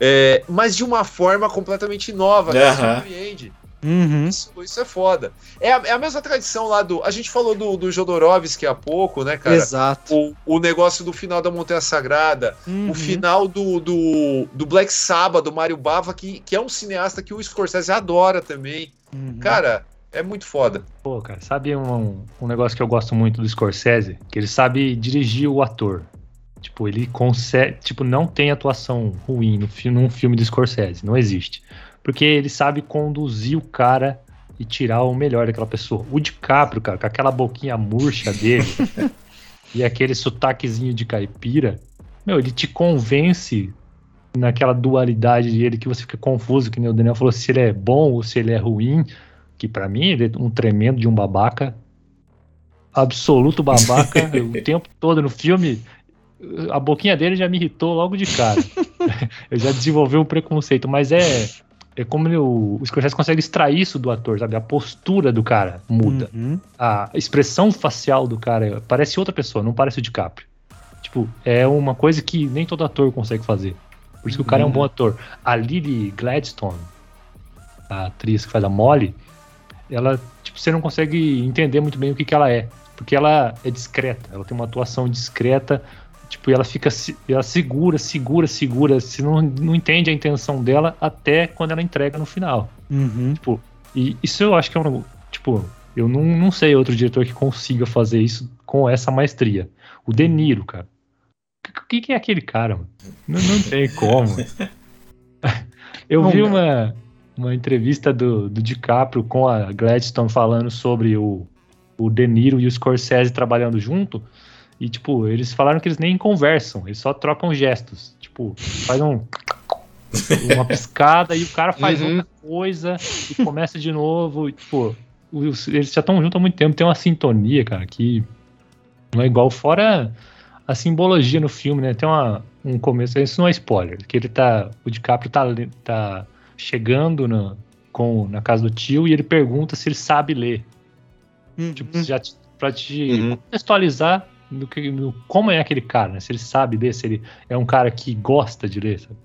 é, mas de uma forma completamente nova, que Aham. surpreende. Uhum. Isso, isso é foda. É a, é a mesma tradição lá do. A gente falou do, do Jodorowsky há pouco, né, cara? Exato. O, o negócio do final da Montanha Sagrada, Uhum. o final do, do, do Black Sabbath, do Mario Bava, que, que é um cineasta que o Scorsese adora também. Uhum. Cara, é muito foda. Pô, cara, sabe um, um negócio que eu gosto muito do Scorsese? Que ele sabe dirigir o ator. Tipo, ele consegue. Tipo, não tem atuação ruim no filme, num filme do Scorsese. Não existe. Porque ele sabe conduzir o cara e tirar o melhor daquela pessoa. O DiCaprio, cara, com aquela boquinha murcha dele e aquele sotaquezinho de caipira, meu, ele te convence naquela dualidade dele que você fica confuso, que nem o Daniel falou, se ele é bom ou se ele é ruim, que pra mim ele é um tremendo de um babaca, absoluto babaca, o tempo todo no filme, a boquinha dele já me irritou logo de cara. Eu já desenvolvi um preconceito, mas é é como ele, o, o Scorsese consegue extrair isso do ator, sabe? A postura do cara muda. Uhum. A expressão facial do cara parece outra pessoa, não parece o DiCaprio. Tipo, é uma coisa que nem todo ator consegue fazer. Por isso que o cara é um bom ator. A Lily Gladstone, a atriz que faz a Molly, ela, tipo, você não consegue entender muito bem o que, que ela é. Porque ela é discreta, ela tem uma atuação discreta, tipo, e ela fica, se- ela segura, segura, segura, você não, não entende a intenção dela até quando ela entrega no final. Uhum. Tipo, e isso eu acho que é um. Tipo, eu não, não sei outro diretor que consiga fazer isso com essa maestria. O De Niro, cara. O que, que é aquele cara, mano? Não, não tem como. Eu vi uma, uma entrevista do, do DiCaprio com a Gladstone falando sobre o, o De Niro e o Scorsese trabalhando junto. E, tipo, eles falaram que eles nem conversam, eles só trocam gestos. Tipo, faz um. Uma piscada e o cara faz Uhum. outra coisa e começa de novo. E, tipo, os- eles já estão juntos há muito tempo, tem uma sintonia, cara, que não é igual. Fora a simbologia no filme, né? Tem uma, um começo, isso não é spoiler, que ele tá. O DiCaprio tá, tá chegando na, com, na casa do tio e ele pergunta se ele sabe ler. Uhum. Tipo, já te, pra te Uhum. contextualizar no que, no, como é aquele cara, né? Se ele sabe ler, se ele é um cara que gosta de ler, sabe?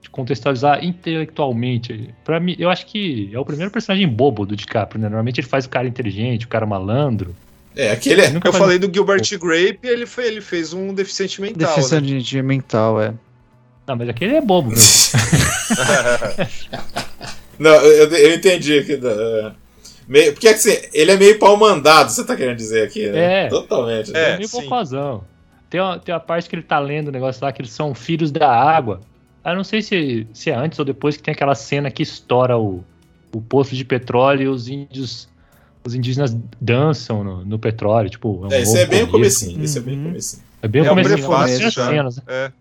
De contextualizar intelectualmente. Para mim, eu acho que é o primeiro personagem bobo do DiCaprio, né? Normalmente ele faz o cara inteligente, o cara malandro. É, aquele é. Eu faz- falei do Gilbert Grape, ele, foi, ele fez um deficiente mental. né? Deficiente mental, é. Não, mas aquele é bobo mesmo. Não, eu, eu entendi aqui. da- é. Meio, porque assim, ele é meio pau mandado, você tá querendo dizer aqui, né? É. Totalmente. É, né? meio sim. bocozão. Tem uma, tem uma parte que ele tá lendo o negócio lá que eles são filhos da água. Eu não sei se, se é antes ou depois que tem aquela cena que estoura o, o poço de petróleo e os índios os indígenas dançam no, no petróleo, tipo. É, esse é bem o comecinho. Esse é bem o comecinho. É bem o É comecinho, prefácio cenas, né? É.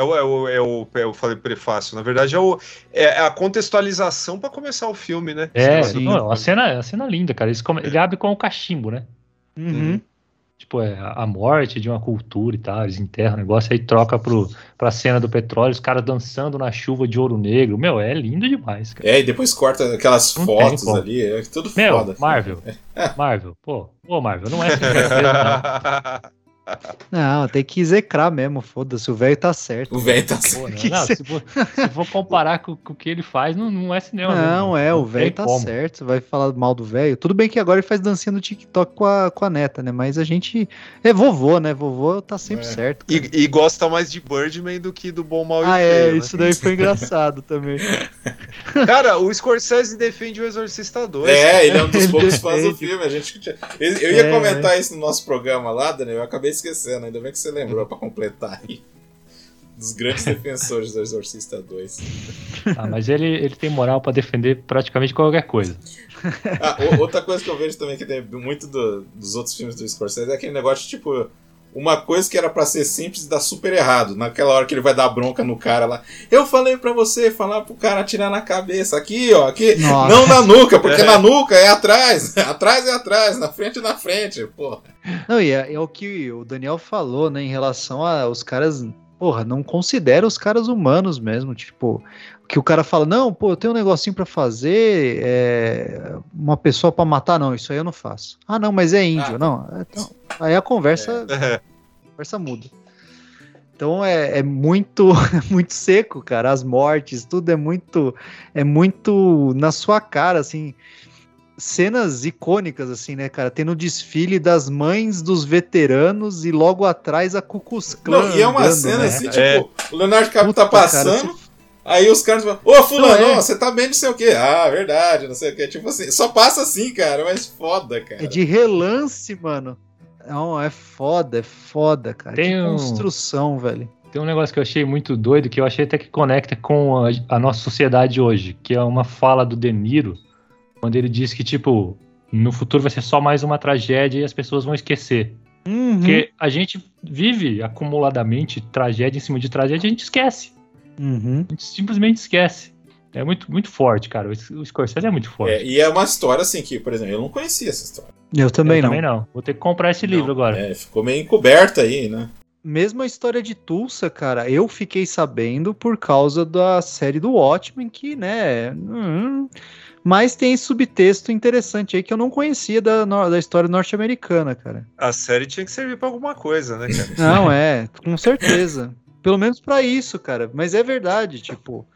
É o, é, o, é o. é, Eu falei prefácio. Na verdade, é, o, é a contextualização pra começar o filme, né? É, não, a cena, a cena é linda, cara. Ele, come- ele abre com o cachimbo, né? Uhum. Tipo, é a morte de uma cultura e tal, eles enterram o negócio, aí troca pro, pra cena do petróleo, os caras dançando na chuva de ouro negro. Meu, é lindo demais, cara. É, e depois corta aquelas Não fotos ali, é tudo Meu, foda. Marvel, Marvel, pô, pô, Marvel, não é brasileiro, não. Não, tem que execrar mesmo, foda-se, o velho tá certo. O velho tá cê- se, for, se for comparar com, com o que ele faz, não, não é cinema. Não, mesmo. é, o velho tá como. certo, você vai falar mal do velho. Tudo bem que agora ele faz dancinha no TikTok com a, com a neta, né? Mas a gente. É vovô, né? Vovô tá sempre certo. E, e gosta mais de Birdman do que do Bom, Mal e Ah, Feio. é, né? isso daí foi engraçado também. Cara, o Scorsese defende o Exorcista 2. É, ele é um dos poucos fãs do filme. A gente, eu, eu ia É. comentar isso no nosso programa lá, Daniel, eu acabei esquecendo. Ainda bem que você lembrou pra completar aí. Dos grandes defensores do Exorcista 2. Ah, mas ele, ele tem moral pra defender praticamente qualquer coisa. Ah, outra coisa que eu vejo também que tem muito do- dos outros filmes do Scorsese é aquele negócio tipo. Uma coisa que era pra ser simples dá super errado. Naquela hora que ele vai dar bronca no cara lá. Eu falei pra você falar pro cara atirar na cabeça. Aqui, ó. Aqui. Nossa. Não na nuca, porque na nuca é atrás. atrás é atrás. Na frente é na frente. Porra. Não, e é, é o que o Daniel falou, né, em relação aos caras. Porra, não considera os caras humanos mesmo. Tipo, que o cara fala, não, pô, eu tenho um negocinho pra fazer, é, uma pessoa pra matar, não, isso aí eu não faço. Ah, não, mas é índio, Ah. não. é, Então, aí a conversa, É. a conversa muda. Então é, é muito muito seco, cara. As mortes, tudo é muito é muito na sua cara, assim. Cenas icônicas, assim, né, cara? Tem no desfile das mães dos veteranos e logo atrás a Cucus Clã. Não, e é uma andando, cena né? assim, tipo, É. o Leonardo DiCaprio tá passando. cara, Aí os caras falam, ô fulano, Não, é. ó, você tá bem não sei o quê. Ah, verdade, não sei o quê. Tipo assim, só passa assim, cara, mas foda, cara. É de relance, mano. Não, é foda, é foda, cara. Tem que um- construção, velho. Tem um negócio que eu achei muito doido, que eu achei até que conecta com a, a nossa sociedade hoje, que é uma fala do De Niro, quando ele diz que, tipo, no futuro vai ser só mais uma tragédia e as pessoas vão esquecer. Uhum. Porque a gente vive acumuladamente tragédia em cima de tragédia e a gente esquece. Uhum. A gente simplesmente esquece. É muito, muito forte, cara. O, Scorsese é muito forte. É, e é uma história assim que, por exemplo, eu não conhecia essa história. Eu também eu não. também não. Vou ter que comprar esse livro agora. É, ficou meio encoberta aí, né? Mesmo a história de Tulsa, cara, eu fiquei sabendo por causa da série do Watchmen, que, né. hum, mas tem subtexto interessante aí que eu não conhecia da, da história norte-americana, cara. A série tinha que servir pra alguma coisa, né, cara? Não, é, com certeza. Pelo menos pra isso, cara. Mas é verdade, tipo,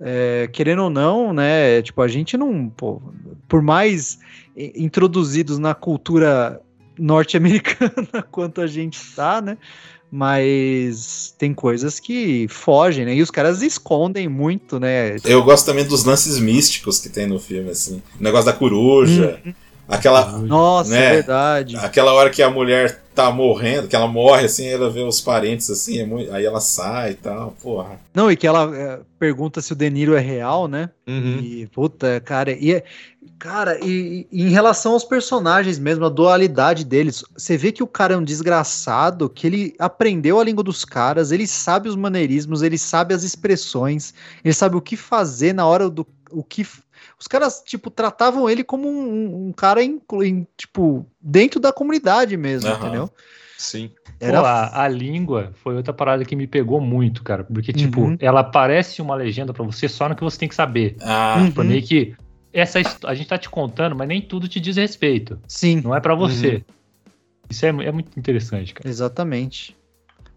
é, querendo ou não, né? Tipo, a gente não, pô, por mais introduzidos na cultura norte-americana quanto a gente tá, né? Mas tem coisas que fogem, né? E os caras escondem muito, né? Eu gosto também dos lances místicos que tem no filme, assim. O negócio da coruja. Aquela. Nossa, né, é verdade. Aquela hora que a mulher tá morrendo, que ela morre assim, ela vê os parentes assim, é muito- aí ela sai e tal, porra. Não, e que ela é, pergunta se o De Niro é real, né? Uhum. E, puta, cara, e, é- cara, e, e em relação aos personagens mesmo, a dualidade deles, você vê que o cara é um desgraçado, que ele aprendeu a língua dos caras, ele sabe os maneirismos, ele sabe as expressões, ele sabe o que fazer na hora do. O que, os caras, tipo, tratavam ele como um, um cara, inclu- em, tipo, dentro da comunidade mesmo, Aham. entendeu? Sim. Era Pô, a, a língua foi outra parada que me pegou muito, cara. Porque, tipo, Uhum. ela aparece uma legenda pra você só no que você tem que saber. Ah, Tipo, meio que. Essa, a gente tá te contando, mas nem tudo te diz respeito. Sim. Não é pra você. Uhum. Isso é, é muito interessante, cara. Exatamente.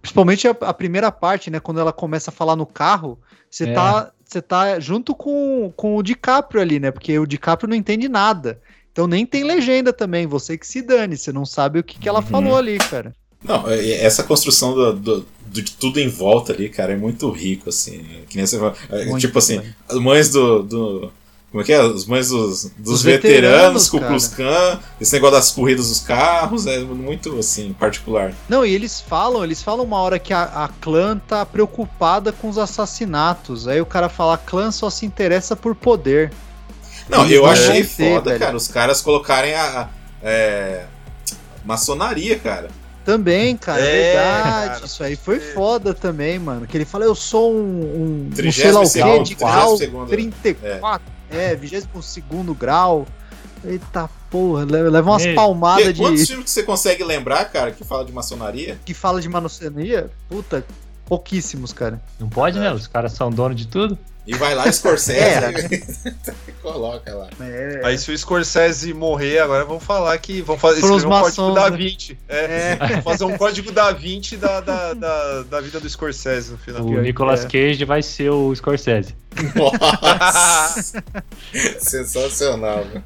Principalmente a, a primeira parte, né? Quando ela começa a falar no carro, você É. tá, você tá junto com, com o DiCaprio ali, né? Porque o DiCaprio não entende nada. Então nem tem legenda também. Você que se dane, você não sabe o que, que ela Uhum. falou ali, cara. Não, e essa construção do, do- do- de tudo em volta ali, cara, é muito rico, assim. Que nem você fala, é, Muito tipo assim, as mães do. do- como é que é? As mães dos, dos Dos veteranos, veteranos, Klux Klan, esse negócio das corridas dos carros, é muito, assim, particular. Não, e eles falam, eles falam uma hora que a, a clã tá preocupada com os assassinatos. Aí o cara fala, a clã só se interessa por poder. Não, Eles eu não achei ter, foda, velho. cara, os caras colocarem a. a- é, maçonaria, cara. Também, cara, é É, verdade. cara. Isso aí foi foda também, mano. Que ele fala, eu sou um, um, um sei lá o quê, 32º, de grau 32º, 34. É, 22 grau. Eita porra, le- leva umas Ei, palmadas E quantos de. filmes que você consegue lembrar, cara, que fala de maçonaria? que fala de maçonaria? Puta, pouquíssimos, cara. Não pode, né? Os caras são donos de tudo. E vai lá, Scorsese e coloca lá. É, Aí se o Scorsese morrer, agora vão falar que vão fazer escrever um código da né? 20. É, vão fazer um código da 20 da, da, da, da vida do Scorsese no final. O Nicolas é. Cage vai ser o Scorsese. Nossa! Sensacional, velho.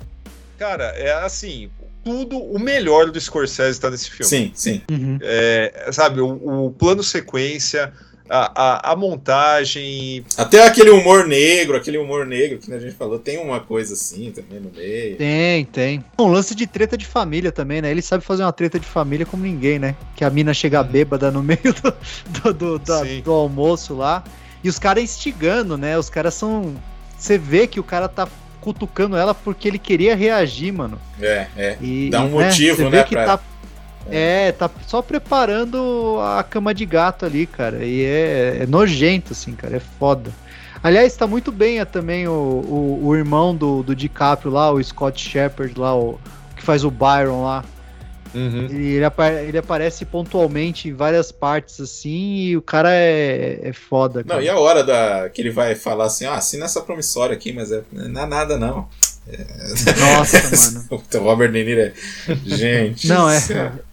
Cara, é assim, tudo o melhor do Scorsese tá nesse filme. Sim, sim. Uhum. É, sabe, o, o plano sequência, a, a, a montagem. Até aquele humor negro, aquele humor negro que a gente falou, tem uma coisa assim também no meio. Tem, tem. Um lance de treta de família também, né? Ele sabe fazer uma treta de família como ninguém, né? Que a mina chega bêbada no meio do, do, do, da- do almoço lá. E os caras instigando, né? Os caras são. Você vê que o cara tá cutucando ela porque ele queria reagir, mano. É, é. E, Dá um e, motivo, você né, Vê que pra- tá, é, tá só preparando a cama de gato ali, cara. E é, é nojento, assim, cara. É foda. Aliás, tá muito bem é, também o, o, o irmão do, do DiCaprio lá, o Scott Shepard lá, o que faz o Byron lá. Ele, ele, apa- ele aparece pontualmente em várias partes, assim, e o cara é, é foda, cara. Não, e a hora da, que ele vai falar assim, ah, assina essa promissória aqui, mas é, não é nada não. Nossa, mano. o Robert De Niro é... Gente... Não, é,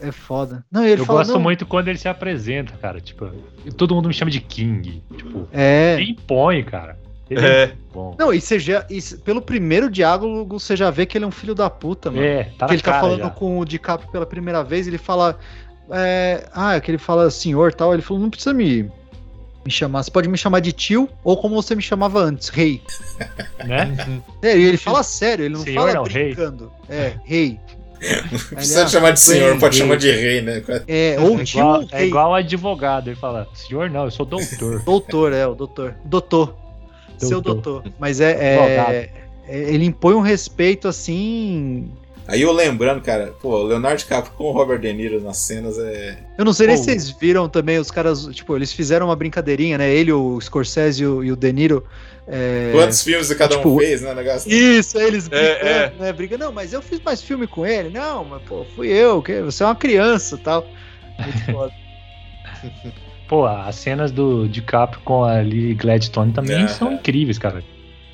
é foda. Não, ele eu fala, gosto não, muito quando ele se apresenta, cara. Tipo, todo mundo me chama de King. Tipo, É. ele impõe, cara. Ele É. bom. Não, e você já. e pelo primeiro diálogo, você já vê que ele é um filho da puta, mano. É, tá que na ele tá falando já. com o DiCaprio pela primeira vez, ele fala. é, ah, que ele fala senhor tal. Ele falou, não precisa me, me chamar. Você pode me chamar de tio ou como você me chamava antes, rei. Né? É, e ele fala sério, ele não Senhor fala não, rei. brincando. É, rei. Não precisa chamar de senhor, pode chamar de rei, né? É, ou É tio igual, ou é rei. igual advogado. Ele fala, senhor não, eu sou doutor. Doutor, é, o doutor. Doutor. Seu Doutor. Mas é, é, é- Ele impõe um respeito assim. Aí eu lembrando, cara, pô, o Leonardo DiCaprio com o Robert De Niro nas cenas é... Eu não sei nem se vocês viram também, os caras, tipo, eles fizeram uma brincadeirinha, né? Ele, o Scorsese e o, e o De Niro. é, Quantos filmes cada um tipo, fez, né, negócio? Isso, eles É, brincando, é. né? Briga, não, mas eu fiz mais filme com ele. Não, mas pô, fui eu, que você é uma criança e tal. Muito foda. Pô, as cenas do DiCaprio com a Lily Gladstone também É, são é. incríveis, cara.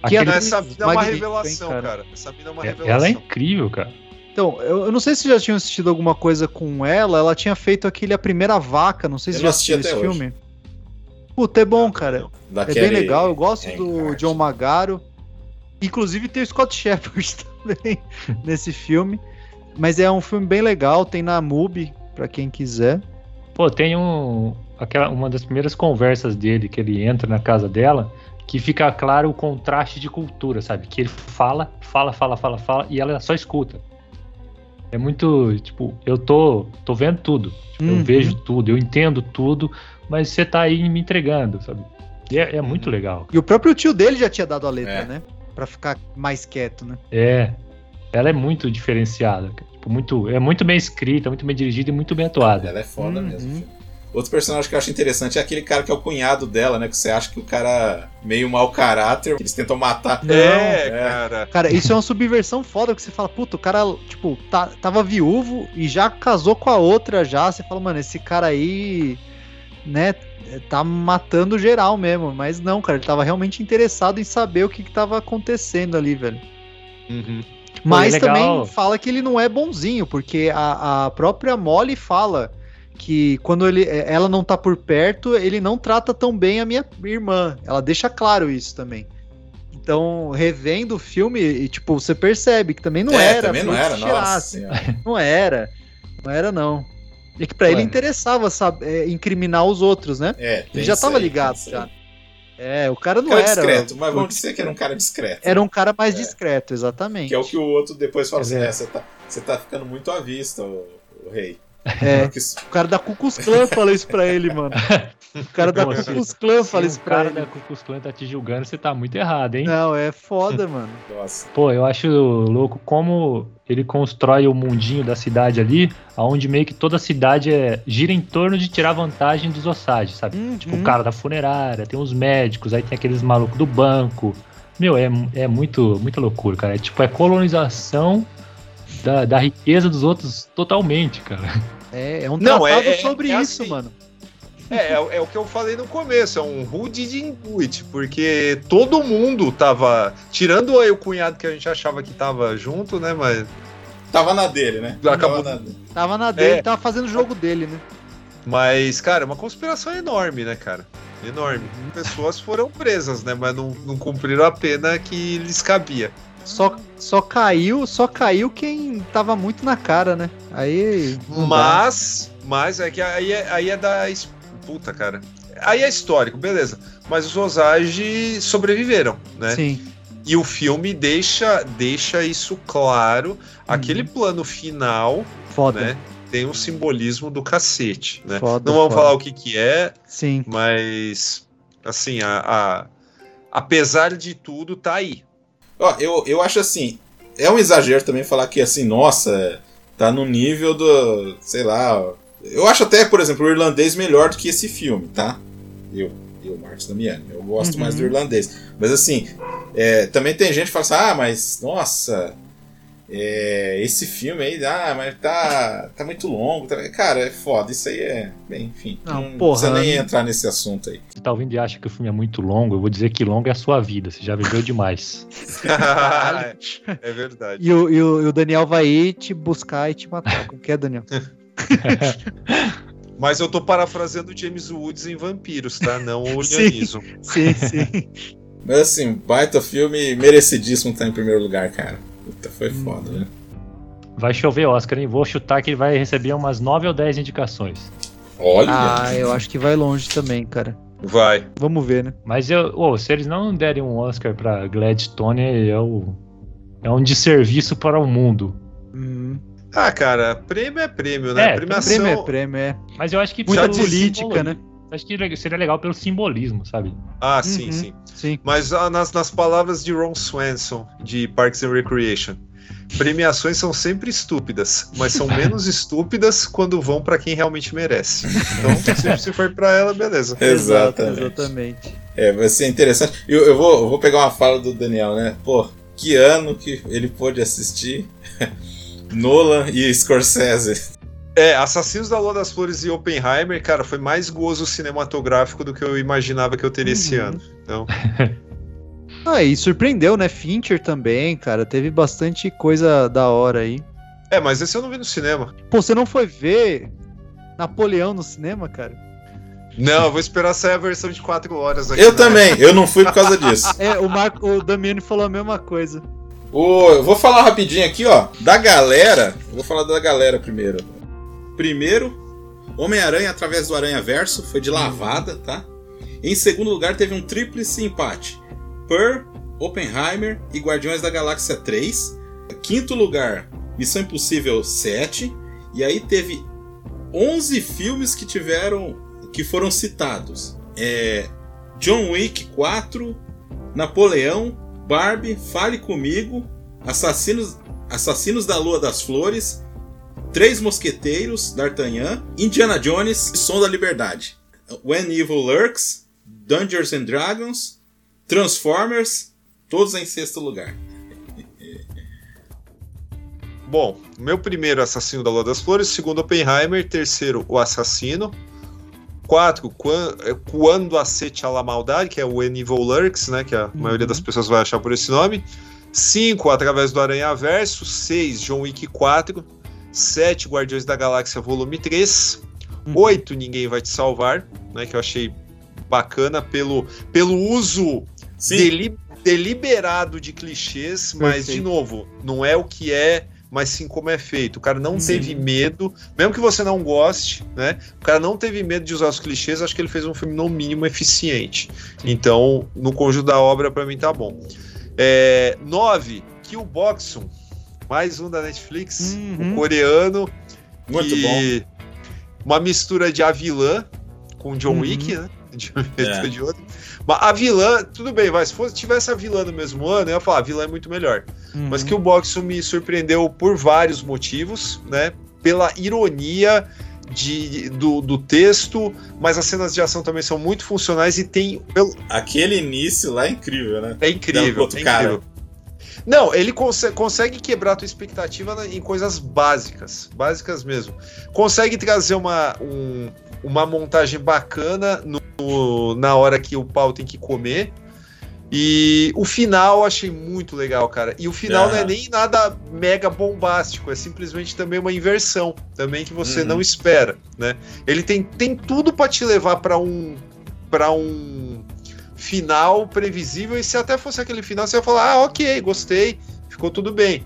Que Aquele- é Essa mina é uma revelação, hein, cara? cara. Essa mina é uma É- revelação. Ela é incrível, cara. Então, eu, eu não sei se já tinham assistido alguma coisa com ela. Ela tinha feito aquele A Primeira Vaca, não sei se Eu já assistiu esse hoje. filme. Puta, é bom, cara. É Daquele bem legal, eu gosto do. John Magaro. Inclusive tem o Scott Shepard também nesse filme. Mas é um filme bem legal, tem na MUBI, pra quem quiser. Pô, tem um. Aquela, uma das primeiras conversas dele, que ele entra na casa dela, que fica claro o contraste de cultura, sabe? Que ele fala, fala, fala, fala, fala, e ela só escuta. É muito, tipo, eu tô, tô vendo tudo. Tipo, Uhum. Eu vejo tudo, eu entendo tudo, mas você tá aí me entregando, sabe? E é, é muito legal. E o próprio tio dele já tinha dado a letra, É. né? Pra ficar mais quieto, né? É. Ela é muito diferenciada. cara. Tipo, muito, é muito bem escrita, muito bem dirigida e muito bem atuada. Ela é foda Uhum. mesmo. Outro personagem que eu acho interessante é aquele cara que é o cunhado dela, né? Que você acha que o cara meio mau caráter, eles tentam matar. É, É. cara. Cara, isso é uma subversão foda, que você fala, puta, o cara, tipo, tá, tava viúvo e já casou com a outra já. Você fala, mano, esse cara aí, né, tá matando geral mesmo. Mas não, cara, ele tava realmente interessado em saber o que, que tava acontecendo ali, velho. Mas é legal. também fala que ele não é bonzinho, porque a, a própria Molly fala que quando ele, ela não tá por perto, ele não trata tão bem a minha irmã. Ela deixa claro isso também. Então, revendo o filme, e, tipo, você percebe que também não É, era. também não era, nossa senhora. Não era. Não era, não. E que pra ele interessava sabe, é, incriminar os outros, né? É, Ele já tava aí, ligado já. aí. É, o cara não Cara era. discreto, mas vamos dizer que era um cara discreto. Era um cara mais discreto, exatamente. Que é o que o outro depois fala assim: É. é, você tá, você tá ficando muito à vista, o, o rei. É, o cara da Cucus Clan falou isso pra ele, mano. O cara da Cucus Clan se fala o isso pra cara ele. da Ku Klux Klan tá te julgando, você tá muito errado, hein? Não, é foda, mano. Nossa. Pô, eu acho louco como ele constrói o mundinho da cidade ali, aonde meio que toda a cidade é, gira em torno de tirar vantagem dos Osage, sabe? Tipo, o cara da funerária, tem os médicos, aí tem aqueles malucos do banco. Meu, é, é muito, muita loucura, cara. É tipo, é colonização da, da riqueza dos outros totalmente, cara. É, é um Não, tratado é- é- sobre é isso, assim. mano. É, é, é o que eu falei no começo, é um rude de intuit, porque todo mundo tava. Tirando aí o cunhado que a gente achava que tava junto, né? Mas. Tava na dele, né? Acabou- Tava na dele. Tava na dele, É. tava fazendo o jogo dele, né? Mas, cara, é uma conspiração enorme, né, cara? Enorme. Pessoas foram presas, né? Mas não, não cumpriram a pena que lhes cabia. Só, só caiu, só caiu quem tava muito na cara, né? Aí. não dá. Mas, mas é que aí é, aí é da. Puta, cara. Aí é histórico, beleza. Mas os Osage sobreviveram, né? Sim. E o filme deixa, deixa isso claro. Uhum. Aquele plano final, Foda. né? Tem um simbolismo do cacete, né? Foda, Não vamos foda. falar o que que é, Sim. mas assim, a, a- apesar de tudo, tá aí. Ó, eu, eu acho assim, é um exagero também falar que assim, nossa, tá no nível do, sei lá, eu acho até, por exemplo, o irlandês melhor do que esse filme, tá? Eu, eu Marcos Damiani, eu gosto Uhum. mais do irlandês. Mas assim, é, também tem gente que fala assim, ah, mas, nossa, é, esse filme aí, ah, mas tá, tá muito longo. tá- Cara, é foda, isso aí é, bem, enfim, Não, não, porra, precisa nem entrar nesse assunto aí. Você tá ouvindo e acha que o filme é muito longo, eu vou dizer que longo é a sua vida, você já viveu demais. é verdade. E o, e o- e o Daniel vai ir te buscar e te matar. Como que é, Daniel? Mas eu tô parafraseando o James Woods em Vampiros, tá? Não o Sim. Lianismo. Sim, sim. Mas assim, baita filme, merecidíssimo estar em primeiro lugar, cara. Puta, foi foda, né? Vai chover Oscar, hein? Vou chutar que ele vai receber umas 9 ou 10 indicações. Olha! Ah, eu acho que vai longe também, cara. Vai. Vamos ver, né? Mas eu, ô, se eles não derem um Oscar pra Gladstone, é, o, é um desserviço para o mundo. Hum. Ah, cara, prêmio é prêmio, né? É, Premiação. Prêmio é prêmio, é. Mas eu acho que Muita política, né? Acho que seria legal pelo simbolismo, sabe? Ah, sim, Uhum. sim. Sim. Mas ah, nas, nas palavras de Ron Swanson, de Parks and Recreation, premiações são sempre estúpidas, mas são menos estúpidas quando vão pra quem realmente merece. Então, se, se for pra ela, beleza. Exatamente. Exatamente. É, vai ser interessante. Eu, eu, vou, eu vou pegar uma fala do Daniel, né? Pô, que ano que ele pôde assistir Nolan e Scorsese. É, Assassinos da Lua das Flores e Oppenheimer, cara, foi mais gozo cinematográfico do que eu imaginava que eu teria esse Uhum. ano. Então, Ah, e surpreendeu, né? Fincher também, cara. Teve bastante coisa da hora aí. é, mas esse eu não vi no cinema. Pô, você não foi ver Napoleão no cinema, cara? Não, eu vou esperar sair a versão de 4 horas aqui. Eu né? também, eu não fui por causa disso. É, o Marco, o Damiani falou a mesma coisa. O, eu vou falar rapidinho aqui, ó. Da galera. Eu vou falar da galera primeiro. Primeiro, Homem-Aranha através do Aranha Verso foi de lavada, tá? Em segundo lugar, teve um tríplice empate: Per, Oppenheimer e Guardiões da Galáxia 3. Quinto lugar, Missão Impossível 7. E aí teve 11 filmes que tiveram. que foram citados: é, John Wick 4, Napoleão, Barbie, Fale Comigo, Assassinos, Assassinos da Lua das Flores, Três Mosqueteiros, D'Artagnan, Indiana Jones e Som da Liberdade. When Evil Lurks, Dungeons and Dragons, Transformers, todos em sexto lugar. Bom, meu primeiro Assassino da Lua das Flores, segundo Oppenheimer, terceiro O Assassino, quatro é, Quando Acete a la Maldade, que é o When Evil Lurks, né, que a maioria das pessoas vai achar por esse nome, cinco Através do Aranha Verso, seis John Wick 4, sete Guardiões da Galáxia Volume 3, oito Ninguém Vai Te Salvar, né, que eu achei bacana pelo, pelo uso Sim. deli- deliberado de clichês, mas de Perfeito. novo, não é o que é, mas sim como é feito. O cara não Sim. teve medo, mesmo que você não goste, né? O cara não teve medo de usar os clichês, acho que ele fez um filme no mínimo eficiente. Então, no conjunto da obra, pra mim tá bom. É, nove, Kill Boxum, mais um da Netflix, Uhum. o coreano. Muito bom. uma mistura de a vilã com John Uhum. Wick, né? De um É. jeito ou de outro. Mas a vilã, tudo bem, mas se fosse, tivesse a vilã no mesmo ano, eu ia falar, a vilã é muito melhor. Uhum. Mas que o Boxon me surpreendeu por vários motivos, né? Pela ironia de, do, do texto, mas as cenas de ação também são muito funcionais e tem. Aquele início lá é incrível, né? É incrível. outro é cara. incrível. Não, ele conse- consegue quebrar a tua expectativa em coisas básicas, básicas mesmo. Consegue trazer uma, um- uma montagem bacana no- na hora que o pau tem que comer. E o final eu achei muito legal, cara. E o final não é nem nada mega bombástico, é simplesmente também uma inversão, também que você Uhum. não espera, né? Ele tem, tem tudo pra te levar pra um para um final previsível e se até fosse aquele final você ia falar: "Ah, OK, gostei, ficou tudo bem".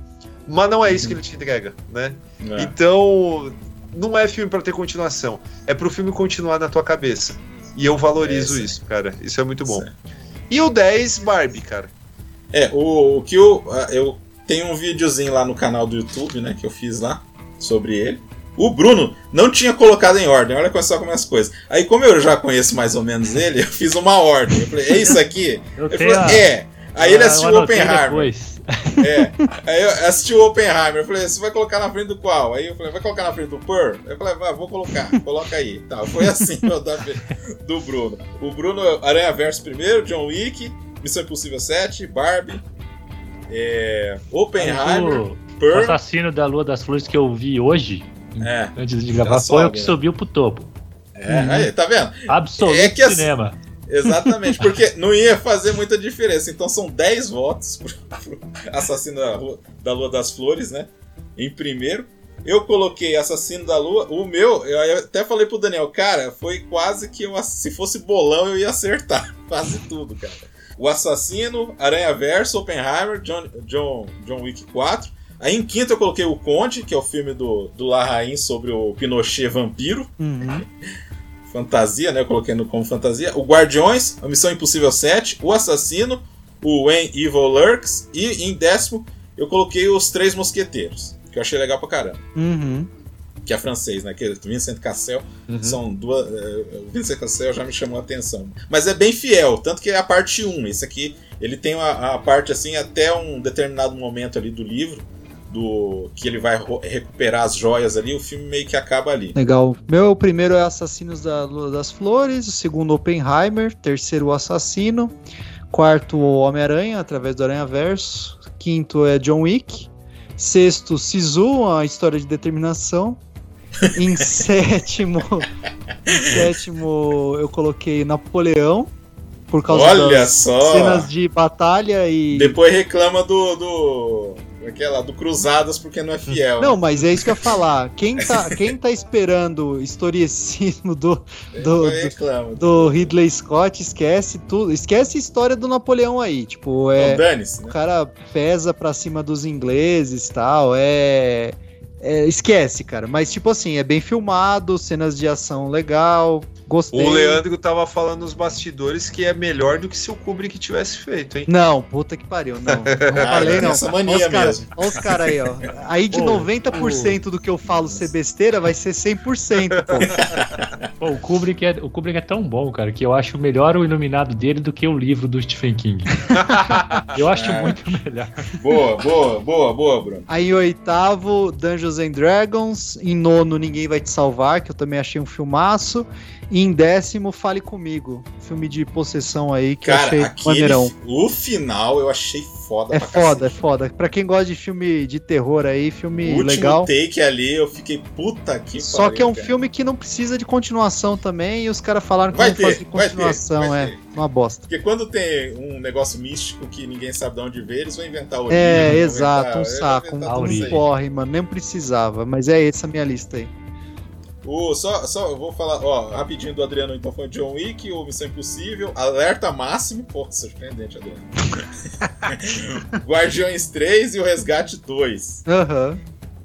Mas não é isso que ele te entrega, né? É. Então, não é filme pra ter continuação, é pro filme continuar na tua cabeça. E eu valorizo É, isso, cara. Isso é muito bom. E o 10 Barbie, cara. É, o, o que eu, ah, eu tenho um videozinho lá no canal do YouTube, né, que eu fiz lá sobre ele. O Bruno não tinha colocado em ordem, olha só como é as coisas. Aí, como eu já conheço mais ou menos ele, eu fiz uma ordem. Eu falei, é isso aqui? Eu Ele falou, a- é. Aí ele assistiu o Oppenheimer. depois. É. Aí eu assisti o Oppenheimer. Eu falei, você vai colocar na frente do qual? Aí eu falei, vai colocar na frente do Pearl? Eu falei, vai, vou colocar, coloca aí. Tá, foi assim o da, do Bruno. O Bruno, Aranha Verso primeiro, John Wick, Missão Impossível 7, Barbie, é, Oppenheimer, O Pearl. assassino da Lua das Flores que eu vi hoje, É. antes de gravar, foi o que né? subiu pro topo. É, aí, tá vendo? Absoluto É que assim- cinema. Exatamente, porque não ia fazer muita diferença. Então são 10 votos pro, pro Assassino da, Rua- da Lua das Flores, né? Em primeiro. Eu coloquei Assassino da Lua. O meu, eu até falei pro Daniel, cara, foi quase que eu, se fosse bolão eu ia acertar. Quase tudo, cara. O Assassino, Aranha Verso, Oppenheimer, John, John, John Wick 4. Aí em quinto eu coloquei o Conde, que é o filme do, do Larraín sobre o Pinochet vampiro Uhum. fantasia, né? Eu coloquei no como fantasia. O Guardiões, a Missão Impossível 7, o Assassino, o When Evil Lurks e em décimo eu coloquei os Três Mosqueteiros, que eu achei legal pra caramba. Uhum. Que é francês, né? Que é Vincent Cassel. São duas. O Vincent Cassel já me chamou a atenção. Mas é bem fiel, tanto que é a parte 1. Esse aqui, ele tem a, a parte assim até um determinado momento ali do livro. Do que ele vai recuperar as joias ali, o filme meio que acaba ali. Legal. Meu primeiro é Assassinos da Lua das Flores, o segundo Oppenheimer, terceiro o Assassino, quarto o Homem-Aranha através do Aranha Verso, quinto é John Wick, sexto Sisu, a história de determinação. Em sétimo, em sétimo eu coloquei Napoleão por causa Olha das só! cenas de batalha e Depois reclama do. do. Aquela, do Cruzadas porque não é fiel. Não, mas é isso que eu ia falar. Quem tá, quem tá esperando o historicismo do, do, do, do Ridley Scott, esquece tudo. Esquece a história do Napoleão aí. Tipo, é. Não, né? O cara pesa pra cima dos ingleses e tal. É. é, esquece, cara. Mas, tipo assim, é bem filmado, cenas de ação legal. Gostei. O Leandro tava falando nos bastidores que é melhor do que se o Kubrick tivesse feito, hein? Não, puta que pariu, não. Não Ah, falei, não. essa mania Olha os cara- mesmo. Olha os caras aí, ó. Aí de Ô, 90% do que eu falo ser besteira, vai ser 100%, pô. Pô, o Kubrick, é, o Kubrick é tão bom, cara, que eu acho melhor o iluminado dele do que o livro do Stephen King. eu acho É. muito melhor. Boa, boa, boa, boa, Bruno. Aí em oitavo, Dungeons and Dragons. Em nono, Ninguém Vai Te Salvar, que eu também achei um filmaço. E em décimo, Fale Comigo. Filme de possessão aí, que eu Cara, achei aquele, maneirão. o final eu achei foda É pra foda, é foda. Pra quem gosta de filme de terror aí, O filme último legal. take ali, eu fiquei puta que Só pariu, que é um cara. filme que não precisa de continuação também, e os caras falaram que Vai ter, fazer vai ter, continuação, vai é. ter. Uma bosta. Porque quando tem um negócio místico que ninguém sabe de onde veio, eles vão inventar o É, exato, inventar- um saco, um, um porre, mano. Nem precisava, mas é essa a minha lista aí. O, só, só eu vou falar, ó, rapidinho do Adriano, então foi John Wick, o Missão Impossível, Alerta Máximo, pô, surpreendente, Adriano. Guardiões 3 e o Resgate 2, Aham.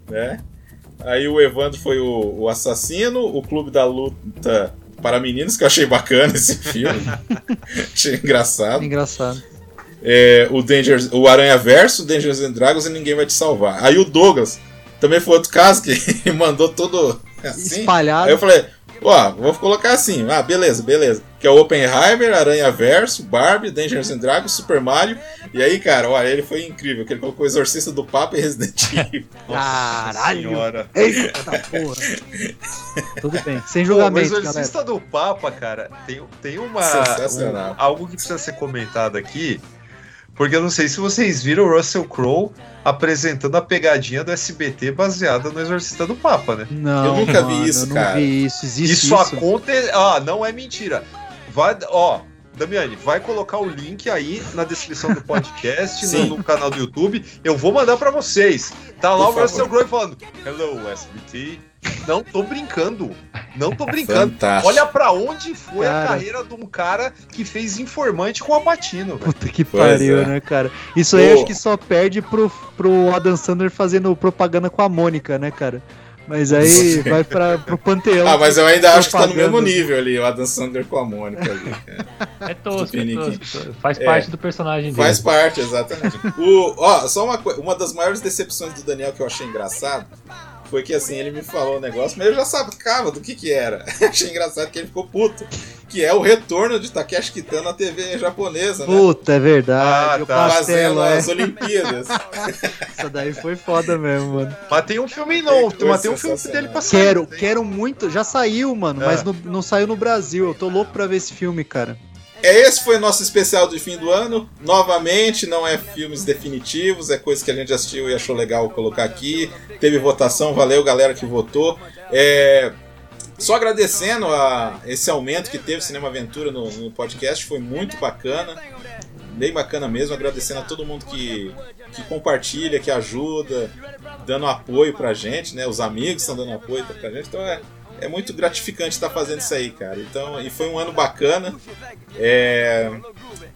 né? Aí o Evandro foi o, o Assassino, o Clube da Luta para Meninos, que eu achei bacana esse filme. achei engraçado. Engraçado. É, o, Danger, o Aranha Verso, Dangerous and Dragons e Ninguém Vai Te Salvar. Aí o Douglas também foi outro caso que mandou todo Assim? espalhado. Aí eu falei, ó, vou colocar assim, ah, beleza, beleza. Que é o Oppenheimer, Aranha Verso, Barbie, Dungeons and Dragons, Super Mario. E aí, cara, olha, ele foi incrível, que ele colocou o Exorcista do Papa e Resident Evil. Caralho! Senhora. Eita da porra! Tudo bem, sem julgamento, mas o galera. Exorcista do Papa, cara, tem, tem uma. Sensacional. um- algo que precisa ser comentado aqui. Porque eu não sei se vocês viram o Russell Crowe apresentando a pegadinha do SBT baseada no Exorcista do Papa, né? Não, Eu nunca vi mano, isso, eu não cara. vi isso, existe Isso, isso. acontece. Ah, não é mentira. Vai, ó, Damiani, vai colocar o link aí na descrição do podcast, no, no canal do YouTube. Eu vou mandar pra vocês. Tá lá Por o Russell. Crowe falando: Hello, SBT. Não tô brincando. Não tô brincando. Fantástico. Olha pra onde foi Cara. a carreira de um cara que fez informante com a Patino. velho. Puta que Pois pariu, é. né, cara? Isso aí Pô. acho que só perde pro, pro Adam Sandler fazendo propaganda com a Mônica, né, cara? Mas aí vai pra, pro panteão. Ah, mas eu ainda acho que tá no mesmo nível ali, o Adam Sandler com a Mônica ali. cara. É tosco, é Tupiniquim. tosco. Faz É. parte do personagem dele. Faz parte, exatamente. O, ó, só uma coisa, uma das maiores decepções do Daniel que eu achei engraçado foi que assim, ele me falou o negócio, mas eu já sabia do que que era. achei engraçado que ele ficou puto. Que é o retorno de Takeshi Kitano na TV japonesa, né? Puta, é verdade. Ah, o tá. Pastelo, Fazendo é. as Olimpíadas. Essa daí foi foda mesmo, mano. Mas tem um filme novo, Foi mas tem um filme dele pra sair. Quero, quero muito. Já saiu, mano, É. mas no- não saiu no Brasil. Eu tô louco pra ver esse filme, cara. É, esse foi nosso especial de fim do ano. Novamente, não é filmes definitivos, é coisa que a gente assistiu e achou legal colocar aqui. Teve votação, valeu galera que votou. É, Só agradecendo a esse aumento que teve Cinema Aventura no, no podcast, foi muito bacana. Bem bacana mesmo, agradecendo a todo mundo que, que compartilha, que ajuda, dando apoio pra gente, né? Os amigos estão dando apoio pra gente, então é, é muito gratificante estar fazendo isso aí, cara. Então, e foi um ano bacana. É,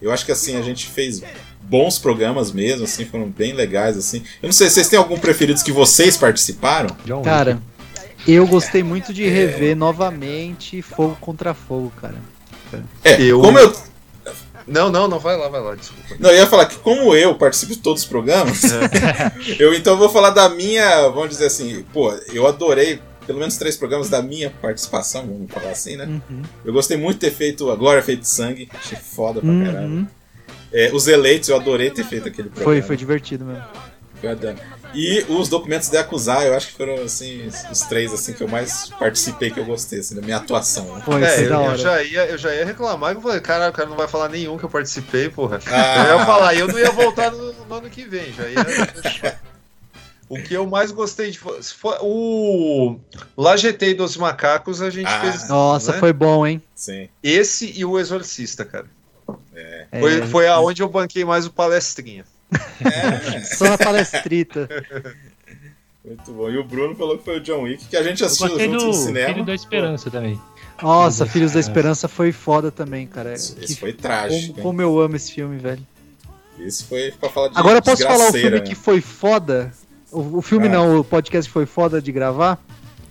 eu acho que assim, a gente fez bons programas mesmo, assim, foram bem legais, assim. Eu não sei, vocês têm algum preferidos que vocês participaram? Cara, eu gostei muito É. de rever novamente Fogo contra Fogo, cara. É, Eu- como eu. Não, não, não, vai lá, vai lá, desculpa. Não, eu ia falar que como eu participo de todos os programas, eu então vou falar da minha, vamos dizer assim, pô, eu adorei pelo menos três programas da minha participação, vamos falar assim, né? Uhum. Eu gostei muito de ter feito a Glória Feito de Sangue, achei foda pra caramba. Uhum. É, os eleitos, eu adorei ter feito aquele programa. Foi, foi divertido mesmo. Foi adorando. E os documentos de acusar, eu acho que foram assim, os três assim que eu mais participei que eu gostei, assim, da minha atuação. né? É, eu, eu já ia, eu já ia reclamar que eu falei, caralho, o cara não vai falar nenhum que eu participei, porra. Ah. Eu ia falar, eu não ia voltar no, no ano que vem, já ia. O que eu mais gostei de. for- o Lá GT dos Macacos a gente Ah. fez. Nossa, né? foi bom, hein? Sim. Esse e o Exorcista, cara. É, Foi, foi aonde eu banquei mais o palestrinha. É, Só na palestrita. muito bom. E o Bruno falou que foi o John Wick, que a gente assistiu juntos do no cinema. Filho da Esperança também. Nossa, Filhos da Filhos da Esperança. Foi foda também, cara. Esse Que- foi trágico. como, como eu amo esse filme, velho. Esse foi pra falar de Agora eu posso falar o filme que foi foda? O, o filme Ah. não, o podcast foi foda de gravar?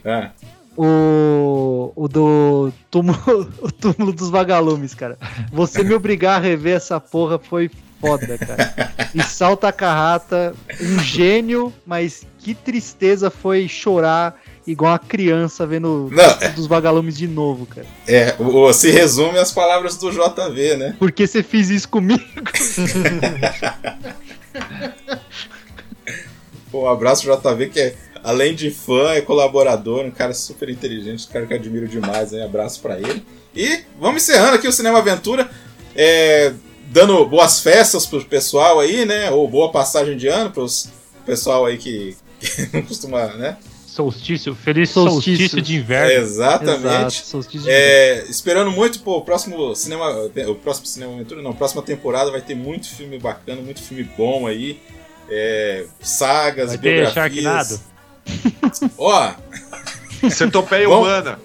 Ah, O, o do túmulo, o túmulo dos vagalumes, cara. Você me obrigar a rever essa porra foi foda, cara. E Salta Carrata, um gênio, mas que tristeza foi chorar igual uma criança vendo Não, dos vagalumes de novo, cara. é, o- se resume as palavras do JV, né? Por que você fez isso comigo? Pô, um abraço JV, que é, além de fã, é colaborador, um cara super inteligente, um cara que eu admiro demais, hein? Abraço pra ele. E vamos encerrando aqui o Cinema Aventura, é, dando boas festas pro pessoal aí, né? Ou boa passagem de ano pros pessoal aí que, que não costuma, né? Solstício, feliz Solstício. solstício, de inverno. Exatamente. Exato, de É, esperando muito pô, o próximo cinema, o próximo cinema aventura, não, próxima temporada vai ter muito filme bacana, muito filme bom aí, é, sagas, Vai ter biografias. Sharknado? Ó, Centopeia Vamos- humana.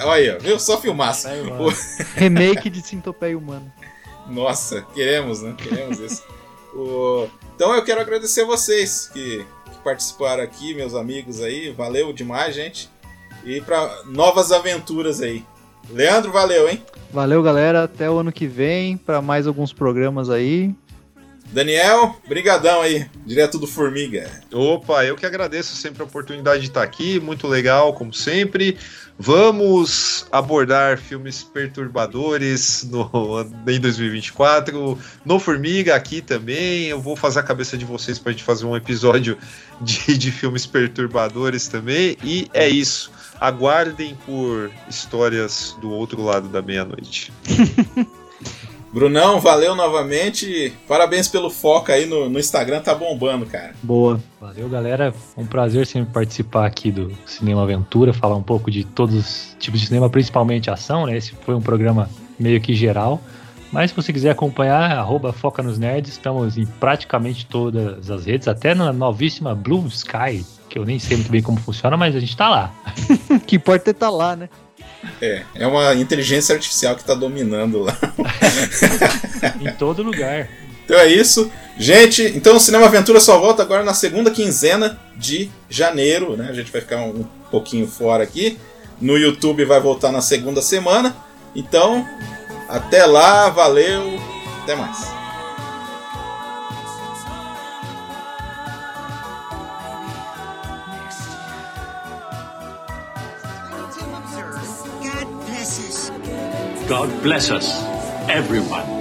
olha aí, ó, viu? Só filmaço. Remake de Sintopeia Humana. Nossa, queremos, né? Queremos isso. O- Então eu quero agradecer a vocês que, que participaram aqui, meus amigos aí, valeu demais, gente. E para novas aventuras aí. Leandro, valeu, hein? Valeu, galera. Até o ano que vem para mais alguns programas aí. Daniel, brigadão aí, direto do Formiga. Opa, eu que agradeço sempre a oportunidade de estar aqui, muito legal, como sempre. Vamos abordar filmes perturbadores no, em 2024. No Formiga aqui também. Eu vou fazer a cabeça de vocês para a gente fazer um episódio de, de filmes perturbadores também. E é isso. Aguardem por histórias do outro lado da meia-noite. Brunão, valeu novamente. Parabéns pelo foco aí no, no Instagram, tá bombando, cara. Boa. Valeu, galera. Um prazer sempre participar aqui do Cinema Aventura, falar um pouco de todos os tipos de cinema, principalmente ação, né? Esse foi um programa meio que geral. Mas se você quiser acompanhar, arroba Foca nos Nerds, estamos em praticamente todas as redes, até na novíssima Blue Sky, que eu nem sei muito bem como funciona, mas a gente tá lá. que importa é tá lá, né? É, é uma inteligência artificial que tá dominando lá. em todo lugar. Então é isso. Gente, então o Cinema Aventura só volta agora na segunda quinzena de janeiro, né? A gente vai ficar um pouquinho fora aqui. No YouTube vai voltar na segunda semana. Então, até lá, valeu, até mais. God bless us, everyone.